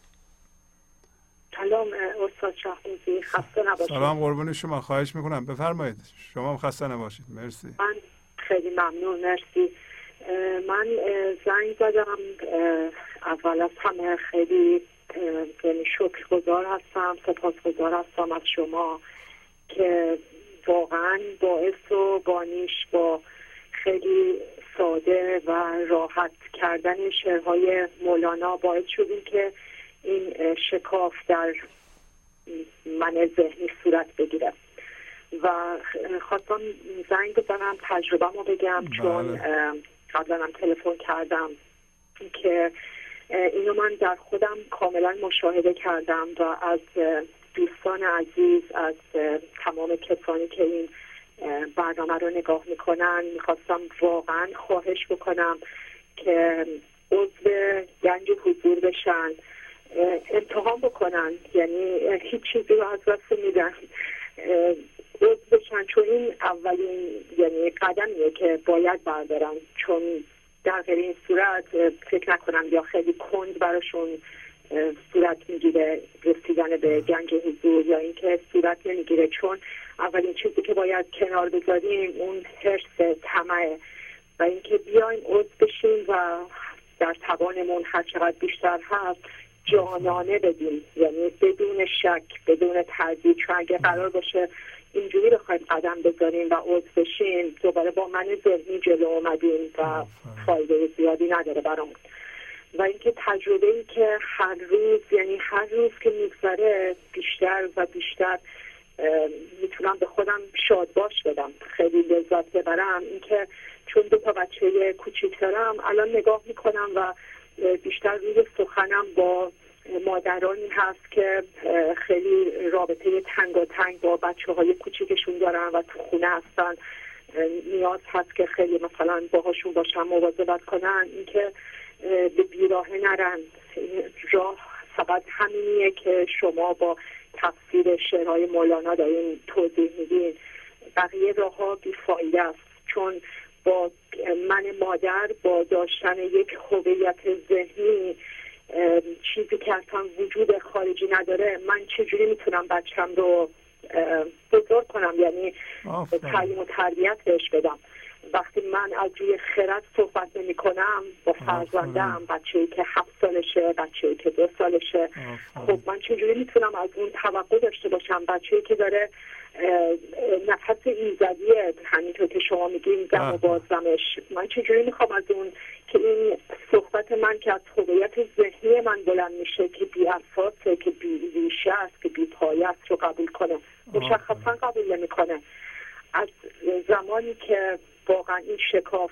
سلام استاد شاهروزی خسته نباشید. سلام قربون شما. خواهش می‌کنم. بفرمایید. شما هم خسته نباشید. مرسی. من خیلی ممنون. مرسی. من زنگ زدم. اول از همه خیلی یعنی شکر گذار هستم سپاس گذار هستم از شما که واقعا باعث و بانیش با خیلی ساده و راحت کردن شعرهای مولانا باعث شدیم که این شکاف در من ذهنی صورت بگیره و خواستم زنگ بزنم تجربه رو بگم بله. چون قبلا هم تلفن کردم که اینو من در خودم کاملا مشاهده کردم و از دوستان عزیز از تمام کسانی که این برنامه رو نگاه می‌کنن می‌خواستم واقعا خواهش بکنم که عضو گنج حضور بشن امتحان بکنن. یعنی هیچ چیزی رو از دست میدن. عضو بشن. چون این اولین یعنی قدمیه که باید بردارن. چون در غیر این صورت فکر نکنم یا خیلی کند براشون صورت می‌گیره رسیدن به گنج حضور یا اینکه صورت نمی‌گیره. چون اولین چیزی که باید کنار بذاریم اون حرس طمعه و اینکه بیایم عضو بشیم و در توانمون هر چقدر بیشتر هست جانانه بدیم یعنی بدون شک بدون تردید. چون اگه قرار باشه اینجوری بخوایم قدم بذاریم و عضو بشیم دوباره با من ذهنی جلو اومدیم و. فایده زیادی نداره برامون. و اینکه تجربه ای که هر روز یعنی هر روز که میگذره بیشتر و بیشتر می‌تونم به خودم شاد باش بدم. خیلی لذت ببرم. اینکه چون دو تا بچه کوچیک دارم الان نگاه می‌کنم و بیشتر روی سخنم با مادرانی هست که خیلی رابطه تنگ و تنگ با بچه های کوچیکشون دارن و تو خونه هستن. نیاز هست که خیلی مثلا باهاشون باشن مواظبت کنن. اینکه به بیراهه نرن. راه فقط همینیه که شما با تفسیر شعرهای مولانا دارین توضیح میدین. بقیه راه ها بیفایده است. چون با من مادر با داشتن یک هویت ذهنی چیزی که اصلا وجود خارجی نداره من چجوری می‌تونم بچم رو بزرگ کنم یعنی. تعلیم و تربیت بهش بدم وقتی من از روی خرد صحبت نمی کنم با فرزندم بچه که هفت سالشه بچه که دو سالشه. خب من چجوری می‌تونم از اون توقع داشته باشم؟ بچه که داره نفس ایزدیه همینطور که شما میگین دم و. بازدمش. من چجوری می‌خوام از اون که این صحبت من که از هویت ذهنی من بلند میشه که بی اساسه که بی ریشه است که بی پایه است رو قبول کنه؟ مشخصا قبول نمی‌کنه. از زمانی که واقعا این شکاف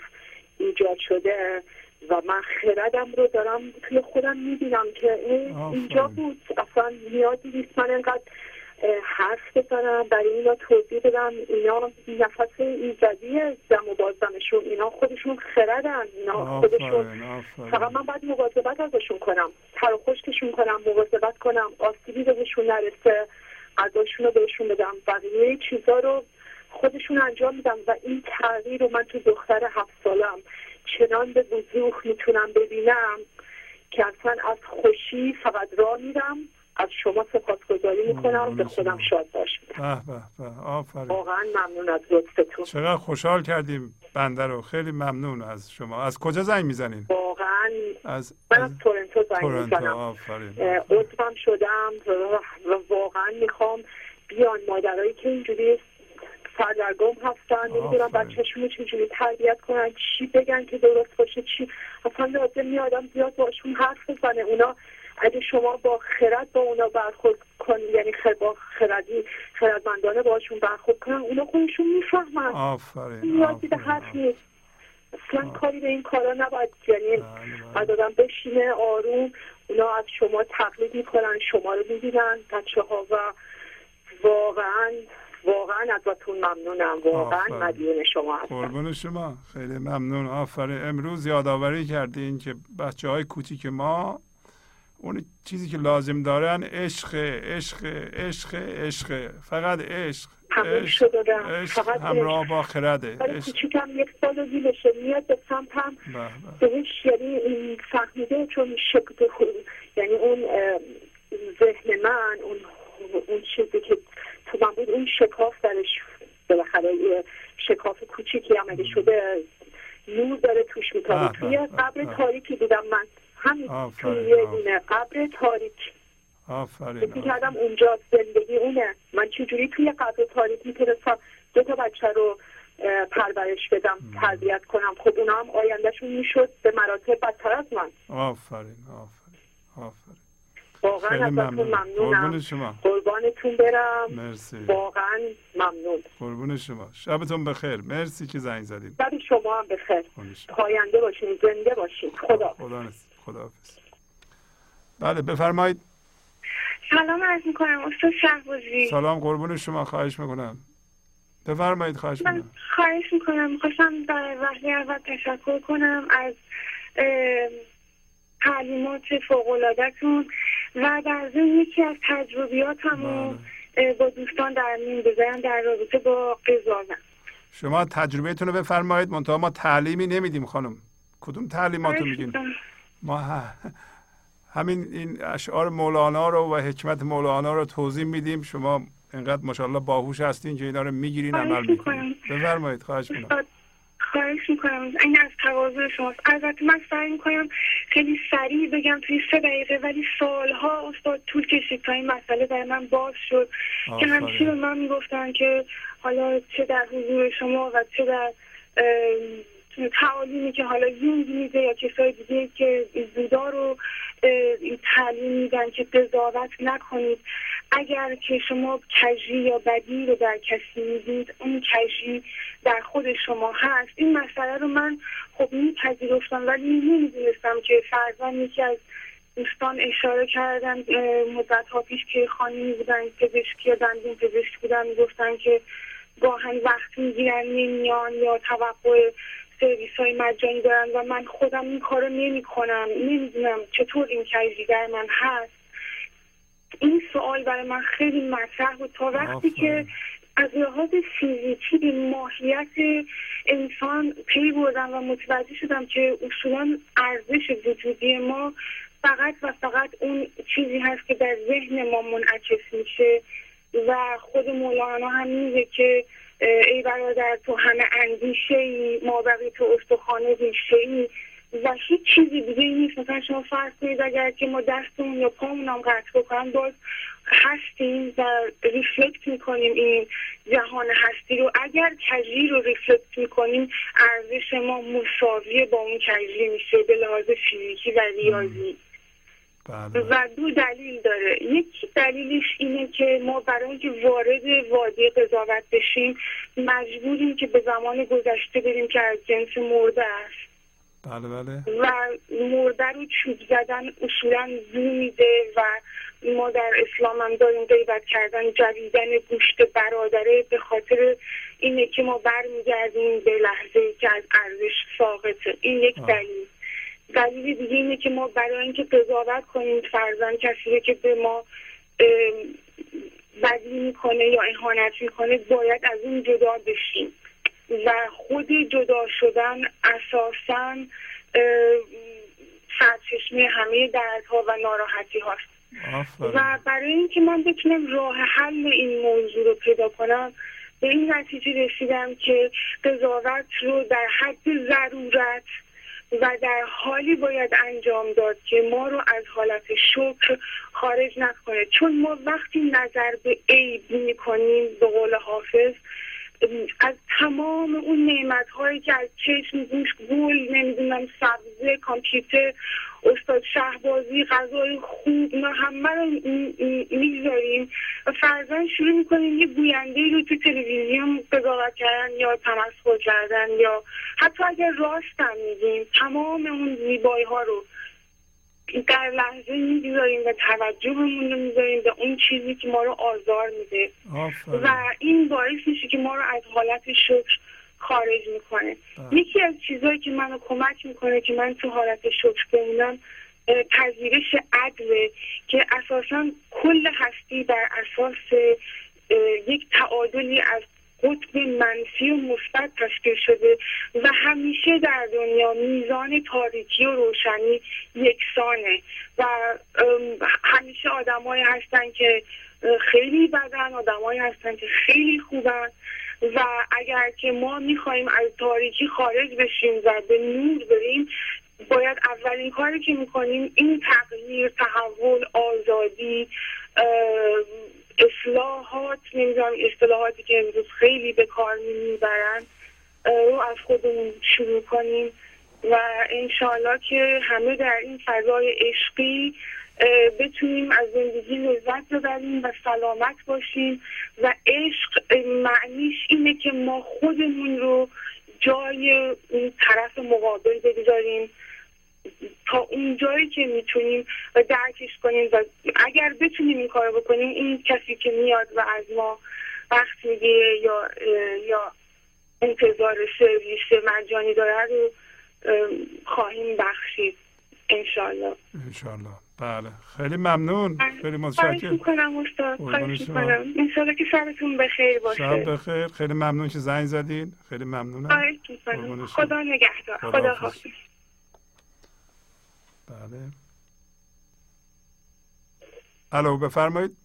ایجاد شده و من خردم رو دارم توی خودم می‌بینم که این. اینجا بود. اصلا نیازی نیست. من انقدر حرف بزنم برای اینا توضیح بدم. اینا نفس ایزدی دم و بازدمشون. اینا خودشون خردن. اینا خودشون فقط من باید مواظبت ازشون کنم. تر و خشکشون کنم مواظبت کنم. آسیبی بهشون نرسه غذاشون رو بهشون بدم. بقیه چیزا رو خودشون انجام میدم و این تغییر رو من تو دختر هفت سالم چنان به وضوح می‌تونم ببینم که اصلا از خوشی فقط راه میرم از شما سپاسگزاری می‌کنم به خودم شاد باش میدم آفرین. واقعا ممنون از لطفتون. چقدر خوشحال کردیم بنده رو. خیلی ممنون از شما. از کجا زنگ می‌زنین؟ واقعا از من از تورنتو زنگ می‌زنم. عضوم شدم. و, و واقعا می‌خوام بیان مادرایی که اینجوری سردرگم هستن نمی‌دونم. بچهشون رو چجوری تربیت کنن چی بگن که درست باشه چی؟ اصلا لازم می آدم زیاد باشون حرف بزنه. اونا اگه شما با خرد با اونا برخورد کنی یعنی با خردی خردمندانه باشون برخورد کنن اونا خودشون می‌فهمن. آفرین نیازی به. حرف نیست. اصلا کاری به این کارا نباید یعنی بله، بعد آدم بشینه آروم اونا از شما تقلید می‌کنن شما رو می‌بینن بچه ها و واقعا واقعا ازتون ممنونم. واقعا. مدیون شما هستم. قربون شما. خیلی ممنون. آفرین. امروز یادآوری کردین که بچه های کوچیک ما اون چیزی که لازم دارن عشق عشق عشق عشق. فقط عشق. فقط همراه با خرده کوچیکم یک سال و دیلشه میاد به سمتم به به. بهش یعنی این فهمیده چون شکل یعنی اون ذهن من اون اون چیزی که تو من بود اون شکاف درش بالاخره شکاف کوچیکی عملی شده نور داره توش میتابه. به، توی قبر. تاریکی بودم من. همین آفرین، توی. دونه قبر تاریک. آفرین فکر. کردم اونجا زندگی اونه. من چجوری توی قبر تاریک می‌تونستم دو تا بچه رو پرورش بدم تربیت کنم. خب اونا هم آیندهشون می‌شد به مراتب بدتر از من. آفرین آفرین آفرین. واقعا ازتون ممنون. ممنونم. قربون شما. قربانتون برم. مرسی. واقعا ممنون. قربون شما. شبتون بخیر. مرسی که زنگ زدید شب شما هم بخیر. پاینده باشین زنده باشین. خدا خدا. خداحافظ بله بفرمایید. سلام عرض می‌کنم. استاد شهبازی. سلام قربون شما. خواهش می‌کنم. بفرمایید خواهش من می‌کنم. خواهش می‌کنم. می‌خواستم در وحلی اول تشکر کنم از اه، تعلیمات فوقالعادهتون. و در ضمن یکی از تجربیاتمو اه، با دوستان در میون بذارم در رابطه با قضاوت. شما تجربهتون رو بفرمایید منتها ما تعلیمی نمیدیم خانم. کدوم تعلیماتو میگین. ما همین این اشعار مولانا رو و حکمت مولانا رو توضیح میدیم. شما انقدر ماشاءالله باهوش هستین که اینا رو می‌گیرین عمل می‌کنین. بفرمایید خواهش می‌کنم. خواهش می‌کنم. این از تواضع شماست. البته من سعی می‌کنم خیلی سریع بگم توی سه دقیقه ولی سالها استاد طول کشید تا این مسئله در من باز شد. که. همیشه به من می‌گفتن که حالا چه در حضور شما و چه در تعالیمی که حالا یونگ میده یا کسای دیگه که زودا رو تعلیم میدن که قضاوت نکنید. اگر که شما کجی یا بدی رو در کسی می‌دید اون کجی در خود شما هست. این مسئله رو من خب میپذیرفتم ولی نمی‌دونستم که فرزن یکی از دوستان اشاره کردن مدت ها پیش که خانمی بودن پزشکی یا دندون پزشک بودن می‌گفتن که گاهن وقت می‌گیرن نمیان یا توقع سرویس های مجانی دارن و من خودم این کارو نمی کنم نمی‌دونم چطور این کجی در من هست. این سوال برای من خیلی مطرح بود. تا وقتی که از لحاظ فیزیکی به ماهیت انسان پی بردم و متوجه شدم که اصولا ارزش وجودی ما فقط و فقط اون چیزی هست که در ذهن ما منعکس میشه و خود مولانا هم میگه که ای برادر تو همه اندیشه ای ما بقی تو استخانه ریشه ای و هیچ چیزی دیگه نیست. مثلا شما فرض کنید اگر که ما دستمون یا پامون هم قطع بکنم باز هستیم و ریفلکت می‌کنیم این جهان هستی رو. اگر کجی رو ریفلکت می‌کنیم ارزش ما مساویه با اون کجی میشه به لحاظ فیزیکی و ریاضی. بله. و دو دلیل داره. یکی دلیلش اینه که ما برای اینکه وارد وادی قضاوت بشیم مجبوریم که به زمان گذشته بریم که از جنس مرده است. بله بله. و مرده رو چوب زدن اصولا زو میده و ما در اسلام هم داریم غیبت کردن جویدن گوشت برادره به خاطر اینه که ما برمیگردیم به لحظه که از ارزش ساقطه این یک. دلیل. دلیل دیگه اینه که ما برای اینکه قضاوت کنیم فرزن کسی که به ما بدی می‌کنه یا اهانت می‌کنه باید از اون جدا بشیم. و خود جدا شدن اساسا سرچشمه همه دردها و ناراحتی هاست. و برای اینکه من بتونم راه حل این موضوع رو پیدا کنم به این نتیجه رسیدم که قضاوت رو در حد ضرورت و در حالی باید انجام داد که ما رو از حالت شکر خارج نکنه. چون ما وقتی نظر به عیب می‌کنیم به قول حافظ از تمام اون نعمت هایی که از چشم گوش گل نمی‌دونم سبزه کامپیوتر استاد شهبازی غذای خوب ما همه رو می‌گذاریم و فرزن شروع می‌کنیم یه گوینده رو تو تلویزیون قضاوت کردن یا تمسخر کردن یا حتی اگر راست هم میگیم تمام اون زیبایی ها رو در لحظه می‌گذاریم و توجهمون رو می‌ذاریم به اون چیزی که ما رو آزار میده. و این باعث میشه که ما رو از حالت شکر خارج می‌کنه. بله. یکی از چیزهایی که منو کمک می‌کنه که من تو حالت شکر بمونم پذیرش عدله که اساسا کل هستی بر اساس یک تعادلی از قطب منفی و مثبت تشکیل شده و همیشه در دنیا میزان تاریکی و روشنی یکسانه. و همیشه آدمایی هستن که خیلی بدن آدمایی هستن که خیلی خوبن و اگر که ما می‌خوایم از تاریکی خارج بشیم و به نور بریم باید اولین کاری که می‌کنیم این تغییر تحول آزادی اصلاحات نمی‌دونم اصطلاحاتی که امروز خیلی به کار می‌برن رو از خودمون شروع کنیم و انشاالله که همه در این فضای عشقی بتونیم از زندگی لذت ببریم و سلامت باشیم و عشق معنیش اینه که ما خودمون رو جای اون طرف مقابل بگذاریم. تا اون جایی که می‌تونیم و درکش کنیم و اگر بتونیم این کار بکنیم این کسی که میاد و از ما وقت می‌گیره یا یا انتظار سرویس مجانی داره رو اه، خواهیم بخشید انشالله انشالله بله. خیلی ممنون. خیلی خواهش متشکرم. می‌کنم استاد. خواهش. می‌کنم. انشالله که سرتون بخیر باشه. شب بخیر. خیلی ممنون که زنگ زدین. خیلی ممنونم. خواهش می‌کنم. خدا نگهدار. خدا خدا حافظ. بله. الو بفرمایید.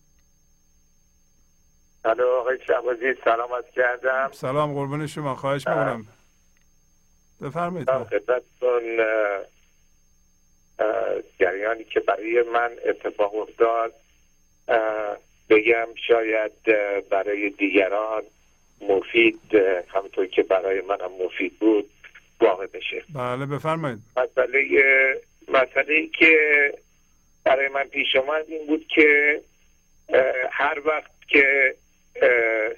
الو آقای شعبازی سلام عرض کردم. سلام قربان شما خواهش می‌کنم. بفرمایید. خدمتتون جریانی که برای من اتفاق افتاد. بگم شاید برای دیگران مفید همونطور که برای منم مفید بود واقع بشه. بله بفرمایید. مسئله مسئله ای که برای من پیش آمد این بود که هر وقت که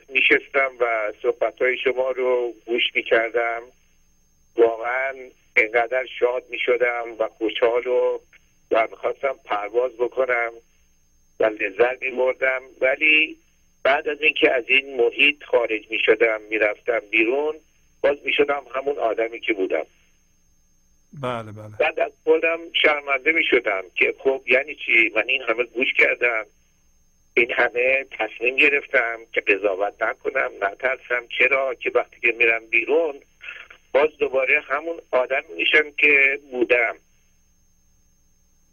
میشستم و صحبت های شما رو گوش می‌کردم واقعا اینقدر شاد می‌شدم و خوشحال و و می‌خواستم پرواز بکنم و لذت میبردم. ولی بعد از اینکه از این محیط خارج می‌شدم می‌رفتم بیرون باز می‌شدم همون آدمی که بودم. بله بله. بعد از خودم شرمنده می شدم که خب یعنی چی؟ من این همه گوش کردم. این همه تصمیم گرفتم که قضاوت نکنم نترسم. چرا؟ که وقتی که میرم بیرون باز دوباره همون آدم میشم که بودم.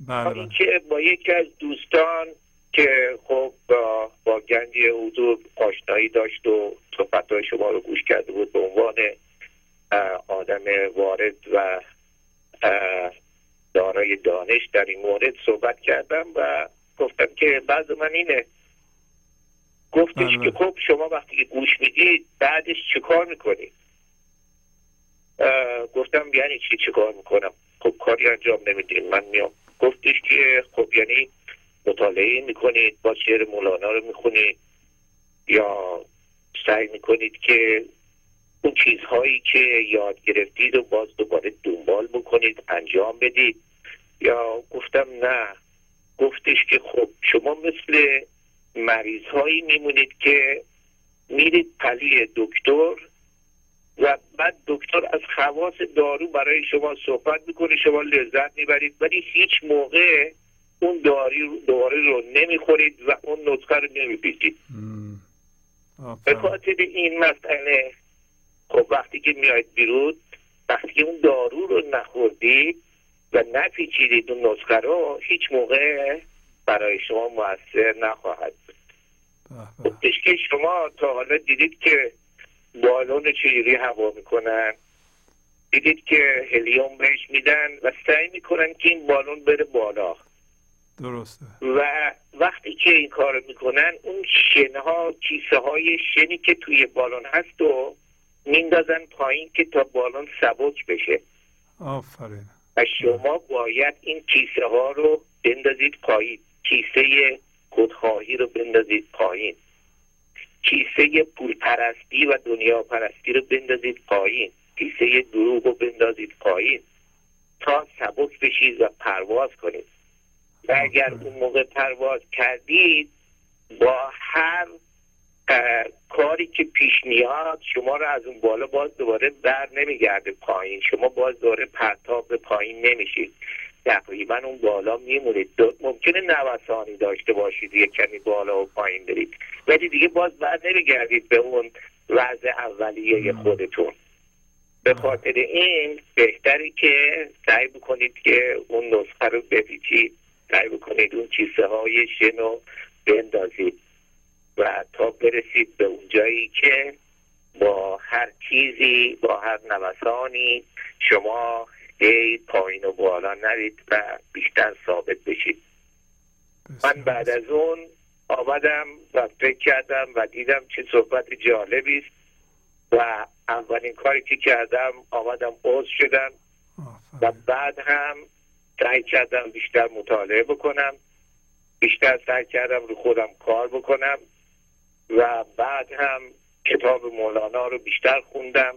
بله بله. اینکه با یکی از دوستان که خب با, با گنج حضور آشنایی داشت و صحبت شما رو گوش کرده بود به عنوان آدم وارد و دارای دانش در این مورد صحبت کردم و گفتم که بعض من اینه. گفتش بله،. که خب شما وقتی که گوش می‌دید بعدش چه کار می‌کنید گفتم یعنی چی؟ چه کار می‌کنم؟ خب کاری انجام نمیدیم. من میام. گفتش که خب یعنی مطالعه می‌کنید با شعر مولانا رو می‌خونید یا سعی می‌کنید که اون چیزهایی که یاد گرفتید و باز دوباره دنبال بکنید انجام بدید یا گفتم نه گفتش که خب شما مثل مریض هایی میمونید که میرید پلی دکتر و بعد دکتر از خواص دارو برای شما صحبت می‌کنه شما لذت می‌برید ولی هیچ موقع اون داری دارو رو نمی‌خورید و اون نسخه رو نمیپیچید. به. خاطر این مسئله خب وقتی که میاید بیرون وقتی که اون دارو رو نخوردید و نپیچیدید اون نسخه رو هیچ موقع برای شما موثر نخواهد بود. گفتش که شما تا حالا دیدید که بالون چجوری هوا می‌کنن دیدید که هلیوم بهش میدن و سعی می‌کنن که این بالون بره بالا. درسته. و وقتی که این کار می‌کنن اون شنها کیسه های شنی که توی بالون هست و میندازن پایین که تا بالون سبک بشه. آفرین. و شما باید این کیسه ها رو بندازید پایین. کیسه خودخواهی رو بندازید پایین. کیسه پول پرستی و دنیا پرستی رو بندازید پایین. کیسه دروغ رو بندازید پایین. تا سبک بشید و پرواز کنید. و اگر اون موقع پرواز کردید با هر کاری که پیش میاد شما رو از اون بالا باز دوباره بر نمیگرده پایین. شما باز دوباره پرتاب به پایین نمیشید. تقریبا اون بالا میمونید. ممکنه نوسانی داشته باشید یه کمی بالا و پایین برید. ولی دیگه باز بر نمیگردید به اون وضع اولیه خودتون. به خاطر این بهتری که سعی بکنید که اون نسخه رو بپیچید. سعی بکنید اون کیسه های شن رو بندازید. و تا برسید به اون جایی که با هر چیزی با هر نوسانی شما هی پایین و بالا نرید و بیشتر ثابت بشید من بعد از اون آمدم و فکر کردم و دیدم چه صحبت جالبی است و اولین کاری که کردم آمدم عضو شدم و. بعد هم سعی کردم بیشتر مطالعه بکنم بیشتر سعی کردم رو خودم کار بکنم و بعد هم کتاب مولانا رو بیشتر خوندم.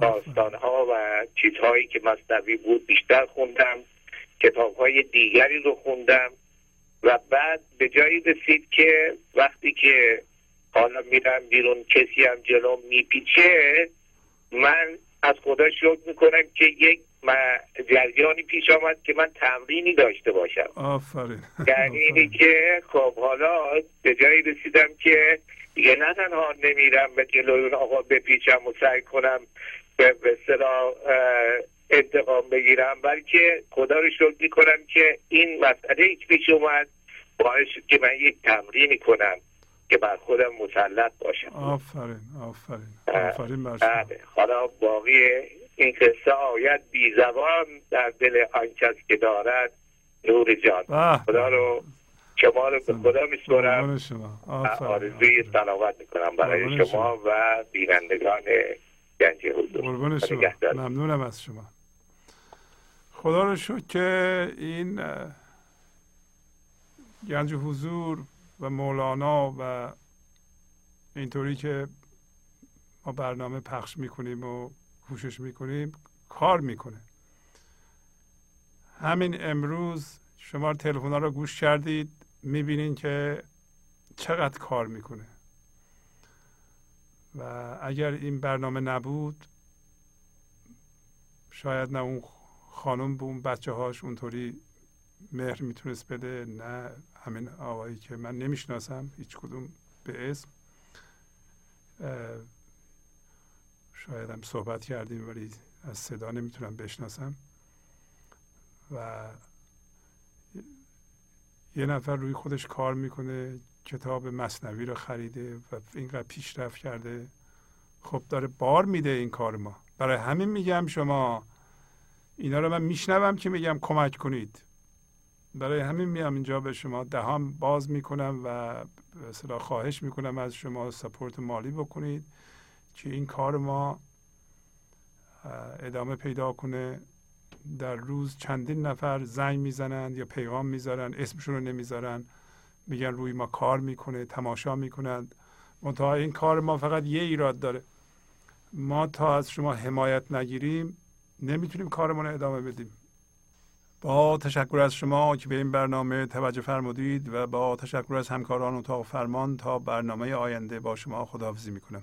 داستانها و چیزهایی که مصنوی بود بیشتر خوندم. کتابهای دیگری رو خوندم. و بعد به جایی رسید که وقتی که حالا میرم بیرون کسی هم جلو میپیچه من از خدا شکر می‌کنم که یک جریانی پیش آمد که من تمرینی داشته باشم. آفرین. یعنی اینی. که خب حالا به جایی رسیدم که دیگه نه تنها نمیرم به جلوی اون آقا بپیچم و سعی کنم به اصطلاح، انتقام بگیرم بلکه خدا رو شکر می‌کنم که این مسئله ای که پیش اومد باعث شد که من یک تمرینی کنم که بر خودم مسلط باشم. آفرین آفرین آفرین بله حالا باقی این قصه آید بی زبان در دل آن کس که دارد نور جان. خدا رو شما رو به خدا میسپرم آرزوی. سلامت می‌کنم برای شما و بینندگان گنج حضور. شما. ممنونم از شما. خدا رو شکر که این گنج حضور و مولانا و اینطوری که ما برنامه پخش می‌کنیم و کوشش می‌کنیم کار می‌کنه. همین امروز شما تلفن رو گوش کردید می‌بینین که چقدر کار می‌کنه. و اگر این برنامه نبود شاید نه اون خانم به اون بچه هاش اونطوری مهر می‌تونست بده نه همین آقایی که من نمی‌شناسم هیچ کدوم به اسم. شاید هم صحبت کردیم ولی از صدا نمی‌تونم بشناسم. و یه نفر روی خودش کار می‌کنه کتاب مصنوی رو خریده و اینقدر پیشرفت کرده. خب داره بار میده این کار ما. برای همین میگم شما اینا رو من میشنوم که میگم کمک کنید. برای همین میام اینجا به شما دهان باز می‌کنم و به خواهش می‌کنم از شما سپورت مالی بکنید. که این کار ما ادامه پیدا کنه. در روز چندین نفر زنگ می‌زنند یا پیغام می‌ذارن اسمشون رو نمی‌ذارن. میگن روی ما کار می‌کنه تماشا می‌کنند. منتها این کار ما فقط یه ایراد داره. ما تا از شما حمایت نگیریم نمی‌تونیم کارمون رو ادامه بدیم. با تشکر از شما که به این برنامه توجه فرمودید و با تشکر از همکاران اتاق فرمان تا برنامه آینده با شما خداحافظی می‌کنم.